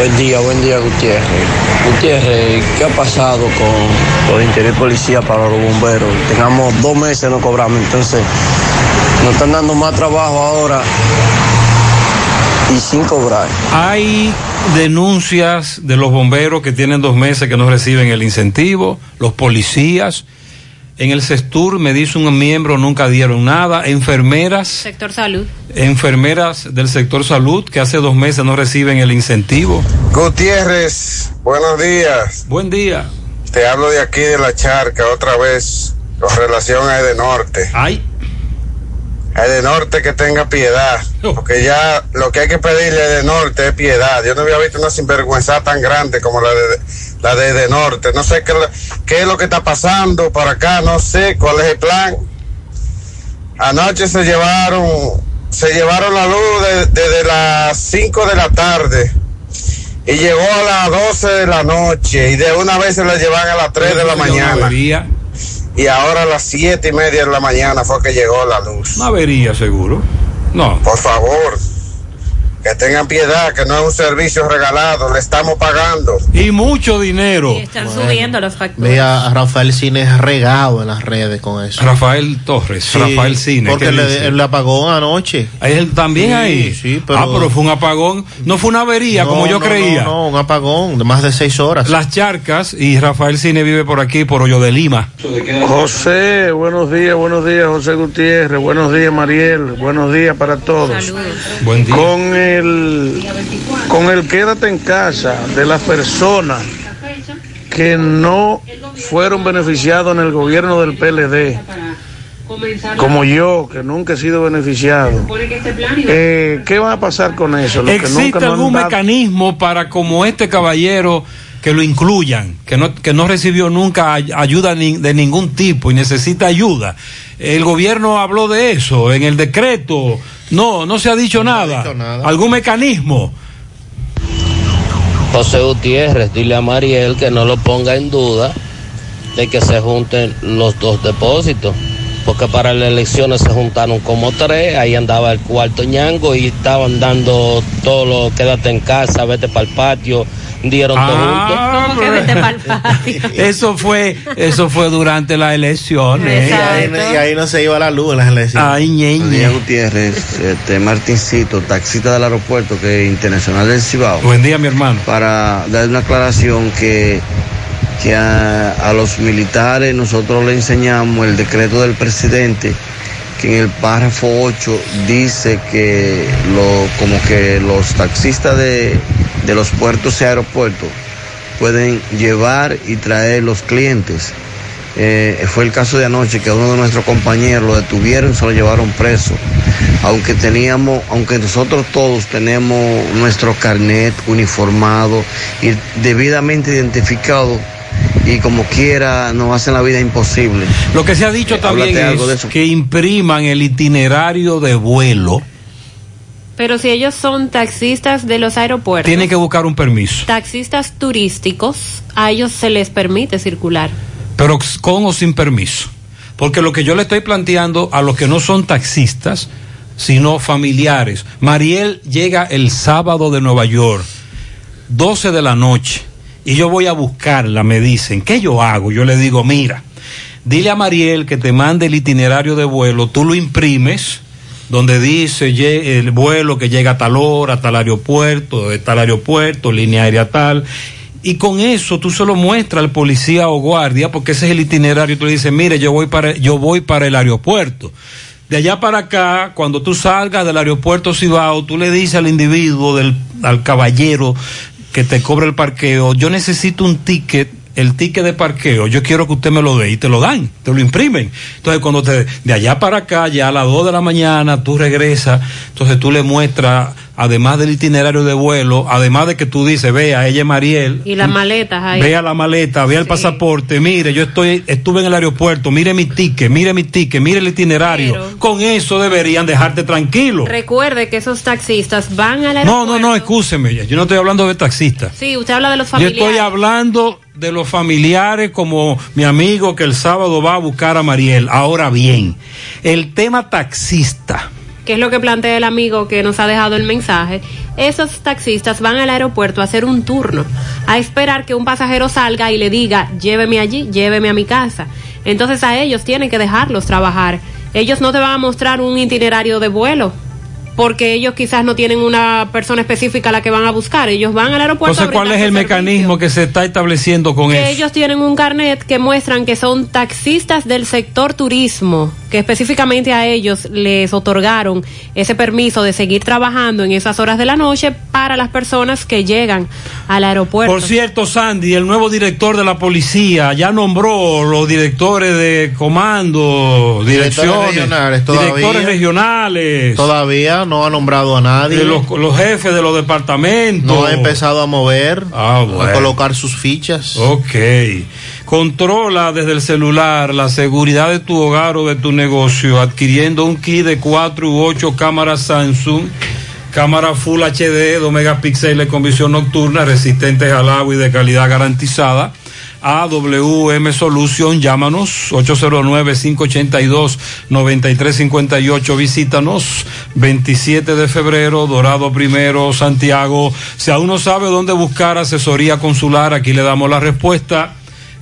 S62: Buen día, buen día Gutiérrez. Gutiérrez, ¿qué ha pasado con los interior policía para los bomberos? Tengamos dos meses no cobramos, entonces nos están dando más trabajo ahora y sin cobrar.
S9: Hay denuncias de los bomberos que tienen dos meses que no reciben el incentivo, los policías. En el CESTUR, me dice un miembro, nunca dieron nada. Enfermeras,
S10: Sector salud.
S9: enfermeras del sector salud que hace dos meses no reciben el incentivo.
S63: Gutiérrez, buenos días.
S9: Buen día.
S63: Te hablo de aquí de la charca otra vez con relación a Edenorte.
S9: Ay.
S63: A Edenorte que tenga piedad. Porque ya lo que hay que pedirle a Edenorte es piedad. Yo no había visto una sinvergüenza tan grande como la de la de Edenorte. No sé qué, qué es lo que está pasando por acá, no sé cuál es el plan. Anoche se llevaron, se llevaron la luz de- desde las 5 de la tarde y llegó a las 12 de la noche y de una vez se la llevan a las 3 de la mañana. Y ahora a las siete y media de la mañana fue que llegó la luz.
S9: Una avería, seguro. No.
S63: Por favor, que tengan piedad, que no es un servicio regalado, le estamos pagando.
S9: Y mucho dinero.
S10: Están subiendo las facturas.
S11: Vea a Rafael Cines regado en las redes con eso.
S9: Rafael Torres,
S11: Sí,
S9: Rafael Cine.
S11: Porque
S9: ¿qué
S11: le,
S9: dice?
S11: el apagón anoche.
S9: Él también
S11: Sí,
S9: ahí.
S11: sí, pero-
S9: Ah, pero fue un apagón. No fue una avería
S11: No,
S9: como yo
S11: no,
S9: creía.
S11: No, no, un apagón de más de seis horas.
S9: Las charcas y Rafael Cine vive por aquí, por Hoyo de Lima.
S64: José, buenos días, buenos días, José Gutiérrez, buenos días, Mariel, buenos días para todos.
S9: Buen día.
S64: Con el, con el quédate en casa de las personas que no fueron beneficiados en el gobierno del PLD, como yo, que nunca he sido beneficiado, eh, ¿qué va a pasar con eso? Los que
S9: ¿Existe
S64: nunca
S9: algún
S64: dado-
S9: mecanismo para como este caballero que lo incluyan, que no, que no recibió nunca ay- ayuda ni- de ningún tipo y necesita ayuda? El gobierno habló de eso en el decreto. No, no se ha dicho nada. ¿Algún mecanismo?
S62: José Gutiérrez, dile a Mariel que no lo ponga en duda de que se junten los dos depósitos, porque para las elecciones se juntaron como tres, ahí andaba el cuarto ñango y estaban dando todo lo quédate en casa, vete para el patio, dieron todo
S9: Ah,
S62: junto.
S10: ¿Cómo que vete pa'l patio?
S9: Eso fue, eso fue durante las elecciones.
S11: Y ahí, y ahí no se iba la luz en las elecciones.
S9: Ay,
S65: Buenos días, Gutiérrez, este, Martincito, taxista del aeropuerto que internacional del Cibao.
S9: Buen día, mi hermano.
S65: Para dar una aclaración que, que a, a los militares nosotros le enseñamos el decreto del presidente que en el párrafo 8 dice que lo, como que los taxistas de, de los puertos y aeropuertos pueden llevar y traer los clientes. Eh, fue el caso de anoche que uno de nuestros compañeros lo detuvieron y se lo llevaron preso. Aunque teníamos, aunque nosotros todos tenemos nuestro carnet uniformado y debidamente identificado y como quiera nos hacen la vida imposible.
S9: Lo que se ha dicho
S65: Eh,
S9: también es que impriman el itinerario de vuelo.
S10: Pero si ellos son taxistas de los aeropuertos,
S9: Tienen que buscar un permiso.
S10: taxistas turísticos, a ellos se les permite circular.
S9: pero con o sin permiso. Porque lo que yo le estoy planteando a los que no son taxistas, sino familiares. Mariel llega el sábado de Nueva York, 12 de la noche, y yo voy a buscarla, me dicen, ¿qué yo hago? Yo le digo, mira, dile a Mariel que te mande el itinerario de vuelo, tú lo imprimes, donde dice el vuelo que llega a tal hora, a tal aeropuerto, de tal aeropuerto, línea aérea tal, y con eso tú se lo muestras al policía o guardia, porque ese es el itinerario, tú le dices, mire, yo voy para, yo voy para el aeropuerto. De allá para acá, cuando tú salgas del aeropuerto Cibao, tú le dices al individuo, del, al caballero que te cobra el parqueo, yo necesito un ticket, el ticket de parqueo, yo quiero que usted me lo dé y te lo dan, te lo imprimen. Entonces cuando te, de allá para acá, ya a las 2 de la mañana, tú regresas, entonces tú le muestras, además del itinerario de vuelo, además de que tú dices, vea, ella es Mariel,
S10: Y las maletas ahí.
S9: Vea la maleta, vea el pasaporte, mire, yo estoy, estuve en el aeropuerto, mire mi ticket, mire mi ticket, mire el itinerario.
S10: Pero-
S9: Con eso deberían dejarte tranquilo.
S10: Recuerde que esos taxistas van al
S9: No,
S10: aeropuerto.
S9: no, no, escúcheme, yo no estoy hablando de taxistas.
S10: Sí, usted habla de los
S9: Yo
S10: familiares.
S9: estoy hablando de los familiares como mi amigo que el sábado va a buscar a Mariel. Ahora bien, el tema taxista.
S10: Que es lo que plantea el amigo que nos ha dejado el mensaje, esos taxistas van al aeropuerto a hacer un turno, a esperar que un pasajero salga y le diga, lléveme allí, lléveme a mi casa. Entonces a ellos tienen que dejarlos trabajar. Ellos no te van a mostrar un itinerario de vuelo, porque ellos quizás no tienen una persona específica a la que van a buscar. Ellos van al aeropuerto.
S9: Entonces, ¿cuál es el
S10: servicio.
S9: mecanismo que se está estableciendo con
S10: que
S9: eso?
S10: ellos tienen un carnet que muestran que son taxistas del sector turismo, que específicamente a ellos les otorgaron ese permiso de seguir trabajando en esas horas de la noche para las personas que llegan al aeropuerto.
S9: Por cierto, Sandy, el nuevo director de la policía ya nombró los directores de comando,
S11: Directores
S9: direcciones,
S11: regionales, todavía.
S9: directores regionales,
S11: Todavía no ha nombrado a nadie.
S9: de los, los jefes de los departamentos.
S11: No ha empezado a mover,
S9: Ah, bueno.
S11: a colocar sus fichas.
S9: Ok. Controla desde el celular la seguridad de tu hogar o de tu negocio adquiriendo un kit de 4 u 8 cámaras Samsung Cámara Full HD, 2 megapíxeles con visión nocturna, resistentes al agua y de calidad garantizada. AWM Solution, llámanos 809-582-9358, visítanos 27 de febrero, Dorado Primero, Santiago. Si aún no sabe dónde buscar asesoría consular, aquí le damos la respuesta.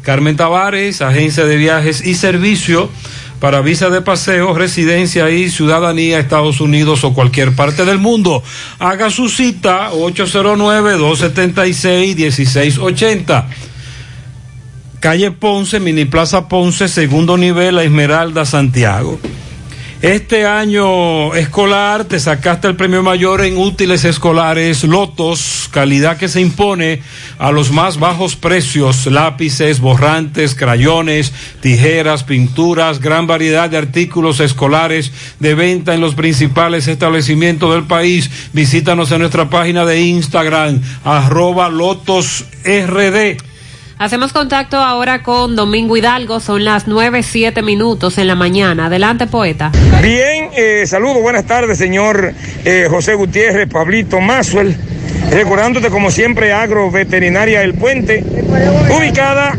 S9: Carmen Tavares, agencia de viajes y servicio para visa de paseo, residencia y ciudadanía, Estados Unidos o cualquier parte del mundo. Haga su cita 809-276-1680. Calle Ponce, Mini Plaza Ponce, segundo nivel, La Esmeralda, Santiago. Este año escolar te sacaste el premio mayor en útiles escolares Lotos, calidad que se impone a los más bajos precios, lápices, borrantes, crayones, tijeras, pinturas, gran variedad de artículos escolares de venta en los principales establecimientos del país. Visítanos en nuestra página de Instagram, arroba Lotos RD.
S10: Hacemos contacto ahora con Domingo Hidalgo, son las nueve, siete minutos en la mañana. Adelante, poeta.
S45: Bien, eh, saludos, buenas tardes, señor eh, José Gutiérrez, Pablito Mazuel. Recordándote, como siempre, Agro Veterinaria El Puente, ubicada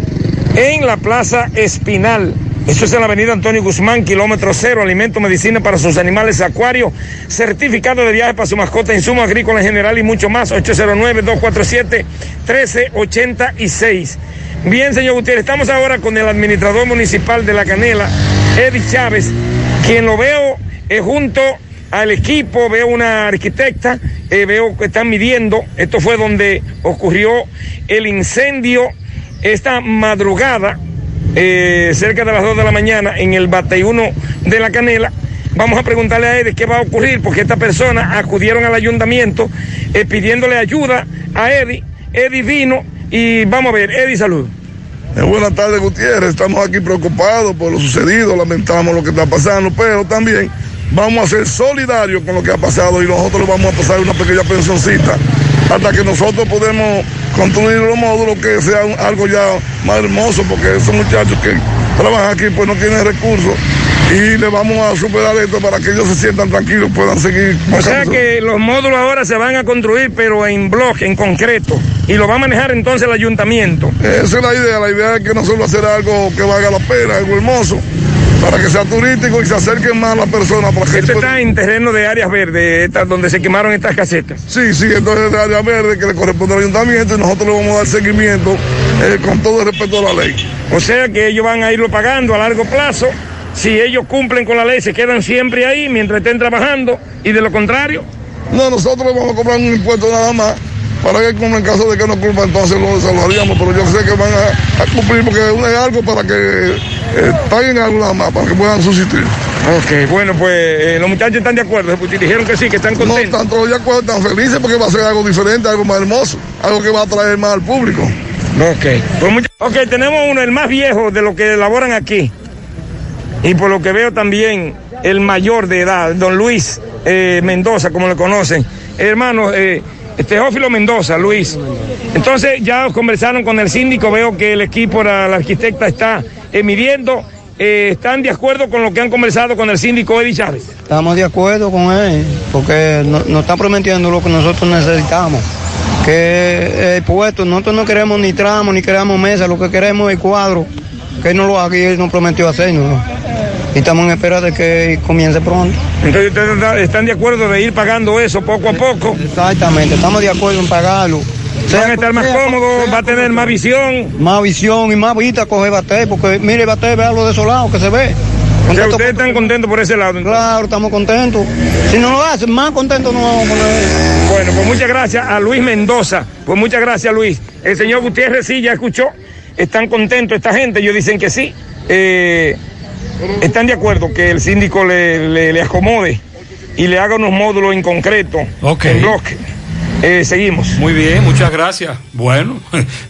S45: en la Plaza Espinal. Esto es en la avenida Antonio Guzmán, kilómetro cero, alimento, medicina para sus animales, acuario, certificado de viaje para su mascota, insumo agrícola en general y mucho más, 809-247-1386. Bien, señor Gutiérrez, estamos ahora con el administrador municipal de La Canela, Eddie Chávez, quien lo veo eh, junto al equipo, veo una arquitecta, eh, veo que están midiendo, esto fue donde ocurrió el incendio esta madrugada, eh, cerca de las 2 de la mañana, en el Bateyuno de La Canela. Vamos a preguntarle a Eddie qué va a ocurrir, porque estas personas acudieron al ayuntamiento eh, pidiéndole ayuda a Eddie. Eddie vino y vamos a ver, Eddie, salud.
S66: Eh, buenas tardes, Gutiérrez. Estamos aquí preocupados por lo sucedido, lamentamos lo que está pasando, pero también vamos a ser solidarios con lo que ha pasado y nosotros le vamos a pasar una pequeña pensioncita hasta que nosotros podemos construir los módulos que sea un- algo ya más hermoso, porque esos muchachos que trabajan aquí pues no tienen recursos y le vamos a superar esto para que ellos se sientan tranquilos, puedan seguir.
S45: O sea que los módulos ahora se van a construir, pero en bloque, en concreto, y lo va a manejar entonces el ayuntamiento.
S66: Esa es la idea, la idea es que nosotros hacer algo que valga la pena, algo hermoso, para que sea turístico y se acerquen más las personas. Para que
S45: Esto está en terreno de áreas verdes, donde se quemaron estas casetas.
S66: Sí, sí, entonces es de área verde que le corresponde al ayuntamiento y nosotros le vamos a dar seguimiento eh, con todo el respeto a la ley.
S45: O sea que ellos van a irlo pagando a largo plazo. Si ellos cumplen con la ley, se quedan siempre ahí mientras estén trabajando. Y de lo contrario.
S66: No, nosotros le vamos a cobrar un impuesto nada más para que en caso de que no cumplan, entonces lo salvaríamos, pero yo sé que van a, a cumplir porque es algo para que eh, paguen algo nada más, para que puedan subsistir.
S45: Ok, bueno, pues eh, los muchachos están de acuerdo, pues, dijeron que sí, que están contentos.
S66: No, están todos de acuerdo, están felices porque va a ser algo diferente, algo más hermoso, algo que va a atraer más al público.
S45: Ok, pues ok, tenemos uno, el más viejo de lo que elaboran aquí. Y por lo que veo también el mayor de edad, don Luis eh, Mendoza, como le conocen. Hermano, eh, Teófilo Mendoza, Luis. Entonces ya conversaron con el síndico, veo que el equipo, la, la arquitecta está eh, midiendo. ¿Están de acuerdo con lo que han conversado con el síndico Eddie Chávez?
S67: Estamos de acuerdo con él, porque no- nos está prometiendo lo que nosotros necesitamos. Que el puesto, nosotros no queremos ni tramo, ni queremos mesa, lo que queremos es el cuadro. Que él no lo haga y él nos prometió hacerlo. Y estamos en espera de que comience pronto.
S45: Entonces ustedes está- están de acuerdo de ir pagando eso poco a poco.
S67: Exactamente, estamos de acuerdo en pagarlo.
S45: Van a estar más cómodos, va a tener más visión.
S67: Más visión y más vista coger bate, porque mire bate, vea lo desolado que se ve.
S45: O sea, ustedes están contentos por ese lado.
S67: Claro, estamos contentos. Si no lo hacen, más contentos nos vamos a poner.
S45: Bueno, pues muchas gracias a Luis Mendoza. Pues muchas gracias, Luis. El señor Gutiérrez sí ya escuchó. Están contentos esta gente. Ellos dicen que sí. Eh, están de acuerdo que el síndico le, le- le acomode y le haga unos módulos en concreto.
S9: Ok.
S45: En bloque. Eh, seguimos.
S9: Muy bien, muchas gracias. Bueno,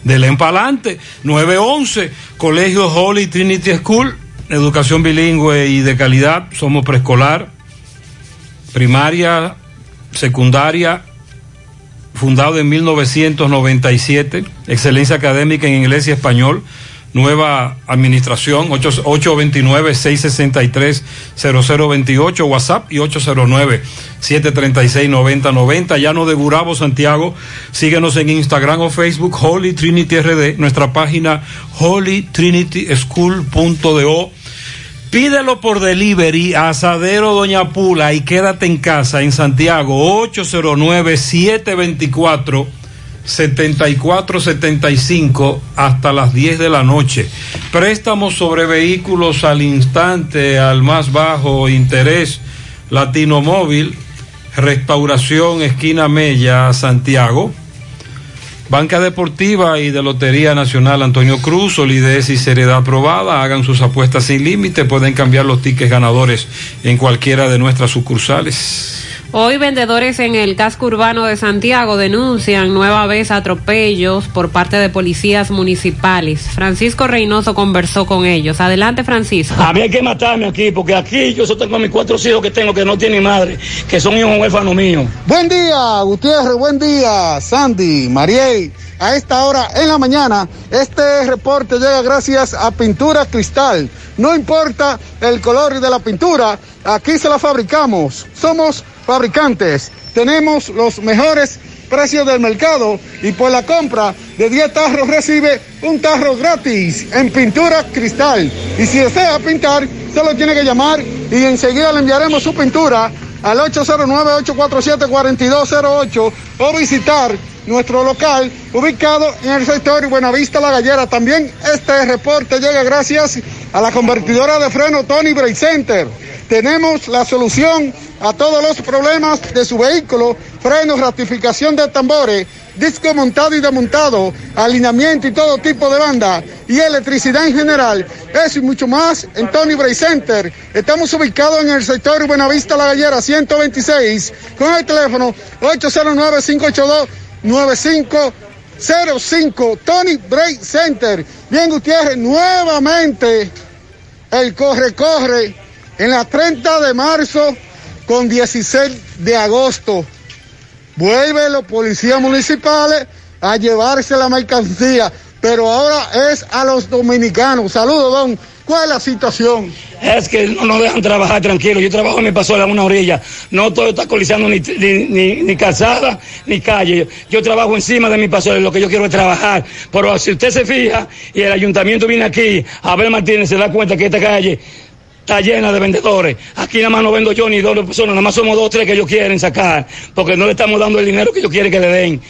S9: del empalante. 911, Colegio Holy Trinity School, educación bilingüe y de calidad. Somos preescolar, primaria, secundaria, fundado en 1997. Excelencia académica en inglés y español. Nueva administración, 8- 829-663-0028, WhatsApp y 809-736-9090. Llano de Gurabo, Santiago. Síguenos en Instagram o Facebook, Holy Trinity RD, nuestra página holytrinityschool.do. Pídelo por delivery a Asadero Doña Pula y quédate en casa en Santiago 809-724. 7475 hasta las 10 de la noche. Préstamos sobre vehículos al instante, al más bajo interés. Latino Móvil, Restauración Esquina Mella, Santiago. Banca Deportiva y de Lotería Nacional Antonio Cruz, solidez y seriedad aprobada. Hagan sus apuestas sin límite. Pueden cambiar los tickets ganadores en cualquiera de nuestras sucursales.
S10: Hoy vendedores en el casco urbano de Santiago denuncian nueva vez atropellos por parte de policías municipales. Francisco Reynoso conversó con ellos. Adelante, Francisco.
S68: A mí hay que matarme aquí, porque aquí yo solo tengo a mis cuatro hijos que tengo que no tienen madre, que son hijos huérfanos míos.
S46: Buen día, Gutiérrez, buen día, Sandy, Mariel. A esta hora en la mañana, este reporte llega gracias a Pintura Cristal. No importa el color de la pintura, aquí se la fabricamos. Somos fabricantes. Tenemos los mejores precios del mercado y por la compra de 10 tarros recibe un tarro gratis en pintura cristal. Y si desea pintar, solo tiene que llamar y enseguida le enviaremos su pintura al 809-847-4208 o visitar nuestro local ubicado en el sector Buenavista La Gallera. También este reporte llega gracias a la convertidora de freno Tony Bray Center. Tenemos la solución a todos los problemas de su vehículo, frenos, ratificación de tambores, disco montado y desmontado, alineamiento y todo tipo de banda y electricidad en general. Eso y mucho más en Tony Bray Center. Estamos ubicados en el sector Buenavista La Gallera 126 con el teléfono 809-582-9505 Tony Bray Center. Bien, Gutiérrez, nuevamente el corre-corre en la 30 de marzo con 16 de agosto. Vuelven los policías municipales a llevarse la mercancía, pero ahora es a los dominicanos. Saludos, don. ¿Cuál es la situación?
S68: Es que no nos dejan trabajar tranquilo. Yo trabajo en mi pasola en una orilla. No todo está colizando ni, ni, ni, ni calzada ni calle. Yo, trabajo encima de mi pasola y lo que yo quiero es trabajar. Pero si usted se fija y el ayuntamiento viene aquí, Abel Martínez se da cuenta que esta calle está llena de vendedores. Aquí nada más no vendo yo ni dos personas, nada más somos dos o tres que ellos quieren sacar, porque no le estamos dando el dinero que ellos quieren que le den.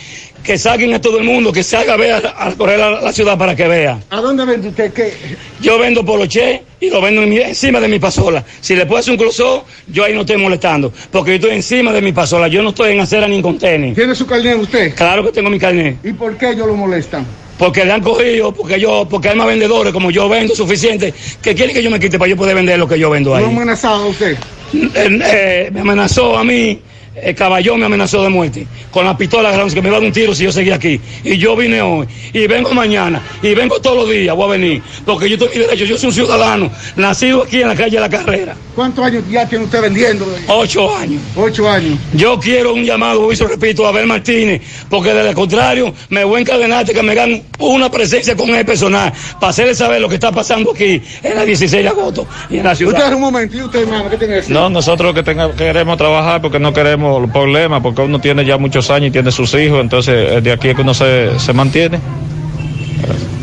S68: Que saquen a todo el mundo, que se haga ver a, a correr a la ciudad para que vea.
S46: ¿A dónde vende usted qué?
S68: Yo vendo poloché y lo vendo en mi- encima de mi pasola. Si le puedo hacer un cruzo, yo ahí no estoy molestando, porque yo estoy encima de mi pasola, yo no estoy en acera ni en contener.
S46: ¿Tiene su carnet usted?
S68: Claro que tengo mi carnet.
S46: ¿Y por qué ellos lo molestan?
S68: Porque le han cogido, porque yo, porque hay más vendedores, como yo vendo suficiente, que quieren que yo me quite para yo poder vender lo que yo vendo ahí.
S46: ¿Lo amenazado a usted?
S68: Eh, eh, me amenazó a mí, el caballón me amenazó de muerte, con la pistola grande que me iba a dar un tiro si yo seguía aquí. Y yo vine hoy, y vengo mañana, y vengo todos los días, voy a venir, porque yo estoy derecho, yo soy un ciudadano, nacido aquí en la calle de la carrera.
S46: ¿Cuántos años ya tiene usted vendiendo?
S68: Ocho años.
S46: Ocho años.
S68: Yo quiero un llamado, eso repito, a Abel Martínez, porque de lo contrario me voy a encadenar hasta que me hagan una presencia con el personal, para hacerle saber lo que está pasando aquí en la 16 de agosto y en la ciudad.
S46: Usted un momento, ¿y usted, hermano? ¿Qué tiene que decir?
S69: No, nosotros que tenga- queremos trabajar porque no queremos problemas, porque uno tiene ya muchos años y tiene sus hijos, entonces eh, de aquí es que uno se, se mantiene.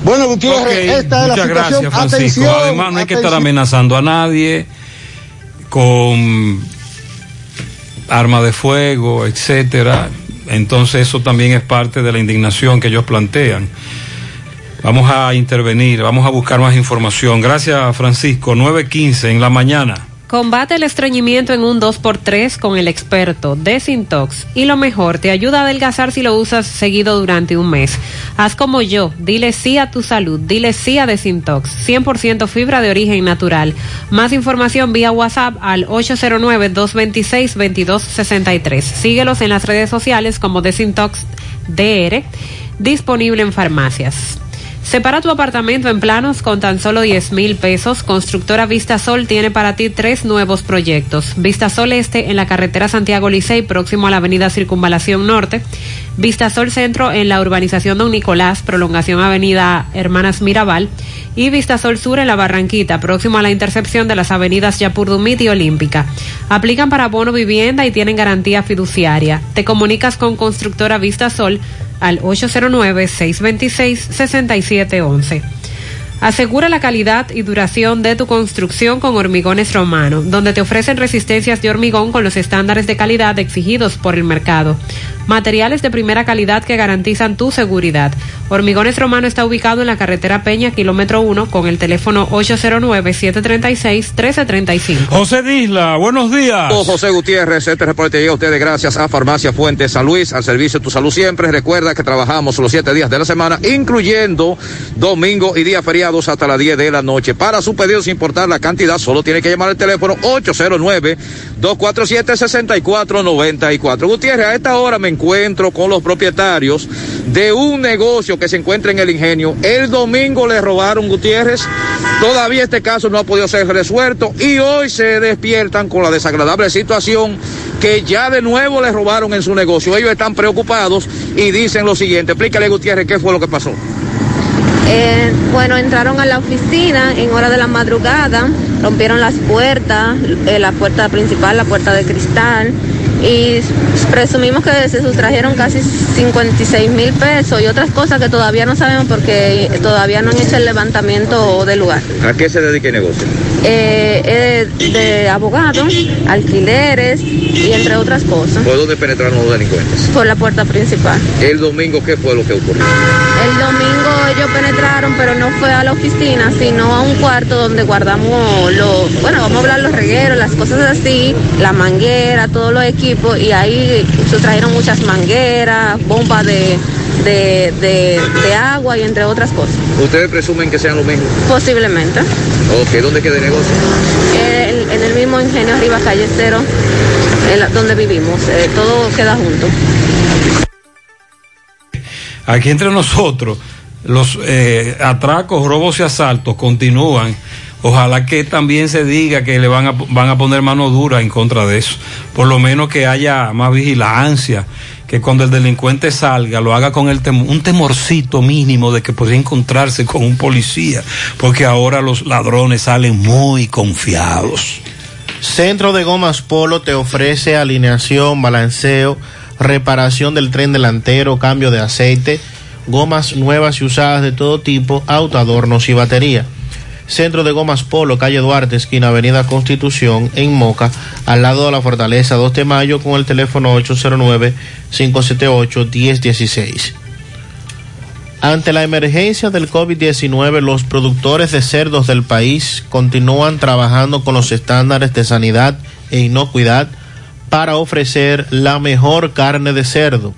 S46: Bueno, Gutiérrez,
S9: Ok,
S46: esta es la
S9: muchas
S46: situación.
S9: gracias, Francisco.
S46: Atención,
S9: Además, no hay que estar amenazando a nadie con arma de fuego, etcétera. Entonces, eso también es parte de la indignación que ellos plantean. Vamos a intervenir, vamos a buscar más información. Gracias, Francisco. 9.15 en la mañana.
S10: Combate el estreñimiento en un 2x3 con el experto Desintox. Y lo mejor, te ayuda a adelgazar si lo usas seguido durante un mes. Haz como yo, dile sí a tu salud, dile sí a Desintox. 100% fibra de origen natural. Más información vía WhatsApp al 809-226-2263. Síguelos en las redes sociales como Desintox DR, disponible en farmacias. Separa tu apartamento en planos con tan solo 10 mil pesos. Constructora Vista Sol tiene para ti tres nuevos proyectos. Vista Sol Este en la carretera Santiago Licey, próximo a la avenida Circunvalación Norte. Vista Sol Centro en la urbanización Don Nicolás, prolongación avenida Hermanas Mirabal. Y Vista Sol Sur en la Barranquita, próximo a la intercepción de las avenidas Yapurdumit y Olímpica. Aplican para bono vivienda y tienen garantía fiduciaria. Te comunicas con Constructora Vista Sol al 809-626-6711. Asegura la calidad y duración de tu construcción con Hormigones Romano, donde te ofrecen resistencias de hormigón con los estándares de calidad exigidos por el mercado. Materiales de primera calidad que garantizan tu seguridad. Hormigones Romano está ubicado en la carretera Peña, kilómetro 1, con el teléfono 809-736-1335.
S9: José Disla, buenos días.
S70: Oh, José Gutiérrez, este reporte llega a ustedes gracias a Farmacia Fuente San Luis, al servicio de tu salud siempre. Recuerda que trabajamos los siete días de la semana, incluyendo domingo y día feriados hasta las 10 de la noche. Para su pedido, sin importar la cantidad, solo tiene que llamar al teléfono 809-247-6494. Gutiérrez, a esta hora me encuentro con los propietarios de un negocio que se encuentra en el ingenio. El domingo le robaron Gutiérrez. Todavía este caso no ha podido ser resuelto y hoy se despiertan con la desagradable situación que ya de nuevo le robaron en su negocio. Ellos están preocupados y dicen lo siguiente. Explícale Gutiérrez qué fue lo que pasó.
S71: Eh, bueno, entraron a la oficina en hora de la madrugada, rompieron las puertas, eh, la puerta principal, la puerta de cristal, y presumimos que se sustrajeron casi 56 mil pesos y otras cosas que todavía no sabemos porque todavía no han hecho el levantamiento del lugar.
S70: ¿A qué se dedica el negocio?
S71: Eh, eh, de abogados, alquileres y entre otras cosas.
S70: ¿Por dónde penetraron los delincuentes?
S71: Por la puerta principal.
S70: ¿El domingo qué fue lo que ocurrió?
S71: El domingo ellos penetraron, pero no fue a la oficina, sino a un cuarto donde guardamos los, bueno, vamos a hablar los regueros, las cosas así, la manguera, todos los equipos y ahí sustrajeron muchas mangueras, bombas de, de, de, de, agua y entre otras cosas.
S70: ¿Ustedes presumen que sean lo mismo?
S71: Posiblemente.
S70: Ok, ¿dónde queda el negocio?
S71: Eh, en el mismo ingenio arriba, calle cero, donde vivimos. Eh, todo queda junto.
S9: Aquí entre nosotros, los eh, atracos, robos y asaltos continúan. Ojalá que también se diga que le van a, van a poner mano dura en contra de eso. Por lo menos que haya más vigilancia, que cuando el delincuente salga lo haga con un temorcito mínimo de que podría encontrarse con un policía, porque ahora los ladrones salen muy confiados.
S11: Centro de Gomas Polo te ofrece alineación, balanceo, reparación del tren delantero, cambio de aceite, gomas nuevas y usadas de todo tipo, autoadornos y batería. Centro de Gomas Polo, calle Duarte, esquina Avenida Constitución, en Moca, al lado de la Fortaleza 2 de Mayo, con el teléfono 809-578-1016. Ante la emergencia del COVID-19, los productores de cerdos del país continúan trabajando con los estándares de sanidad e inocuidad para ofrecer la mejor carne de cerdo,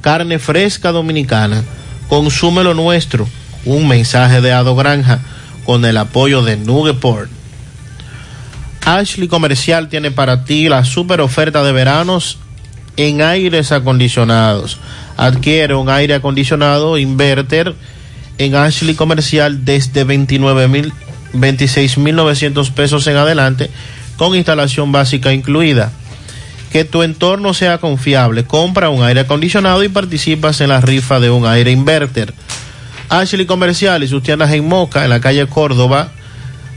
S11: carne fresca dominicana. Consúmelo nuestro. Un mensaje de Ado Granja con el apoyo de Nugeport. Ashley Comercial tiene para ti la super oferta de veranos en aires acondicionados. Adquiere un aire acondicionado inverter en Ashley Comercial desde 29 mil, 26.900 pesos en adelante con instalación básica incluida. Que tu entorno sea confiable. Compra un aire acondicionado y participas en la rifa de un aire inverter. Ashley Comercial y sus tiendas en Moca, en la calle Córdoba,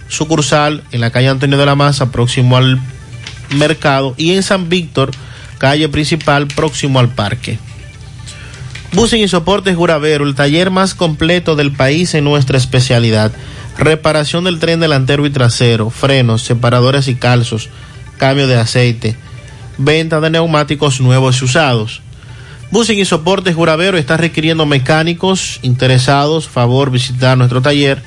S11: sucursal en la calle Antonio de la Maza, próximo al mercado, y en San Víctor, calle principal, próximo al parque. Busing y Soportes Juravero, el taller más completo del país en nuestra especialidad. Reparación del tren delantero y trasero, frenos, separadores y calzos, cambio de aceite, venta de neumáticos nuevos y usados. Busing y Soportes Juravero está requiriendo mecánicos interesados. Favor visitar nuestro taller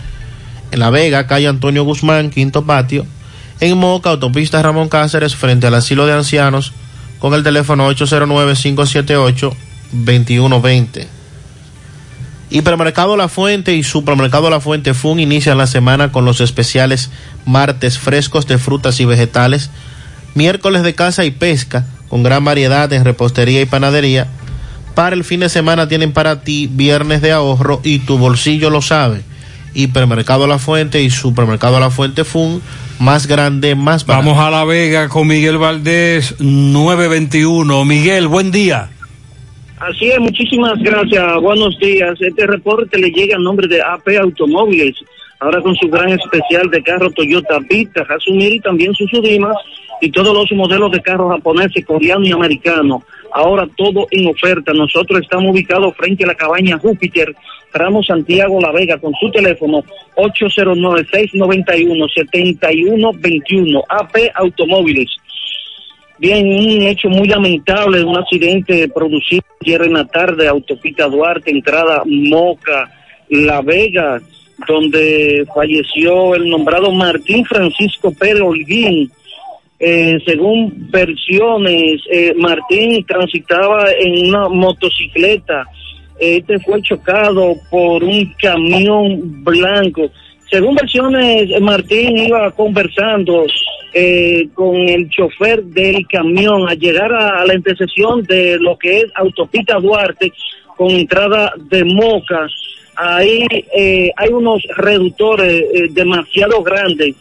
S11: en La Vega, calle Antonio Guzmán, quinto patio. En Moca, autopista Ramón Cáceres, frente al asilo de ancianos, con el teléfono 809-578-2120. Hipermercado La Fuente y Supermercado La Fuente Fun inician la semana con los especiales martes frescos de frutas y vegetales, miércoles de caza y pesca, con gran variedad en repostería y panadería, Para el fin de semana tienen para ti viernes de ahorro y tu bolsillo lo sabe. Hipermercado La Fuente y Supermercado La Fuente Fun, más grande, más barato.
S9: Vamos a La Vega con Miguel Valdés, 921. Miguel, buen día.
S26: Así es, muchísimas gracias. Buenos días. Este reporte le llega a nombre de AP Automóviles, ahora con su gran especial de carro Toyota Vita, Hasumir y también sus Sudimas y todos los modelos de carros japoneses, coreano y americano. Ahora todo en oferta. Nosotros estamos ubicados frente a la cabaña Júpiter, tramo Santiago La Vega, con su teléfono 809-691-7121. AP Automóviles. Bien, un hecho muy lamentable, un accidente producido ayer en la tarde, autopista Duarte, entrada Moca, La Vega, donde falleció el nombrado Martín Francisco Pérez Holguín. Eh, según versiones, eh, Martín transitaba en una motocicleta. Este fue chocado por un camión blanco. Según versiones, Martín iba conversando eh, con el chofer del camión al llegar a, la intersección de lo que es Autopista Duarte con entrada de Moca. Ahí eh, hay unos reductores demasiado grandes.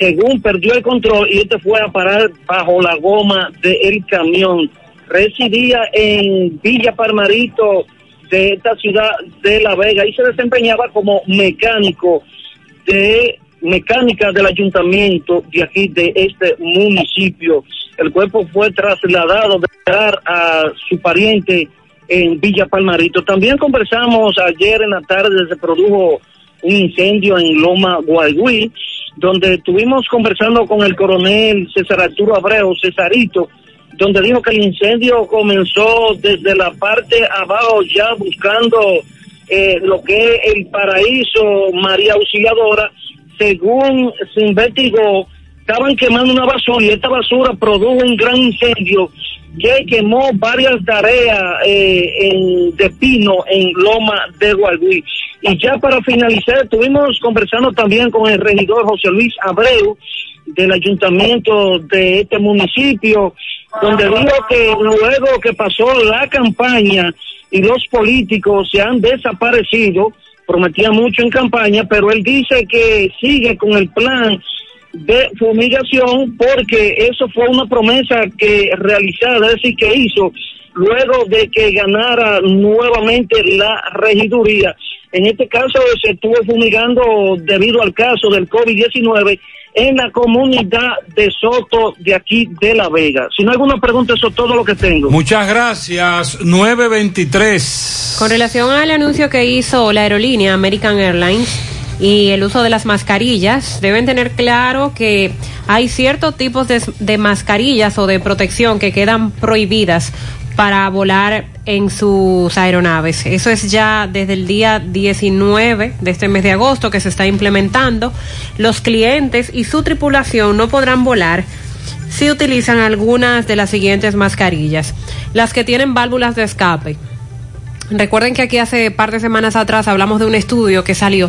S26: Según perdió el control y este fue a parar bajo la goma del camión. Residía en Villa Parmarito de esta ciudad de La Vega y se desempeñaba como mecánico de mecánica del ayuntamiento de aquí, de este municipio. El cuerpo fue trasladado de a su pariente en Villa Palmarito. También conversamos ayer en la tarde, se produjo un incendio en Loma Guayguí, donde estuvimos conversando con el coronel César Arturo Abreu, Cesarito, donde dijo que el incendio comenzó desde la parte abajo, ya buscando eh, lo que es el paraíso María Auxiliadora, según se investigó, estaban quemando una basura y esta basura produjo un gran incendio que quemó varias tareas eh, en, de pino en Loma de Gualguí. Y ya para finalizar, estuvimos conversando también con el regidor José Luis Abreu del ayuntamiento de este municipio, donde dijo que luego que pasó la campaña y los políticos se han desaparecido, prometía mucho en campaña, pero él dice que sigue con el plan de fumigación porque eso fue una promesa que realizada, es decir, que hizo luego de que ganara nuevamente la regiduría. En este caso se estuvo fumigando debido al caso del COVID-19 en la comunidad de Soto de aquí de La Vega. Si no hay alguna pregunta, eso es todo lo que tengo.
S9: Muchas gracias. 923.
S10: Con relación al anuncio que hizo la aerolínea American Airlines y el uso de las mascarillas, deben tener claro que hay ciertos tipos de, mascarillas o de protección que quedan prohibidas para volar en sus aeronaves. Eso es ya desde el día 19 de este mes de agosto que se está implementando. Los clientes y su tripulación no podrán volar si utilizan algunas de las siguientes mascarillas. Las que tienen válvulas de escape. Recuerden que aquí hace par de semanas atrás hablamos de un estudio que salió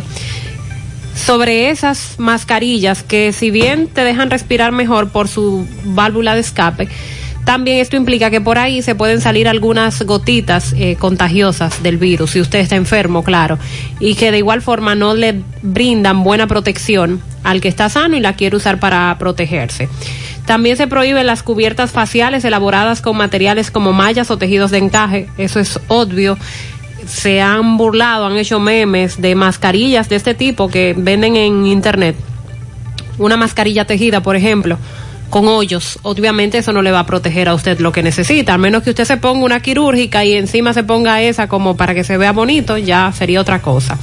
S10: sobre esas mascarillas que si bien te dejan respirar mejor por su válvula de escape, también esto implica que por ahí se pueden salir algunas gotitas eh, contagiosas del virus, si usted está enfermo, claro, y que de igual forma no le brindan buena protección al que está sano y la quiere usar para protegerse. También se prohíben las cubiertas faciales elaboradas con materiales como mallas o tejidos de encaje, eso es obvio. Se han burlado, han hecho memes de mascarillas de este tipo que venden en internet. Una mascarilla tejida, por ejemplo, con hoyos, obviamente eso no le va a proteger a usted lo que necesita, a menos que usted se ponga una quirúrgica y encima se ponga esa como para que se vea bonito, ya sería otra cosa.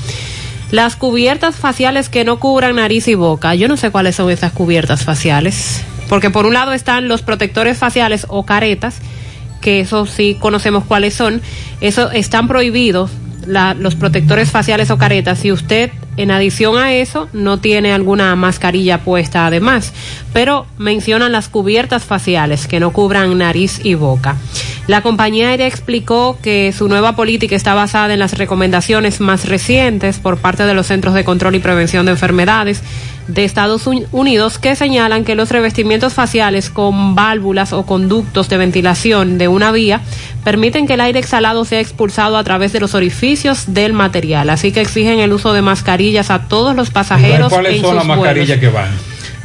S10: Las cubiertas faciales que no cubran nariz y boca, yo no sé cuáles son esas cubiertas faciales, porque por un lado están los protectores faciales o caretas, que eso sí conocemos cuáles son, eso están prohibidos los protectores faciales o caretas si usted en adición a eso no tiene alguna mascarilla puesta además, pero mencionan las cubiertas faciales que no cubran nariz y boca. La compañía aérea explicó que su nueva política está basada en las recomendaciones más recientes por parte de los Centros de Control y Prevención de Enfermedades de Estados Unidos que señalan que los revestimientos faciales con válvulas o conductos de ventilación de una vía permiten que el aire exhalado sea expulsado a través de los orificios del material. Así que exigen el uso de mascarillas a todos los pasajeros.
S9: ¿Cuáles
S10: en
S9: son las
S10: sus
S9: mascarillas que van?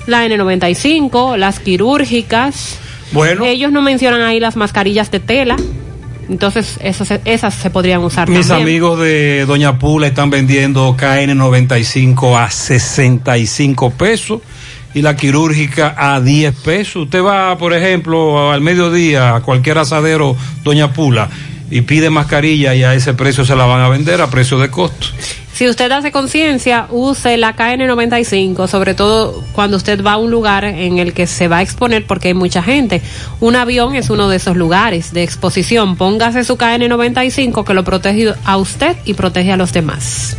S10: La N95, las quirúrgicas.
S9: Bueno.
S10: Ellos no mencionan ahí las mascarillas de tela. Entonces, esas, esas se podrían usar
S9: Mis
S10: también.
S9: amigos de Doña Pula están vendiendo KN95 a 65 pesos y la quirúrgica a 10 pesos. Usted va, por ejemplo, al mediodía a cualquier asadero Doña Pula y pide mascarilla y a ese precio se la van a vender a precio de costo.
S10: Si usted hace conciencia, use la KN95, sobre todo cuando usted va a un lugar en el que se va a exponer porque hay mucha gente. Un avión es uno de esos lugares de exposición. Póngase su KN95 que lo protege a usted y protege a los demás.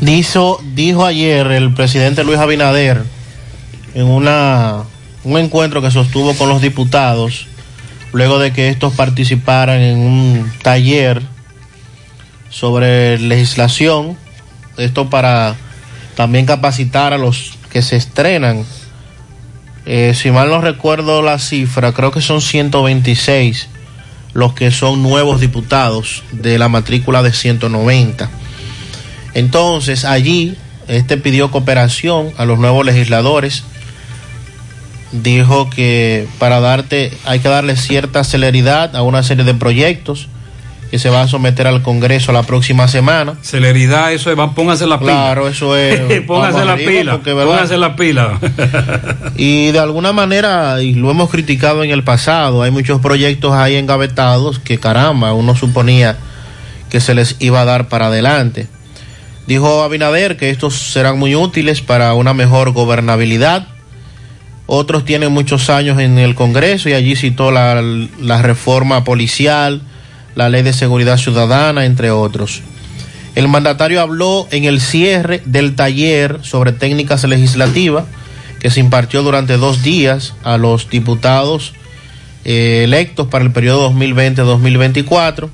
S11: Dijo, dijo ayer el presidente Luis Abinader en una, un encuentro que sostuvo con los diputados, luego de que estos participaran en un taller sobre legislación, esto para también capacitar a los que se estrenan. Eh, si mal no recuerdo la cifra, creo que son 126 los que son nuevos diputados de la matrícula de 190. Entonces allí este pidió cooperación a los nuevos legisladores. Dijo que para darte hay que darle cierta celeridad a una serie de proyectos que se va a someter al Congreso la próxima semana.
S9: Celeridad, eso es, van, pónganse la pila.
S11: Claro, eso es.
S9: pónganse la pila.
S11: porque,
S9: la pila.
S11: Y de alguna manera, y lo hemos criticado en el pasado, hay muchos proyectos ahí engavetados que caramba, uno suponía que se les iba a dar para adelante. Dijo Abinader que estos serán muy útiles para una mejor gobernabilidad. Otros tienen muchos años en el Congreso y allí citó la, la reforma policial, la ley de seguridad ciudadana, entre otros. El mandatario habló en el cierre del taller sobre técnicas legislativas que se impartió durante dos días a los diputados eh, electos para el periodo 2020-2024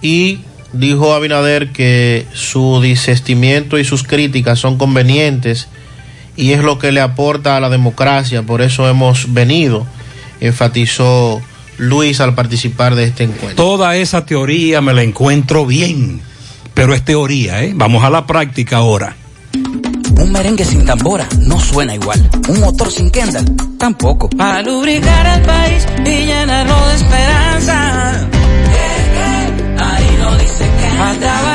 S11: y dijo Abinader que su desestimiento y sus críticas son convenientes y es lo que le aporta a la democracia, por eso hemos venido, enfatizó Luis al participar de este encuentro.
S9: Toda esa teoría me la encuentro bien, pero es teoría, ¿eh? Vamos a la práctica ahora.
S72: Un merengue sin tambora no suena igual. Un motor sin Kendall tampoco.
S73: Para lubricar el país y llenarlo de esperanza.
S72: Ahí lo dice
S73: A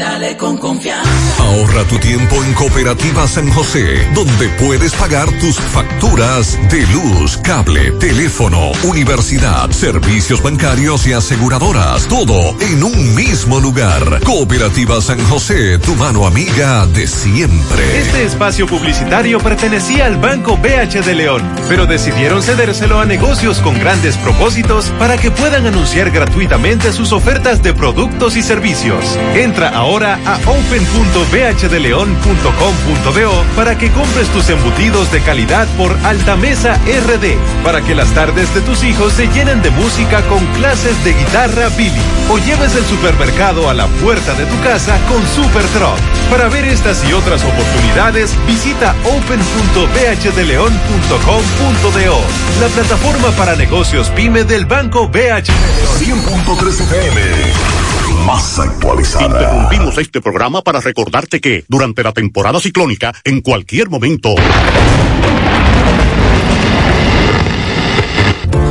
S72: dale con confianza.
S74: Ahorra tu tiempo en Cooperativa San José, donde puedes pagar tus facturas de luz, cable, teléfono, universidad, servicios bancarios y aseguradoras. Todo en un mismo lugar. Cooperativa San José, tu mano amiga de siempre.
S75: Este espacio publicitario pertenecía al Banco BH de León, pero decidieron cedérselo a negocios con grandes propósitos para que puedan anunciar gratuitamente sus ofertas de productos y servicios. Entra ahora a open.bhdeleon.com.do para que compres tus embutidos de calidad por Altamesa RD, para que las tardes de tus hijos se llenen de música con clases de guitarra Billy, o lleves el supermercado a la puerta de tu casa con Super Truck. Para ver estas y otras oportunidades, visita open.bhdeleon.com.do, la plataforma para negocios pyme del Banco BH.
S74: 100.3 FM. Más actualizada.
S76: Interrumpimos este programa para recordarte que durante la temporada ciclónica, en cualquier momento.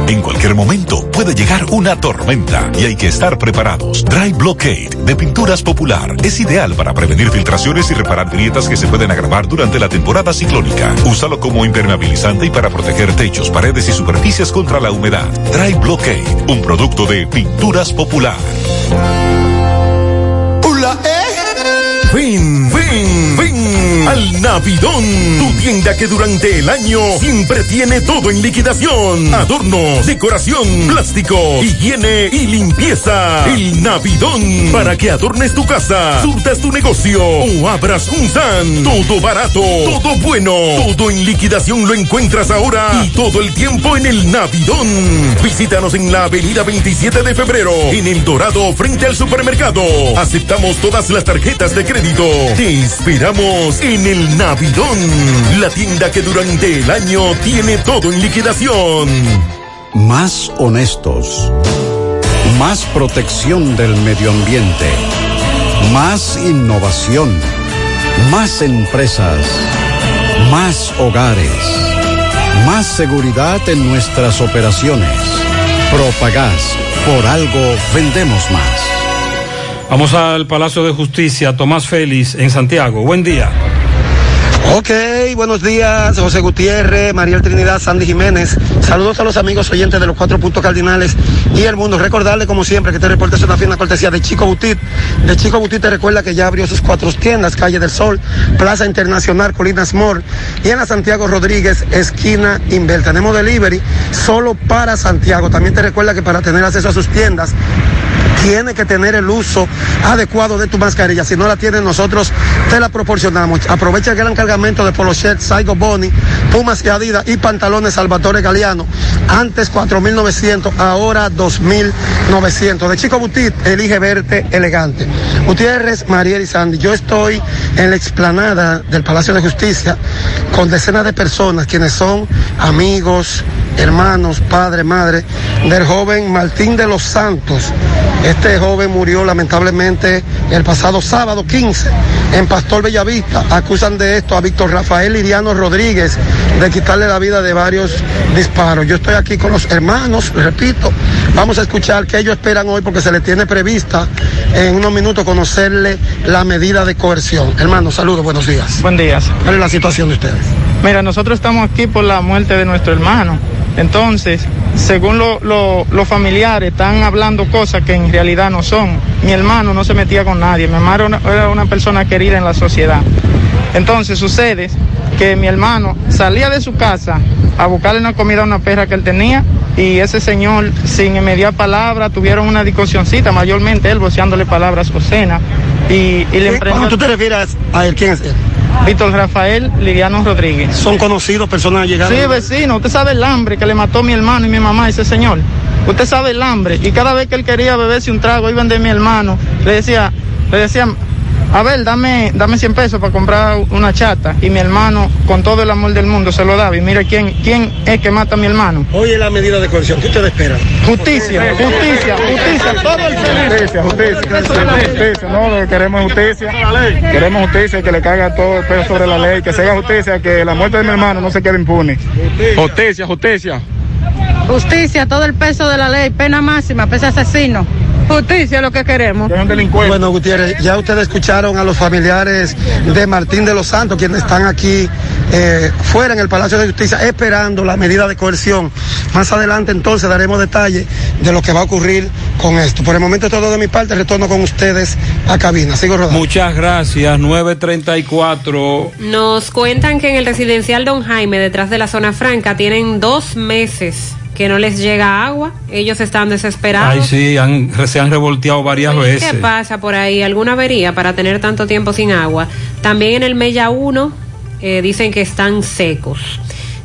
S74: En cualquier momento puede llegar una tormenta y hay que estar preparados. Dry Blockade de Pinturas Popular es ideal para prevenir filtraciones y reparar grietas que se pueden agravar durante la temporada ciclónica. Úsalo como impermeabilizante y para proteger techos, paredes y superficies contra la humedad. Dry Blockade, un producto de Pinturas Popular.
S77: Fin, fin, fin. Al
S78: Navidón, tu tienda que durante el año siempre tiene todo en liquidación. Adornos, decoración, plástico, higiene y limpieza. El Navidón, para que adornes tu casa, surtas tu negocio o abras un SAN. Todo barato, todo bueno, todo en liquidación lo encuentras ahora y todo el tiempo en el Navidón. Visítanos en la avenida 27 de febrero, en El Dorado, frente al supermercado. Aceptamos todas las tarjetas de crédito. Te esperamos en el Navidón, la tienda que durante el año tiene todo en liquidación.
S79: Más honestos. Más protección del medio ambiente. Más innovación. Más empresas. Más hogares. Más seguridad en nuestras operaciones. Propagás. Por algo vendemos más.
S9: Vamos al Palacio de Justicia, Tomás Félix, en Santiago. Buen día.
S80: Ok, buenos días, José Gutiérrez, Mariel Trinidad, Sandy Jiménez. Saludos a los amigos oyentes de los cuatro puntos cardinales y el mundo. Recordarle, como siempre, que este reporte es una fina cortesía de Chico Butit. De Chico Butit te recuerda que ya abrió sus cuatro tiendas, Calle del Sol, Plaza Internacional, Colinas Mall y en la Santiago Rodríguez, esquina Inver. Tenemos delivery solo para Santiago. También te recuerda que para tener acceso a sus tiendas, tiene que tener el uso adecuado de tu mascarilla. Si no la tienes, nosotros te la proporcionamos. Aprovecha el gran cargamento de Polo Shirt, Saigo Boni, Pumas y Adidas y pantalones Salvatore Galeano. Antes 4.900, ahora 2.900. De Chico Butit, elige verte elegante. Gutiérrez, Mariel y Sandy, yo estoy en la explanada del Palacio de Justicia con decenas de personas quienes son amigos, hermanos, padre, madre del joven Martín de los Santos. Este joven murió lamentablemente el pasado sábado 15 en Pastor Bellavista. Acusan de esto a Víctor Rafael Liriano Rodríguez de quitarle la vida de varios disparos. Yo estoy aquí con los hermanos, repito, vamos a escuchar qué ellos esperan hoy porque se les tiene prevista en unos minutos conocerle la medida de coerción. Hermanos, saludos, buenos días.
S81: Buen día.
S80: ¿Cuál es la situación de ustedes?
S81: Mira, nosotros estamos aquí por la muerte de nuestro hermano. Entonces, según lo- lo- los familiares, están hablando cosas que en realidad no son. Mi hermano no se metía con nadie. Mi hermano era una, era una persona querida en la sociedad. Entonces, sucede que mi hermano salía de su casa a buscarle una comida a una perra que él tenía y ese señor, sin mediar palabra, tuvieron una discusioncita, mayormente él voceándole palabras obscenas. Y, y le
S80: Cuando tú te refieres a él, ¿quién es él?
S81: Víctor Rafael Liriano Rodríguez.
S80: ¿Son conocidos, personas llegadas?
S81: Sí, vecino, usted sabe el hambre que le mató mi hermano y mi mamá, ese señor. Usted sabe el hambre. Y cada vez que él quería beberse un trago, iban de mi hermano, le decía, le decían, a ver, dame, dame 100 pesos para comprar una chata. Y mi hermano, con todo el amor del mundo, se lo daba. Y mire quién, quién es que mata a mi hermano.
S80: Oye, la medida de coerción, ¿qué ustedes esperan?
S81: Justicia, justicia, justicia, todo el
S82: Justicia, justicia, justicia, no, lo que queremos es justicia. Queremos justicia, que le caiga todo el peso sobre la ley, que se haga justicia, que la muerte de mi hermano no se quede impune. Justicia, justicia.
S77: Justicia, todo el peso de la ley, pena máxima, pese asesino. Justicia es lo que queremos.
S80: Bueno, Gutiérrez, ya ustedes escucharon a los familiares de Martín de los Santos, quienes están aquí eh, fuera en el Palacio de Justicia esperando la medida de coerción. Más adelante entonces daremos detalles de lo que va a ocurrir con esto. Por el momento es todo de mi parte, retorno con ustedes a cabina. Sigo rodando.
S9: Muchas gracias, 934.
S10: Nos cuentan que en el residencial Don Jaime, detrás de la zona franca, tienen dos meses que no les llega agua. Ellos están desesperados.
S9: Ay, sí, han- se han revolteado varias veces.
S10: ¿Qué pasa por ahí? ¿Alguna avería para tener tanto tiempo sin agua? También en el Mella 1 eh, dicen que están secos.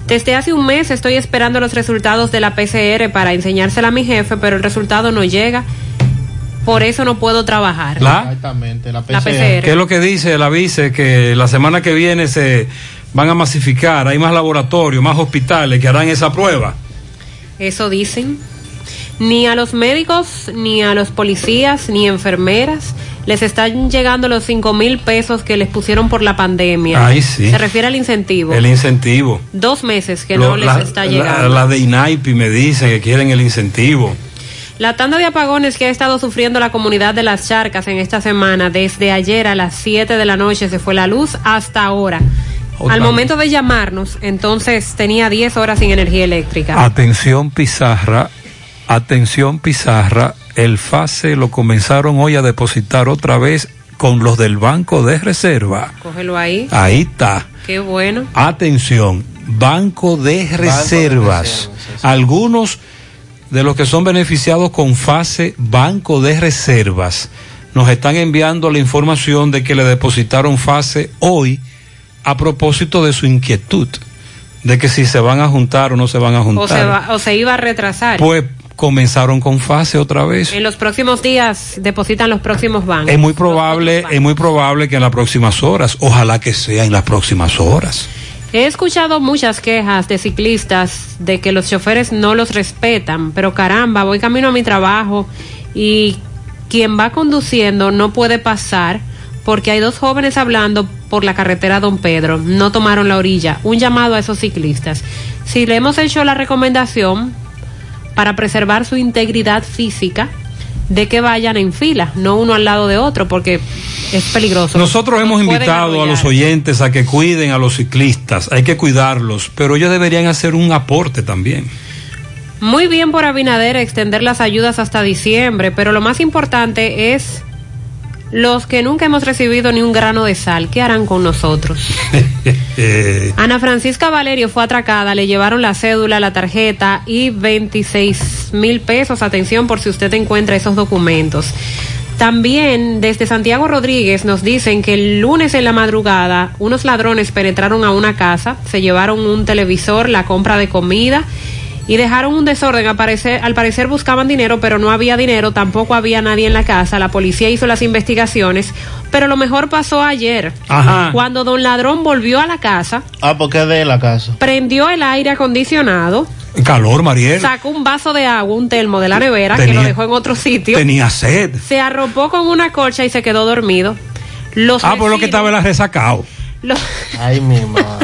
S10: Desde hace un mes estoy esperando los resultados de la PCR para enseñársela a mi jefe, pero el resultado no llega. Por eso no puedo trabajar.
S9: ¿La?
S11: Exactamente, la
S10: La
S11: PCR.
S10: PCR.
S9: ¿Qué es lo que dice la vice? Que la semana que viene se van a masificar, hay más laboratorios, más hospitales que harán esa prueba.
S10: Eso dicen. Ni a los médicos, ni a los policías, ni enfermeras les están llegando los cinco mil pesos que les pusieron por la pandemia.
S9: Ay, sí.
S10: Se refiere al incentivo.
S9: El incentivo.
S10: Dos meses que
S9: Lo-
S10: no les
S9: la,
S10: está
S9: la-
S10: llegando.
S9: la de INAIPI me dicen que quieren el incentivo.
S10: La tanda de apagones que ha estado sufriendo la comunidad de las charcas en esta semana, desde ayer a las 7 de la noche se fue la luz hasta ahora.
S9: Otra
S10: Al
S9: vez.
S10: momento de llamarnos, entonces tenía 10 horas sin energía eléctrica.
S9: Atención Pizarra, atención Pizarra, el FASE lo comenzaron hoy a depositar otra vez con los del Banco de Reserva.
S10: Cógelo ahí.
S9: Ahí está.
S10: Qué bueno.
S9: Atención, Banco de Reservas. Algunos de los que son beneficiados con fase Banco de Reservas nos están enviando la información de que le depositaron fase hoy a propósito de su inquietud, de que si se van a juntar o no se van a juntar.
S10: O se, va- o se iba a retrasar.
S9: Pues comenzaron con fase otra vez.
S10: en los próximos días depositan los próximos bancos.
S9: Es muy probable, es muy probable que en las próximas horas, ojalá que sea en las próximas horas.
S10: He escuchado muchas quejas de ciclistas de que los choferes no los respetan, pero caramba, voy camino a mi trabajo y quien va conduciendo no puede pasar porque hay dos jóvenes hablando por la carretera Don Pedro, no tomaron la orilla. Un llamado a esos ciclistas. Si le hemos hecho la recomendación para preservar su integridad física, de que vayan en fila, no uno al lado de otro, porque es peligroso.
S9: Nosotros hemos
S10: Nos
S9: invitado a los oyentes a que cuiden a los ciclistas, hay que cuidarlos, pero ellos deberían hacer un aporte también.
S10: Muy bien por Abinader extender las ayudas hasta diciembre, pero lo más importante es los que nunca hemos recibido ni un grano de sal, ¿qué harán con nosotros? Ana Francisca Valerio fue atracada, le llevaron la cédula, la tarjeta y 26 mil pesos. Atención por si usted encuentra esos documentos. También desde Santiago Rodríguez nos dicen que el lunes en la madrugada unos ladrones penetraron a una casa, se llevaron un televisor, la compra de comida y dejaron un desorden. Al parecer, al parecer buscaban dinero, pero no había dinero, tampoco había nadie en la casa. La policía hizo las investigaciones, pero lo mejor pasó ayer.
S11: Ajá.
S10: Cuando don ladrón volvió a la casa,
S11: Ah, porque es de la casa.
S10: prendió el aire acondicionado,
S9: calor, Mariel.
S10: sacó un vaso de agua, un termo de la nevera, que lo dejó en otro sitio,
S9: Tenía sed.
S10: se arropó con una colcha y se quedó dormido. Los
S9: Ah, por lo que estaba el resacado.
S10: los-
S11: Ay, mi madre.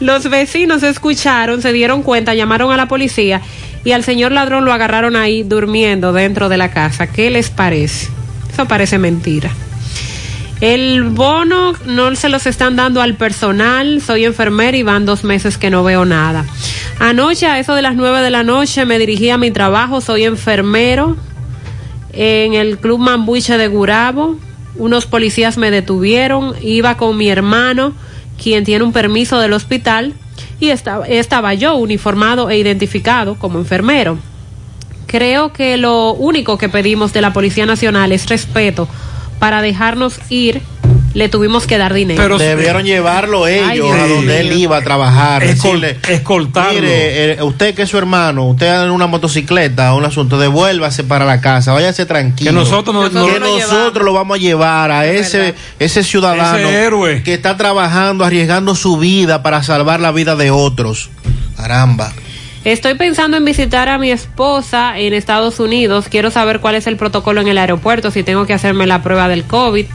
S10: Los vecinos escucharon, se dieron cuenta, llamaron a la policía y al señor ladrón lo agarraron ahí durmiendo dentro de la casa. ¿Qué les parece? Eso parece mentira. El bono no se los están dando al personal. Soy enfermera y van dos meses que no veo nada. Anoche, a eso de las nueve de la noche, me dirigí a mi trabajo. Soy enfermero en el Club Mambuche de Gurabo. Unos policías me detuvieron. Iba con mi hermano, quien tiene un permiso del hospital, y estaba, estaba yo uniformado e identificado como enfermero. Creo que lo único que pedimos de la Policía Nacional es respeto. Para dejarnos ir, le tuvimos que dar dinero.
S11: Debieron llevarlo ellos
S10: Ay,
S11: a donde él iba a trabajar.
S9: Escol-
S11: decirle,
S9: escoltarlo.
S11: Mire, eh, usted que es su hermano, usted anda en una motocicleta, un asunto, devuélvase para la casa, váyase tranquilo.
S9: Que nosotros no-
S11: que
S9: no- lo
S11: nosotros lo vamos a llevar a ese, ese ciudadano
S9: Ese héroe.
S11: que está trabajando, arriesgando su vida para salvar la vida de otros. Caramba.
S10: Estoy pensando en visitar a mi esposa en Estados Unidos. Quiero saber cuál es el protocolo en el aeropuerto, si tengo que hacerme la prueba del COVID.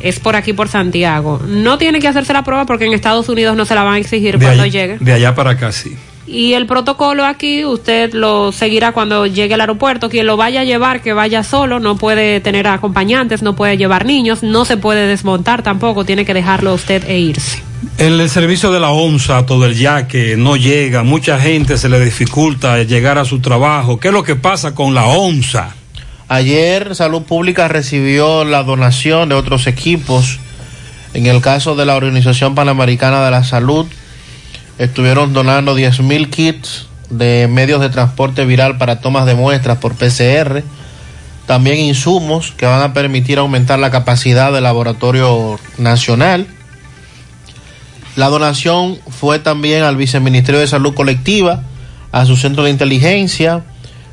S10: Es por aquí, por Santiago. No tiene que hacerse la prueba porque en Estados Unidos no se la van a exigir
S9: De
S10: cuando
S9: allá,
S10: llegue.
S9: de allá para acá, sí.
S10: Y el protocolo aquí, usted lo seguirá cuando llegue al aeropuerto. Quien lo vaya a llevar, que vaya solo, no puede tener acompañantes, no puede llevar niños, no se puede desmontar tampoco, tiene que dejarlo usted e irse.
S9: En el servicio de la ONSA, todo el yaque no llega, mucha gente se le dificulta llegar a su trabajo. ¿Qué es lo que pasa con la ONSA?
S11: Ayer Salud Pública recibió la donación de otros equipos. En el caso de la Organización Panamericana de la Salud, estuvieron donando 10.000 kits de medios de transporte viral para tomas de muestras por PCR. También insumos que van a permitir aumentar la capacidad del laboratorio nacional. La donación fue también al Viceministerio de Salud Colectiva, a su centro de inteligencia.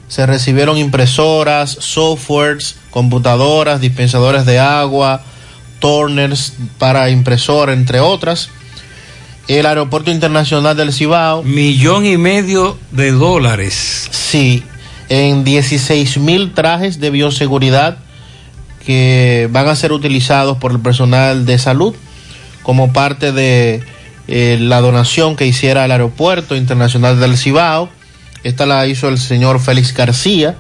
S11: Se recibieron impresoras, softwares, computadoras, dispensadores de agua, turners para impresora, entre otras. El Aeropuerto Internacional del Cibao.
S9: Millón y medio de dólares.
S11: Sí, en 16 mil trajes de bioseguridad que van a ser utilizados por el personal de salud como parte de eh, la donación que hiciera el Aeropuerto Internacional del Cibao. Esta la hizo el señor Félix García,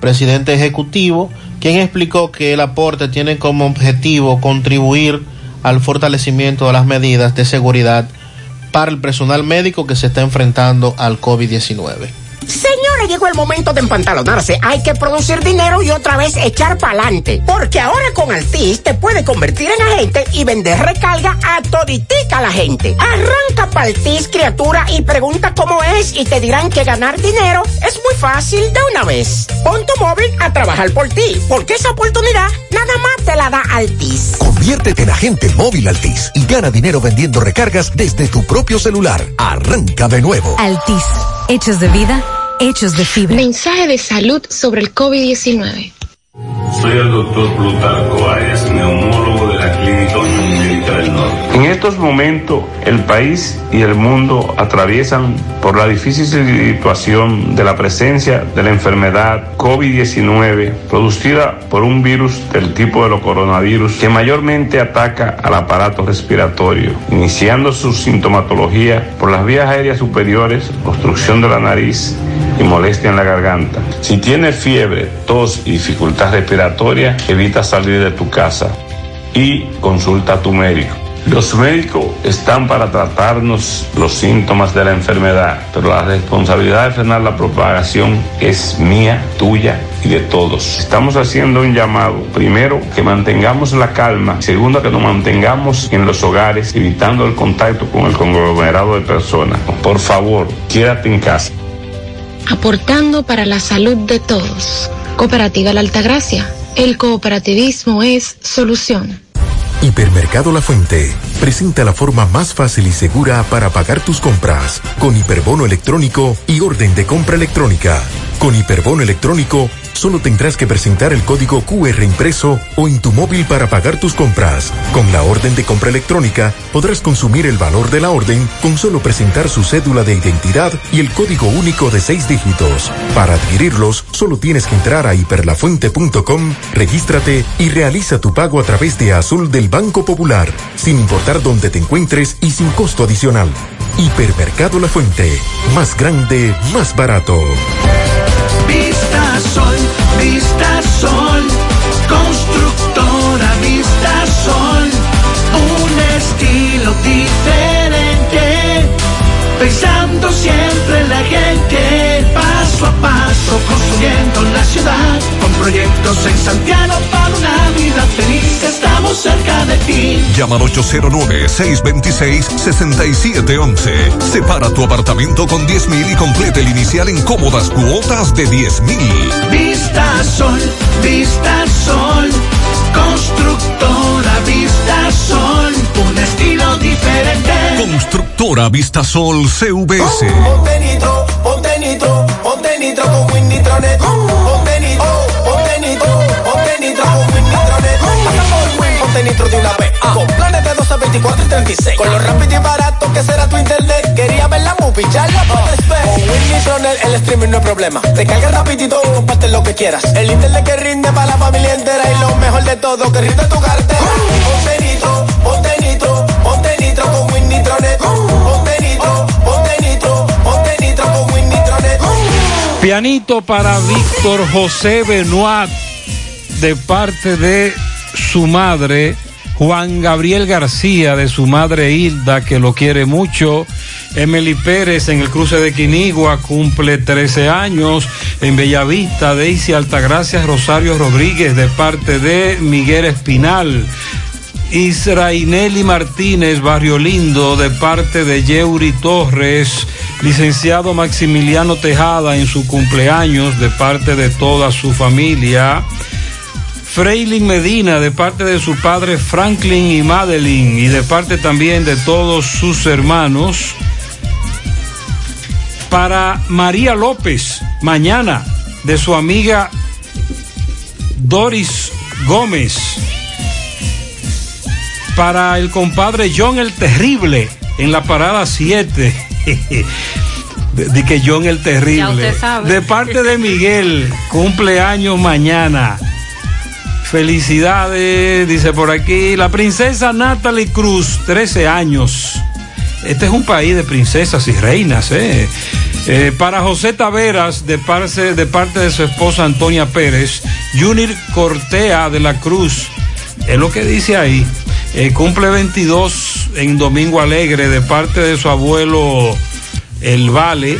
S11: presidente ejecutivo, quien explicó que el aporte tiene como objetivo contribuir al fortalecimiento de las medidas de seguridad para el personal médico que se está enfrentando al COVID-19.
S83: Señores, llegó el momento de empantalonarse. Hay que producir dinero y otra vez echar pa'lante. Porque ahora con Altis te puede convertir en agente y vender recarga a toditica la gente. Arranca pa' Altis, criatura, y pregunta cómo es y te dirán que ganar dinero es muy fácil de una vez. Pon tu móvil a trabajar por ti, porque esa oportunidad nada más te la da Altis.
S14: Conviértete en agente móvil Altis y gana dinero vendiendo recargas desde tu propio celular. Arranca de nuevo.
S27: Altis, hechos de vida, hechos de fibra.
S34: Mensaje de salud sobre el COVID-19.
S84: Soy el doctor Plutarco Arias, neumólogo de la Clínica Unión Médica del Norte.
S35: En estos momentos, el país y el mundo atraviesan por la difícil situación de la presencia de la enfermedad COVID-19 producida por un virus del tipo de los coronavirus que mayormente ataca al aparato respiratorio, iniciando su sintomatología por las vías aéreas superiores, obstrucción de la nariz y molestia en la garganta. Si tienes fiebre, tos y dificultad respiratoria, evita salir de tu casa y consulta a tu médico. Los médicos están para tratarnos los síntomas de la enfermedad, pero la responsabilidad de frenar la propagación es mía, tuya y de todos. Estamos haciendo un llamado, primero, que mantengamos la calma, segundo, que nos mantengamos en los hogares, evitando el contacto con el conglomerado de personas. Por favor, quédate en casa.
S34: Aportando para la salud de todos. Cooperativa La Altagracia. El cooperativismo es solución.
S14: Hipermercado La Fuente presenta la forma más fácil y segura para pagar tus compras con hiperbono electrónico y orden de compra electrónica. Con hiperbono electrónico solo tendrás que presentar el código QR impreso o en tu móvil para pagar tus compras. Con la orden de compra electrónica podrás consumir el valor de la orden con solo presentar su cédula de identidad y el código único de seis dígitos. Para adquirirlos, solo tienes que entrar a hiperlafuente.com, regístrate y realiza tu pago a través de Azul del Banco Popular, sin importar dónde te encuentres y sin costo adicional. Hipermercado La Fuente, más grande, más barato.
S72: Vista Sol, Vista Sol, constructora Vista Sol, un estilo diferente, pensando siempre en la gente, paso a paso construyendo la ciudad, con proyectos en Santiago para una vida feliz, estamos cerca de ti.
S8: Llama al 809-626-6711. Separa tu apartamento con 10 mil y complete el inicial en cómodas cuotas de 10 mil.
S72: Vista Sol, Vista Sol, constructora Vista Sol, un estilo diferente.
S8: Constructora Vistasol CVS.
S72: Ponte nitro, ponte nitro, ponte nitro con Win. Ponte nitro, ponte nitro, ponte nitro con Win. Pasa por Win, ponte nitro de una vez. Con planes de 12, 24 y 36. Con lo rápido y barato que será tu internet. Quería ver la movie, ya la. Con Win Nitronet el streaming no es problema. Te carga rapidito, comparte lo que quieras. El internet que rinde para la familia entera. Y lo mejor de todo, que rinde tu cartera. Ponte nitro, ponte nitro, ponte nitro con Win. Ponte nitro, ponte nitro,
S9: Pianito para Víctor José Benoit de parte de su madre, Juan Gabriel García de su madre Hilda, que lo quiere mucho. Emily Pérez en el cruce de Quinigua cumple 13 años. En Bellavista, Daisy Altagracia Rosario Rodríguez de parte de Miguel Espinal. Israineli Martínez, Barrio Lindo, de parte de Yeuri Torres, licenciado Maximiliano Tejada en su cumpleaños, de parte de toda su familia. Freilin Medina, de parte de su padre Franklin y Madeline, y de parte también de todos sus hermanos. Para María López, mañana, de su amiga Doris Gómez para el compadre John el Terrible en la parada 7. De, de que John el
S10: Ya
S9: Terrible.
S10: usted sabe.
S9: De parte de Miguel, cumpleaños mañana. Felicidades, dice por aquí. La princesa Natalie Cruz, 13 años. Este es un país de princesas y reinas, ¿eh? Eh, para José Taveras, de parte, de parte de su esposa Antonia Pérez, Junior Cortea de la Cruz, es lo que dice ahí. Eh, cumple 22 en Domingo Alegre de parte de su abuelo El Vale.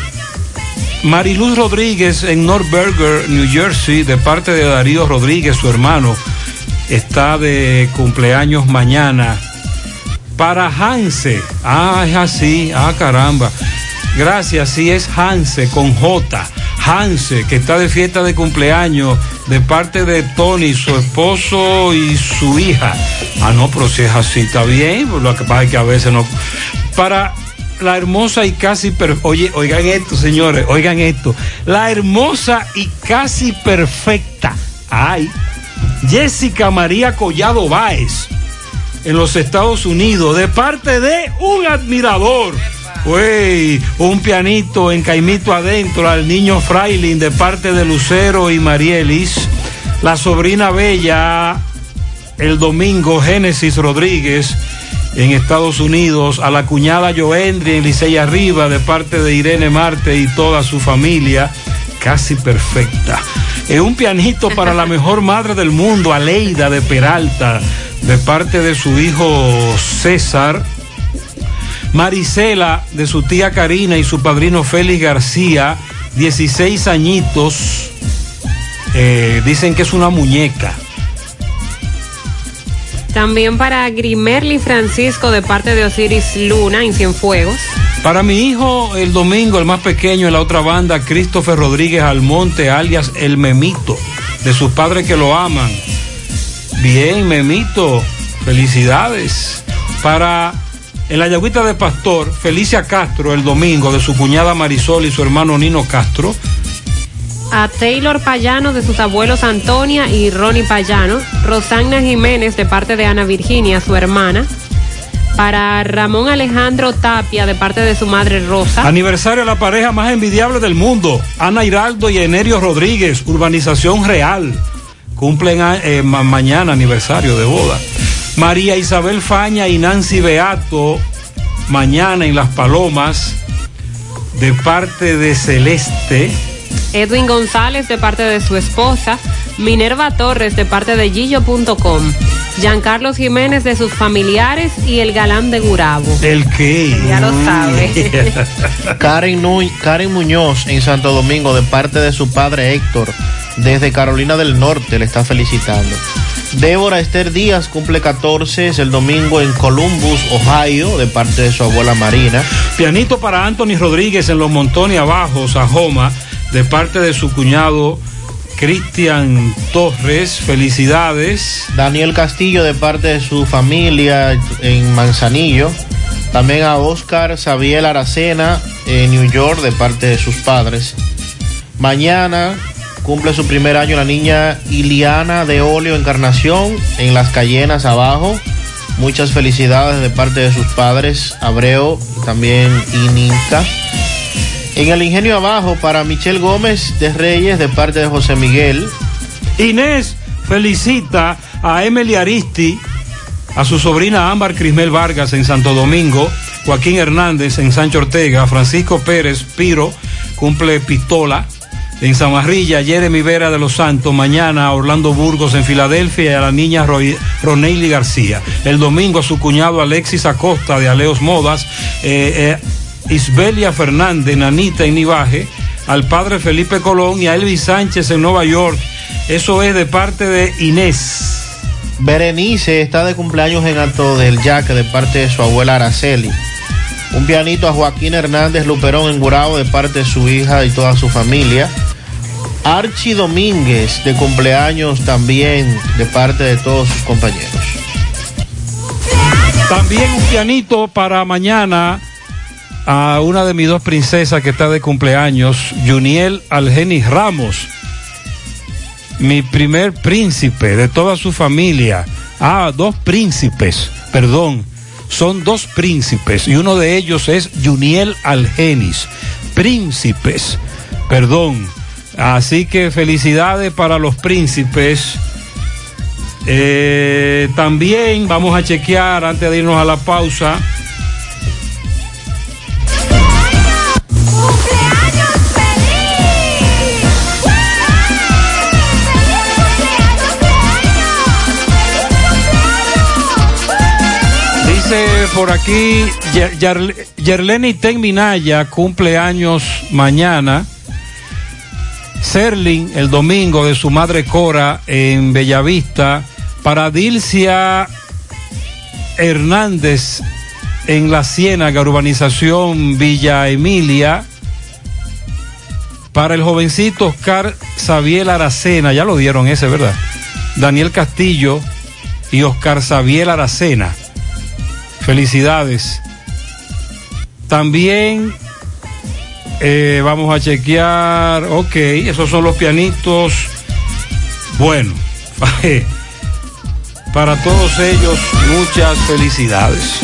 S9: Mariluz Rodríguez en North New Jersey, de parte de Darío Rodríguez, su hermano, está de cumpleaños mañana. Para Hanse, ah, es así, ah, caramba. Gracias, sí es Hanse con J. Hanse, que está de fiesta de cumpleaños de parte de Tony, su esposo y su hija. Ah, no, pero si es así, está bien. pues Lo que pasa es que a veces no. Para la hermosa y casi per- Oye, oigan esto, señores, oigan esto. La hermosa y casi perfecta. Ay. Jessica María Collado Báez en los Estados Unidos de parte de un admirador. Güey, un pianito en Caimito adentro al niño Frailin de parte de Lucero y Marielis. La sobrina bella el domingo Génesis Rodríguez en Estados Unidos. A la cuñada Joendri en Licey Arriba de parte de Irene Marte y toda su familia. Casi perfecta. Eh, un pianito para la mejor madre del mundo, Aleida de Peralta, de parte de su hijo César. Marisela, de su tía Karina y su padrino Félix García, 16 añitos. Eh, dicen que es una muñeca.
S10: También para Grimerly Francisco de parte de Osiris Luna en Cienfuegos.
S9: Para mi hijo, el domingo, el más pequeño en la otra banda, Christopher Rodríguez Almonte, alias El Memito, de sus padres que lo aman. Bien, Memito, felicidades. Para en la Yagüita de Pastor, Felicia Castro, el domingo, de su cuñada Marisol y su hermano Nino Castro.
S10: A Taylor Payano de sus abuelos Antonia y Ronnie Payano. Rosagna Jiménez de parte de Ana Virginia, su hermana. Para Ramón Alejandro Tapia de parte de su madre Rosa.
S9: Aniversario de la pareja más envidiable del mundo, Ana Hiraldo y Enerio Rodríguez, Urbanización Real. Cumplen eh, ma- mañana aniversario de boda. María Isabel Faña y Nancy Beato, mañana en Las Palomas, de parte de Celeste.
S10: Edwin González de parte de su esposa. Minerva Torres de parte de Gillo.com. Giancarlos Jiménez de sus familiares y el galán de Gurabo.
S9: ¿El qué?
S10: Ya lo sabe.
S11: Karen, Nu- Karen Muñoz en Santo Domingo de parte de su padre Héctor desde Carolina del Norte le está felicitando. Débora Esther Díaz cumple 14 es el domingo en Columbus, Ohio de parte de su abuela Marina.
S9: Pianito para Anthony Rodríguez en los montones abajo, Sajoma, de parte de su cuñado Cristian Torres. Felicidades.
S11: Daniel Castillo de parte de su familia en Manzanillo. También a Oscar Xavier Aracena en New York de parte de sus padres. Mañana cumple su primer año la niña Iliana de Olio Encarnación en Las Cayenas abajo. Muchas felicidades de parte de sus padres, Abreu y también Ininca. En el ingenio abajo para Michelle Gómez de Reyes de parte de José Miguel.
S9: Inés felicita a Emily Aristi, a su sobrina Ámbar Crismel Vargas en Santo Domingo, Joaquín Hernández en Sancho Ortega, Francisco Pérez Piro cumple pistola en Zamarrilla, Jeremy Vera de los Santos, mañana a Orlando Burgos en Filadelfia y a la niña Roy- García. El domingo a su cuñado Alexis Acosta de Aleos Modas, eh, eh, Isbelia Fernández, Nanita en Nivaje, al padre Felipe Colón y a Elvis Sánchez en Nueva York. Eso es de parte de Inés.
S11: Berenice está de cumpleaños en Alto del Yaque de parte de su abuela Araceli. Un pianito a Joaquín Hernández Luperón en Gurao de parte de su hija y toda su familia. Archie Domínguez de cumpleaños también de parte de todos sus compañeros.
S9: También un pianito para mañana a una de mis dos princesas que está de cumpleaños, Juniel Algenis Ramos, mi primer príncipe de toda su familia. Ah, dos príncipes, perdón, son dos príncipes y uno de ellos es Juniel Algenis. Príncipes, perdón. Así que felicidades para los príncipes. Eh, también vamos a chequear antes de irnos a la pausa. Por aquí, Yer- Yerle- Yerleni Ten Minaya cumple años mañana. Serling el domingo de su madre Cora en Bellavista. Para Dilcia Hernández en la Ciénaga, urbanización Villa Emilia. Para el jovencito Oscar Xavier Aracena, ya lo dieron ese, ¿verdad? Daniel Castillo y Oscar Xavier Aracena. Felicidades. También eh, vamos a chequear, ok, esos son los pianitos. Bueno, para todos ellos muchas felicidades.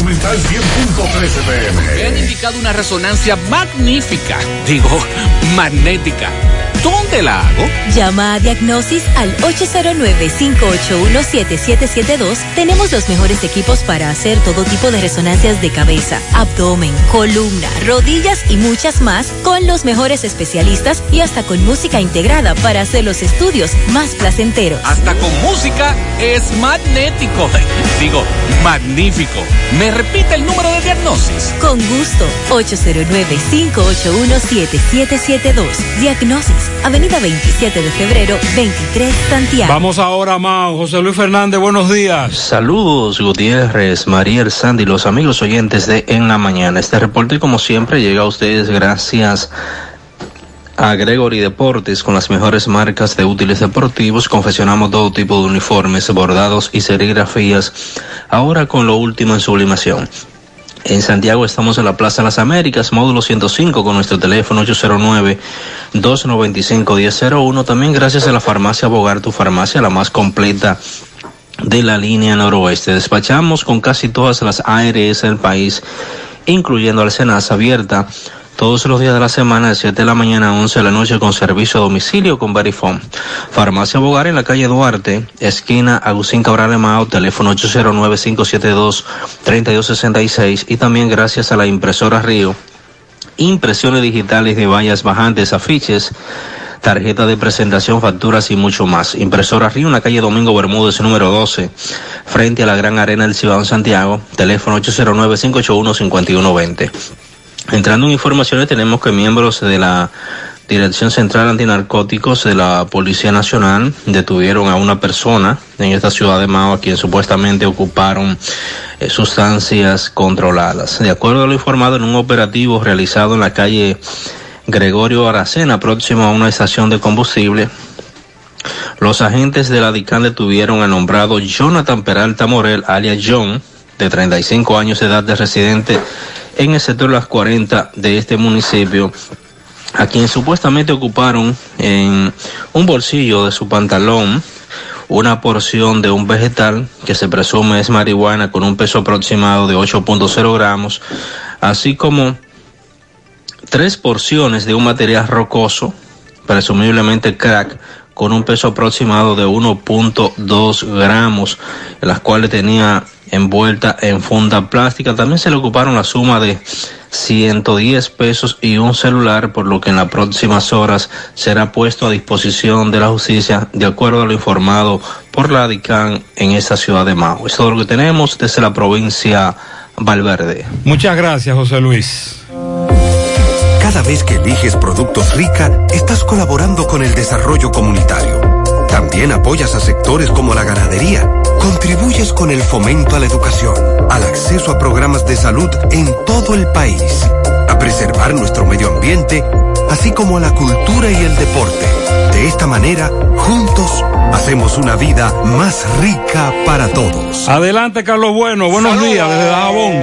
S78: Monumental 100.13 pm.
S85: Me han indicado una resonancia magnífica, digo, magnética. ¿Dónde la hago?
S27: Llama a Diagnosis al 809-581-7772. Tenemos los mejores equipos para hacer todo tipo de resonancias de cabeza, abdomen, columna, rodillas y muchas más con los mejores especialistas y hasta con música integrada para hacer los estudios más placenteros.
S85: Hasta con música es magnético. Digo, magnífico. ¿Me repite el número de diagnosis?
S27: Con gusto, 809-581-7772. Diagnosis, Avenida 27 de febrero, 23 Santiago.
S9: Vamos ahora, Mao. José Luis Fernández, buenos días.
S86: Saludos, Gutiérrez, Mariel Sandy, los amigos oyentes de En la Mañana. Este reporte, como siempre, llega a ustedes gracias a Gregory Deportes con las mejores marcas de útiles deportivos. Confeccionamos todo tipo de uniformes, bordados y serigrafías. Ahora con lo último en sublimación. En Santiago estamos en la Plaza Las Américas, módulo 105, con nuestro teléfono 809-295-1001. También gracias a la farmacia Bogar, tu farmacia, la más completa de la línea noroeste. Despachamos con casi todas las ARS del país, incluyendo Alcenas abierta todos los días de la semana de 7 de la mañana a 11 de la noche con servicio a domicilio con Verifone. Farmacia Bogar en la calle Duarte, esquina Agustín Cabral Mao, teléfono 809-572-3266 y también gracias a la impresora Río, impresiones digitales de vallas bajantes, afiches, tarjeta de presentación, facturas y mucho más. Impresora Río en la calle Domingo Bermúdez, número 12, frente a la Gran Arena del Ciudad de Santiago, teléfono 809-581-5120. Entrando en informaciones, tenemos que miembros de la Dirección Central Antinarcóticos de la Policía Nacional detuvieron a una persona en esta ciudad de Mao a quien supuestamente ocuparon eh, sustancias controladas. De acuerdo a lo informado en un operativo realizado en la calle Gregorio Aracena, próximo a una estación de combustible, los agentes de la DICAN detuvieron al nombrado Jonathan Peralta Morel, alias John, de 35 años de edad de residente en el sector de las 40 de este municipio, a quien supuestamente ocuparon en un bolsillo de su pantalón una porción de un vegetal que se presume es marihuana con un peso aproximado de 8.0 gramos, así como tres porciones de un material rocoso, presumiblemente crack, con un peso aproximado de 1.2 gramos, las cuales tenía envuelta en funda plástica. También se le ocuparon la suma de 110 pesos y un celular, por lo que en las próximas horas será puesto a disposición de la justicia, de acuerdo a lo informado por la DICAN en esa ciudad de Mao. Es todo lo que tenemos desde la provincia Valverde.
S9: Muchas gracias, José Luis.
S87: Cada vez que eliges productos rica, estás colaborando con el desarrollo comunitario. También apoyas a sectores como la ganadería. Contribuyes con el fomento a la educación, al acceso a programas de salud en todo el país, preservar nuestro medio ambiente, así como a la cultura y el deporte. De esta manera, juntos, hacemos una vida más rica para todos.
S9: Adelante, Carlos Bueno. Buenos días desde Dajabón.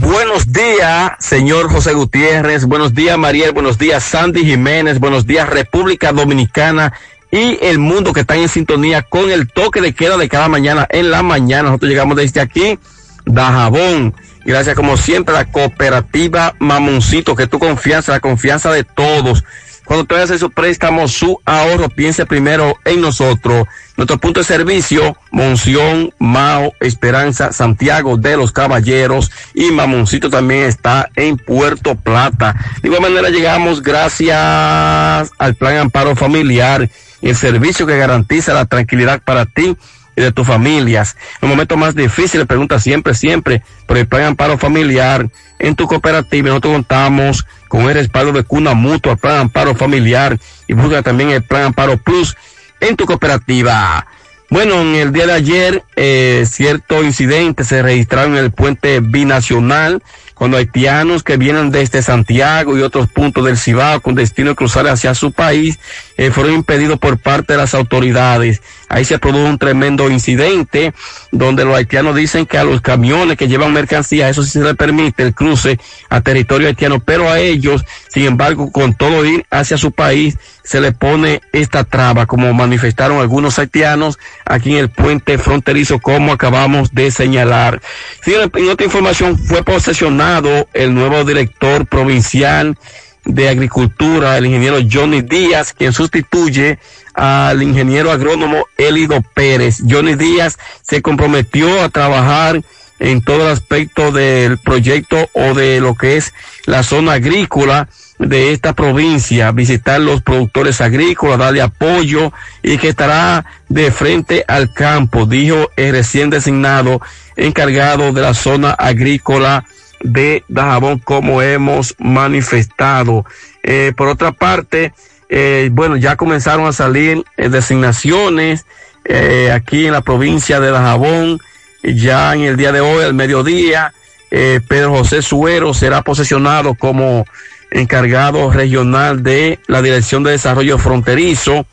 S88: Buenos días, señor José Gutiérrez. Buenos días, Mariel. Buenos días, Sandy Jiménez. Buenos días, República Dominicana y el mundo que está en sintonía con el toque de queda de cada mañana en la mañana. Nosotros llegamos desde aquí, Dajabón. Gracias como siempre a la cooperativa Mamoncito, que tu confianza, la confianza de todos. Cuando tú haces su préstamo, su ahorro, piense primero en nosotros. Nuestro punto de servicio, Monción, Mao, Esperanza, Santiago de los Caballeros y Mamoncito también está en Puerto Plata. De igual manera llegamos gracias al Plan Amparo Familiar, el servicio que garantiza la tranquilidad para ti de tus familias. En momentos más difíciles, pregunta siempre, siempre por el plan amparo familiar. En tu cooperativa nosotros contamos con el respaldo de Cuna Mutua, plan amparo familiar y busca también el plan amparo plus en tu cooperativa. Bueno, en el día de ayer, eh, cierto incidente se registraron en el puente binacional cuando haitianos que vienen desde Santiago y otros puntos del Cibao con destino a cruzar hacia su país eh, fueron impedidos por parte de las autoridades. Ahí se produjo un tremendo incidente donde los haitianos dicen que a los camiones que llevan mercancía, eso sí se les permite el cruce a territorio haitiano, pero a ellos, sin embargo, con todo ir hacia su país, se le pone esta traba, como manifestaron algunos haitianos aquí en el puente fronterizo, como acabamos de señalar. Sí, en otra información, fue posesionado el nuevo director provincial de Agricultura, el ingeniero Johnny Díaz, quien sustituye al ingeniero agrónomo Elido Pérez. Johnny Díaz se comprometió a trabajar en todo el aspecto del proyecto o de lo que es la zona agrícola de esta provincia, visitar los productores agrícolas, darle apoyo y que estará de frente al campo, dijo el recién designado encargado de la zona agrícola de Dajabón, como hemos manifestado. Eh, por otra parte, eh, bueno, ya comenzaron a salir eh, designaciones eh, aquí en la provincia de Dajabón, ya en el día de hoy, al mediodía, Pedro José Suero será posesionado como encargado regional de la Dirección de Desarrollo Fronterizo.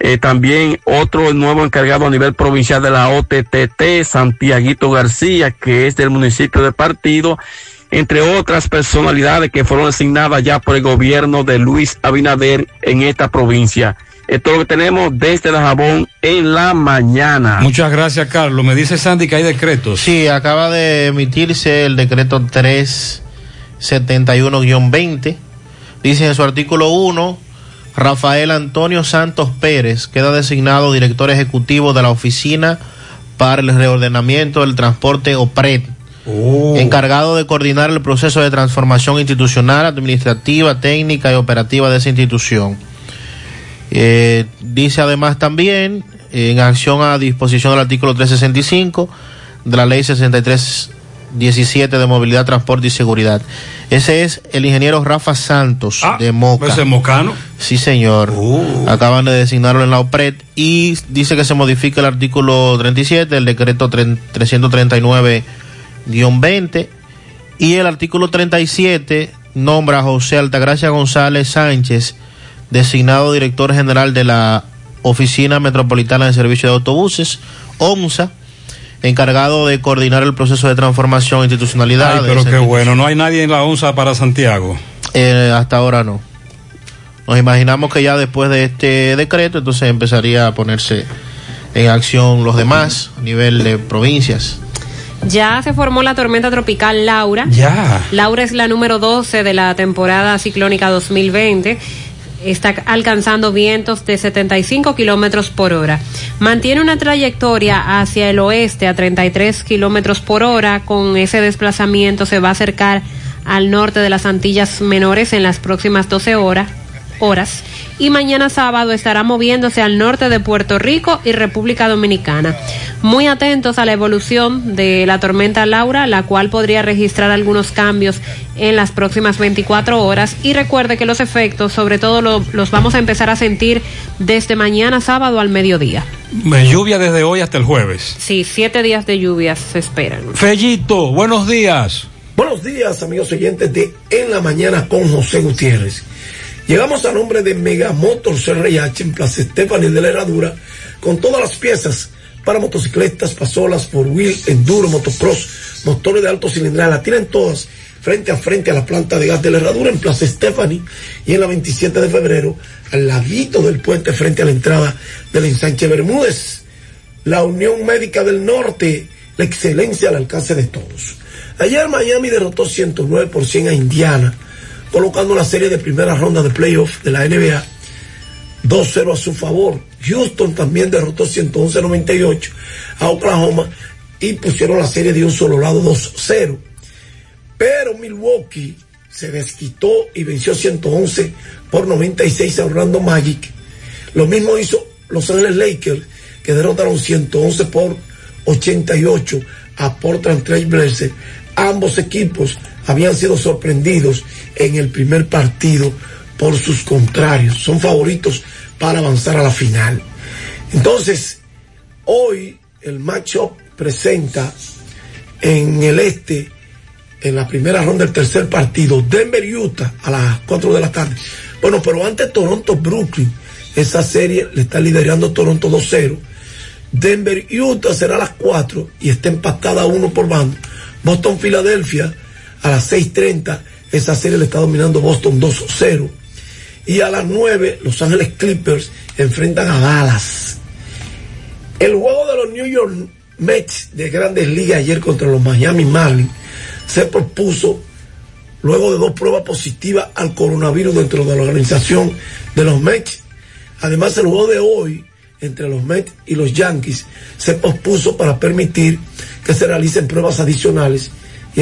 S88: Eh, también otro nuevo encargado a nivel provincial de la OTTT, Santiaguito García, que es del municipio de Partido, entre otras personalidades que fueron asignadas ya por el gobierno de Luis Abinader en esta provincia. Esto es lo que tenemos desde la Jabón en la mañana.
S9: Muchas gracias, Carlos. Me dice Sandy que hay decretos.
S11: Sí, acaba de emitirse el decreto 371-20. Dice en su artículo 1, Rafael Antonio Santos Pérez queda designado director ejecutivo de la Oficina para el Reordenamiento del Transporte OPRED. Encargado de coordinar el proceso de transformación institucional, administrativa, técnica y operativa de esa institución. Eh, dice además también, en acción a disposición del artículo 365 de la ley 6317 de movilidad, transporte y seguridad. Ese es el ingeniero Rafa Santos de Moca.
S9: ¿Ese mocano?
S11: Sí, señor. Acaban de designarlo en la OPRED y dice que se modifica el artículo 37 del decreto 339-20 y el artículo 37 nombra a José Altagracia González Sánchez designado director general de la Oficina Metropolitana de Servicio de Autobuses, OMSA, encargado de coordinar el proceso de transformación e institucionalidad.
S9: Ay, pero qué
S11: institución.
S9: bueno. No hay nadie en la ONSA para Santiago.
S11: Eh, hasta ahora no. Nos imaginamos que ya después de este decreto, entonces empezaría a ponerse en acción los demás a nivel de provincias.
S10: Ya se formó la tormenta tropical Laura.
S9: Ya.
S10: Laura es la número 12 de la temporada ciclónica 2020. Está alcanzando vientos de 75 kilómetros por hora. Mantiene una trayectoria hacia el oeste a 33 kilómetros por hora. Con ese desplazamiento se va a acercar al norte de las Antillas Menores en las próximas 12 horas horas y mañana sábado estará moviéndose al norte de Puerto Rico y República Dominicana. Muy atentos a la evolución de la tormenta Laura, la cual podría registrar algunos cambios en las próximas 24 horas y recuerde que los efectos sobre todo lo- los vamos a empezar a sentir desde mañana sábado al mediodía.
S9: Eh, Lluvia desde hoy hasta el jueves.
S10: Sí, siete días de lluvias se esperan.
S9: Fellito, buenos días.
S89: Buenos días, amigos oyentes de En la Mañana con José Gutiérrez. Llegamos a nombre de Megamotors RH en Plaza Estefani de la Herradura con todas las piezas para motocicletas, pasolas, por wheel, enduro, motocross, motores de alto cilindrada. La tienen todas frente a frente a la planta de gas de la Herradura en Plaza Estefani y en la 27 de febrero al ladito del puente frente a la entrada del ensanche Bermúdez. La Unión Médica del Norte, la excelencia al alcance de todos. Ayer Miami derrotó 109 por 100 a Indiana, colocando la serie de primera ronda de playoff de la NBA 2-0 a su favor. Houston también derrotó 111-98 a Oklahoma y pusieron la serie de un solo lado 2-0. Pero Milwaukee se desquitó y venció 111 por 96 a Orlando Magic. Lo mismo hizo Los Angeles Lakers, que derrotaron 111 por 88 a Portland Trail Blazers. Ambos equipos habían sido sorprendidos en el primer partido por sus contrarios. Son favoritos para avanzar a la final. Entonces, hoy el matchup presenta en el este, en la primera ronda del tercer partido, Denver-Utah a las 4 de la tarde. Bueno, pero antes Toronto-Brooklyn, esa serie le está liderando Toronto 2-0. Denver-Utah será a las 4 y está empatada uno por bando. Boston-Filadelfia a las 6.30, esa serie le está dominando Boston 2-0. Y a las 9, Los Ángeles Clippers enfrentan a Dallas. El juego de los New York Mets de grandes ligas ayer contra los Miami Marlins se propuso luego de dos pruebas positivas al coronavirus dentro de la organización de los Mets. Además, el juego de hoy entre los Mets y los Yankees se pospuso para permitir que se realicen pruebas adicionales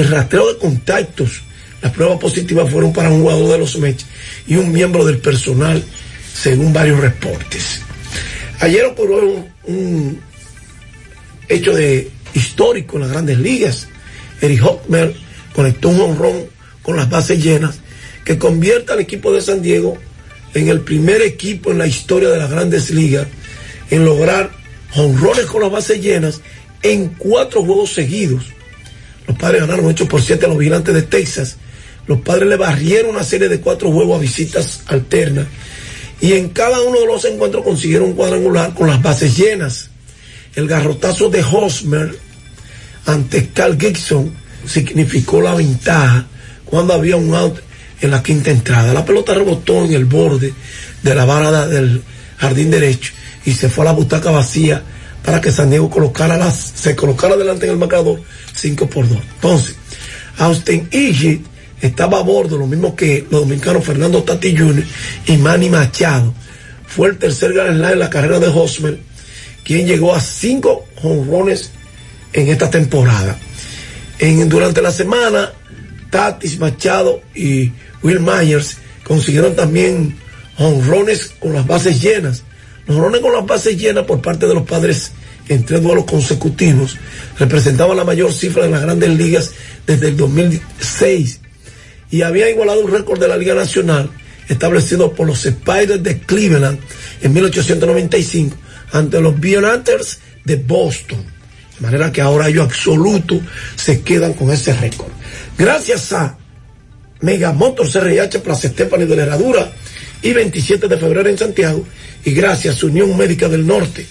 S89: el rastreo de contactos. Las pruebas positivas fueron para un jugador de los Mets y un miembro del personal, según varios reportes. Ayer ocurrió un, hecho de histórico en las grandes ligas. Eric Hockmer conectó un honrón con las bases llenas que convierte al equipo de San Diego en el primer equipo en la historia de las grandes ligas en lograr honrones con las bases llenas en cuatro juegos seguidos. Los padres ganaron 8 por 7 a los vigilantes de Texas. Los padres le barrieron una serie de cuatro juegos a visitas alternas. Y en cada uno de los encuentros consiguieron un cuadrangular con las bases llenas. El garrotazo de Hosmer ante Carl Gibson significó la ventaja cuando había un out en la quinta entrada. La pelota rebotó en el borde de la vara del jardín derecho y se fue a la butaca vacía para que San Diego colocara las, se colocara delante en el marcador 5 por 2. Entonces, Austin Iggy estaba a bordo, lo mismo que los dominicanos Fernando Tati Jr. y Manny Machado. Fue el tercer gran en la carrera de Hosmer, quien llegó a cinco jonrones en esta temporada. En, durante la semana, Tatis, Machado y Will Myers consiguieron también honrones con las bases llenas. Los honrones con las bases llenas por parte de los padres en tres duelos consecutivos representaban la mayor cifra de las grandes ligas desde el 2006 y había igualado un récord de la Liga Nacional establecido por los Spiders de Cleveland en 1895 ante los Bionanters de Boston. De manera que ahora ellos absoluto se quedan con ese récord. Gracias a Megamotor CRH Plaza Estefani de la Herradura y 27 de febrero en Santiago y gracias a Unión Médica del Norte.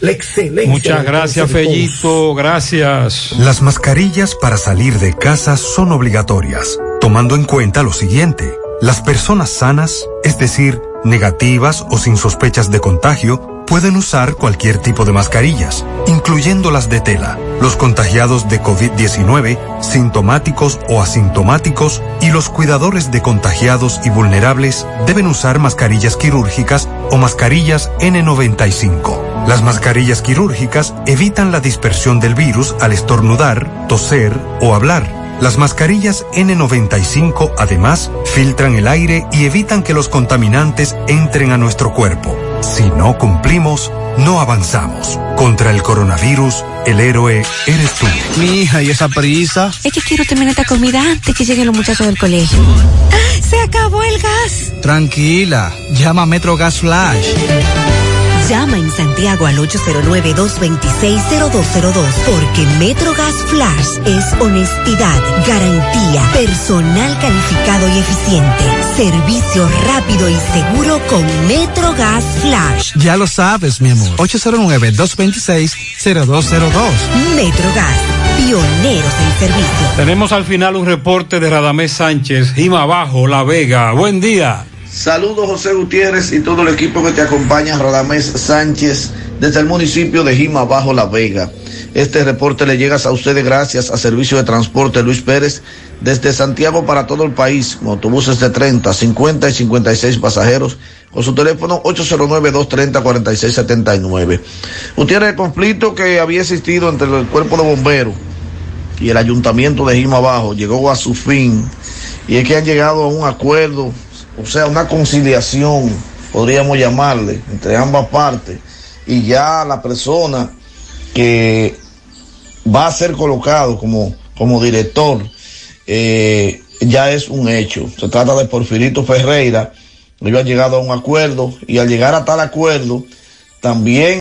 S89: La excelencia.
S9: Muchas gracias, Fellito. Gracias.
S87: Las mascarillas para salir de casa son obligatorias, tomando en cuenta lo siguiente. Las personas sanas, es decir, negativas o sin sospechas de contagio, pueden usar cualquier tipo de mascarillas, incluyendo las de tela. Los contagiados de COVID-19, sintomáticos o asintomáticos y los cuidadores de contagiados y vulnerables deben usar mascarillas quirúrgicas o mascarillas N95. Las mascarillas quirúrgicas evitan la dispersión del virus al estornudar, toser o hablar. Las mascarillas N95 además filtran el aire y evitan que los contaminantes entren a nuestro cuerpo. Si no cumplimos, no avanzamos. Contra el coronavirus, el héroe eres tú.
S90: Mi hija, ¿y esa prisa?
S91: Es que quiero terminar esta comida antes que lleguen los muchachos del colegio. ¡Se acabó el gas!
S90: Tranquila, llama a Metro Gas Flash.
S27: Llama en Santiago al 809-226-0202 porque MetroGas Flash es honestidad, garantía, personal calificado y eficiente, servicio rápido y seguro con MetroGas Flash.
S90: Ya lo sabes, mi amor. 809-226-0202.
S27: MetroGas, pioneros en servicio.
S9: Tenemos al final un reporte de Radamés Sánchez, Jima Abajo, La Vega. Buen día.
S92: Saludos José Gutiérrez y todo el equipo que te acompaña, Radamés Sánchez, desde el municipio de Jima Bajo La Vega. Este reporte le llega a ustedes gracias a Servicio de Transporte Luis Pérez desde Santiago para todo el país, con autobuses de 30, 50 y 56 pasajeros, con su teléfono 809-230-4679. Gutiérrez, el conflicto que había existido entre el cuerpo de bomberos y el ayuntamiento de Jima Bajo llegó a su fin y es que han llegado a un acuerdo o sea, una conciliación, podríamos llamarle, entre ambas partes, y ya la persona que va a ser colocado como, como director eh, ya es un hecho. Se trata de Porfirito Ferreira. Ellos han llegado a un acuerdo y al llegar a tal acuerdo también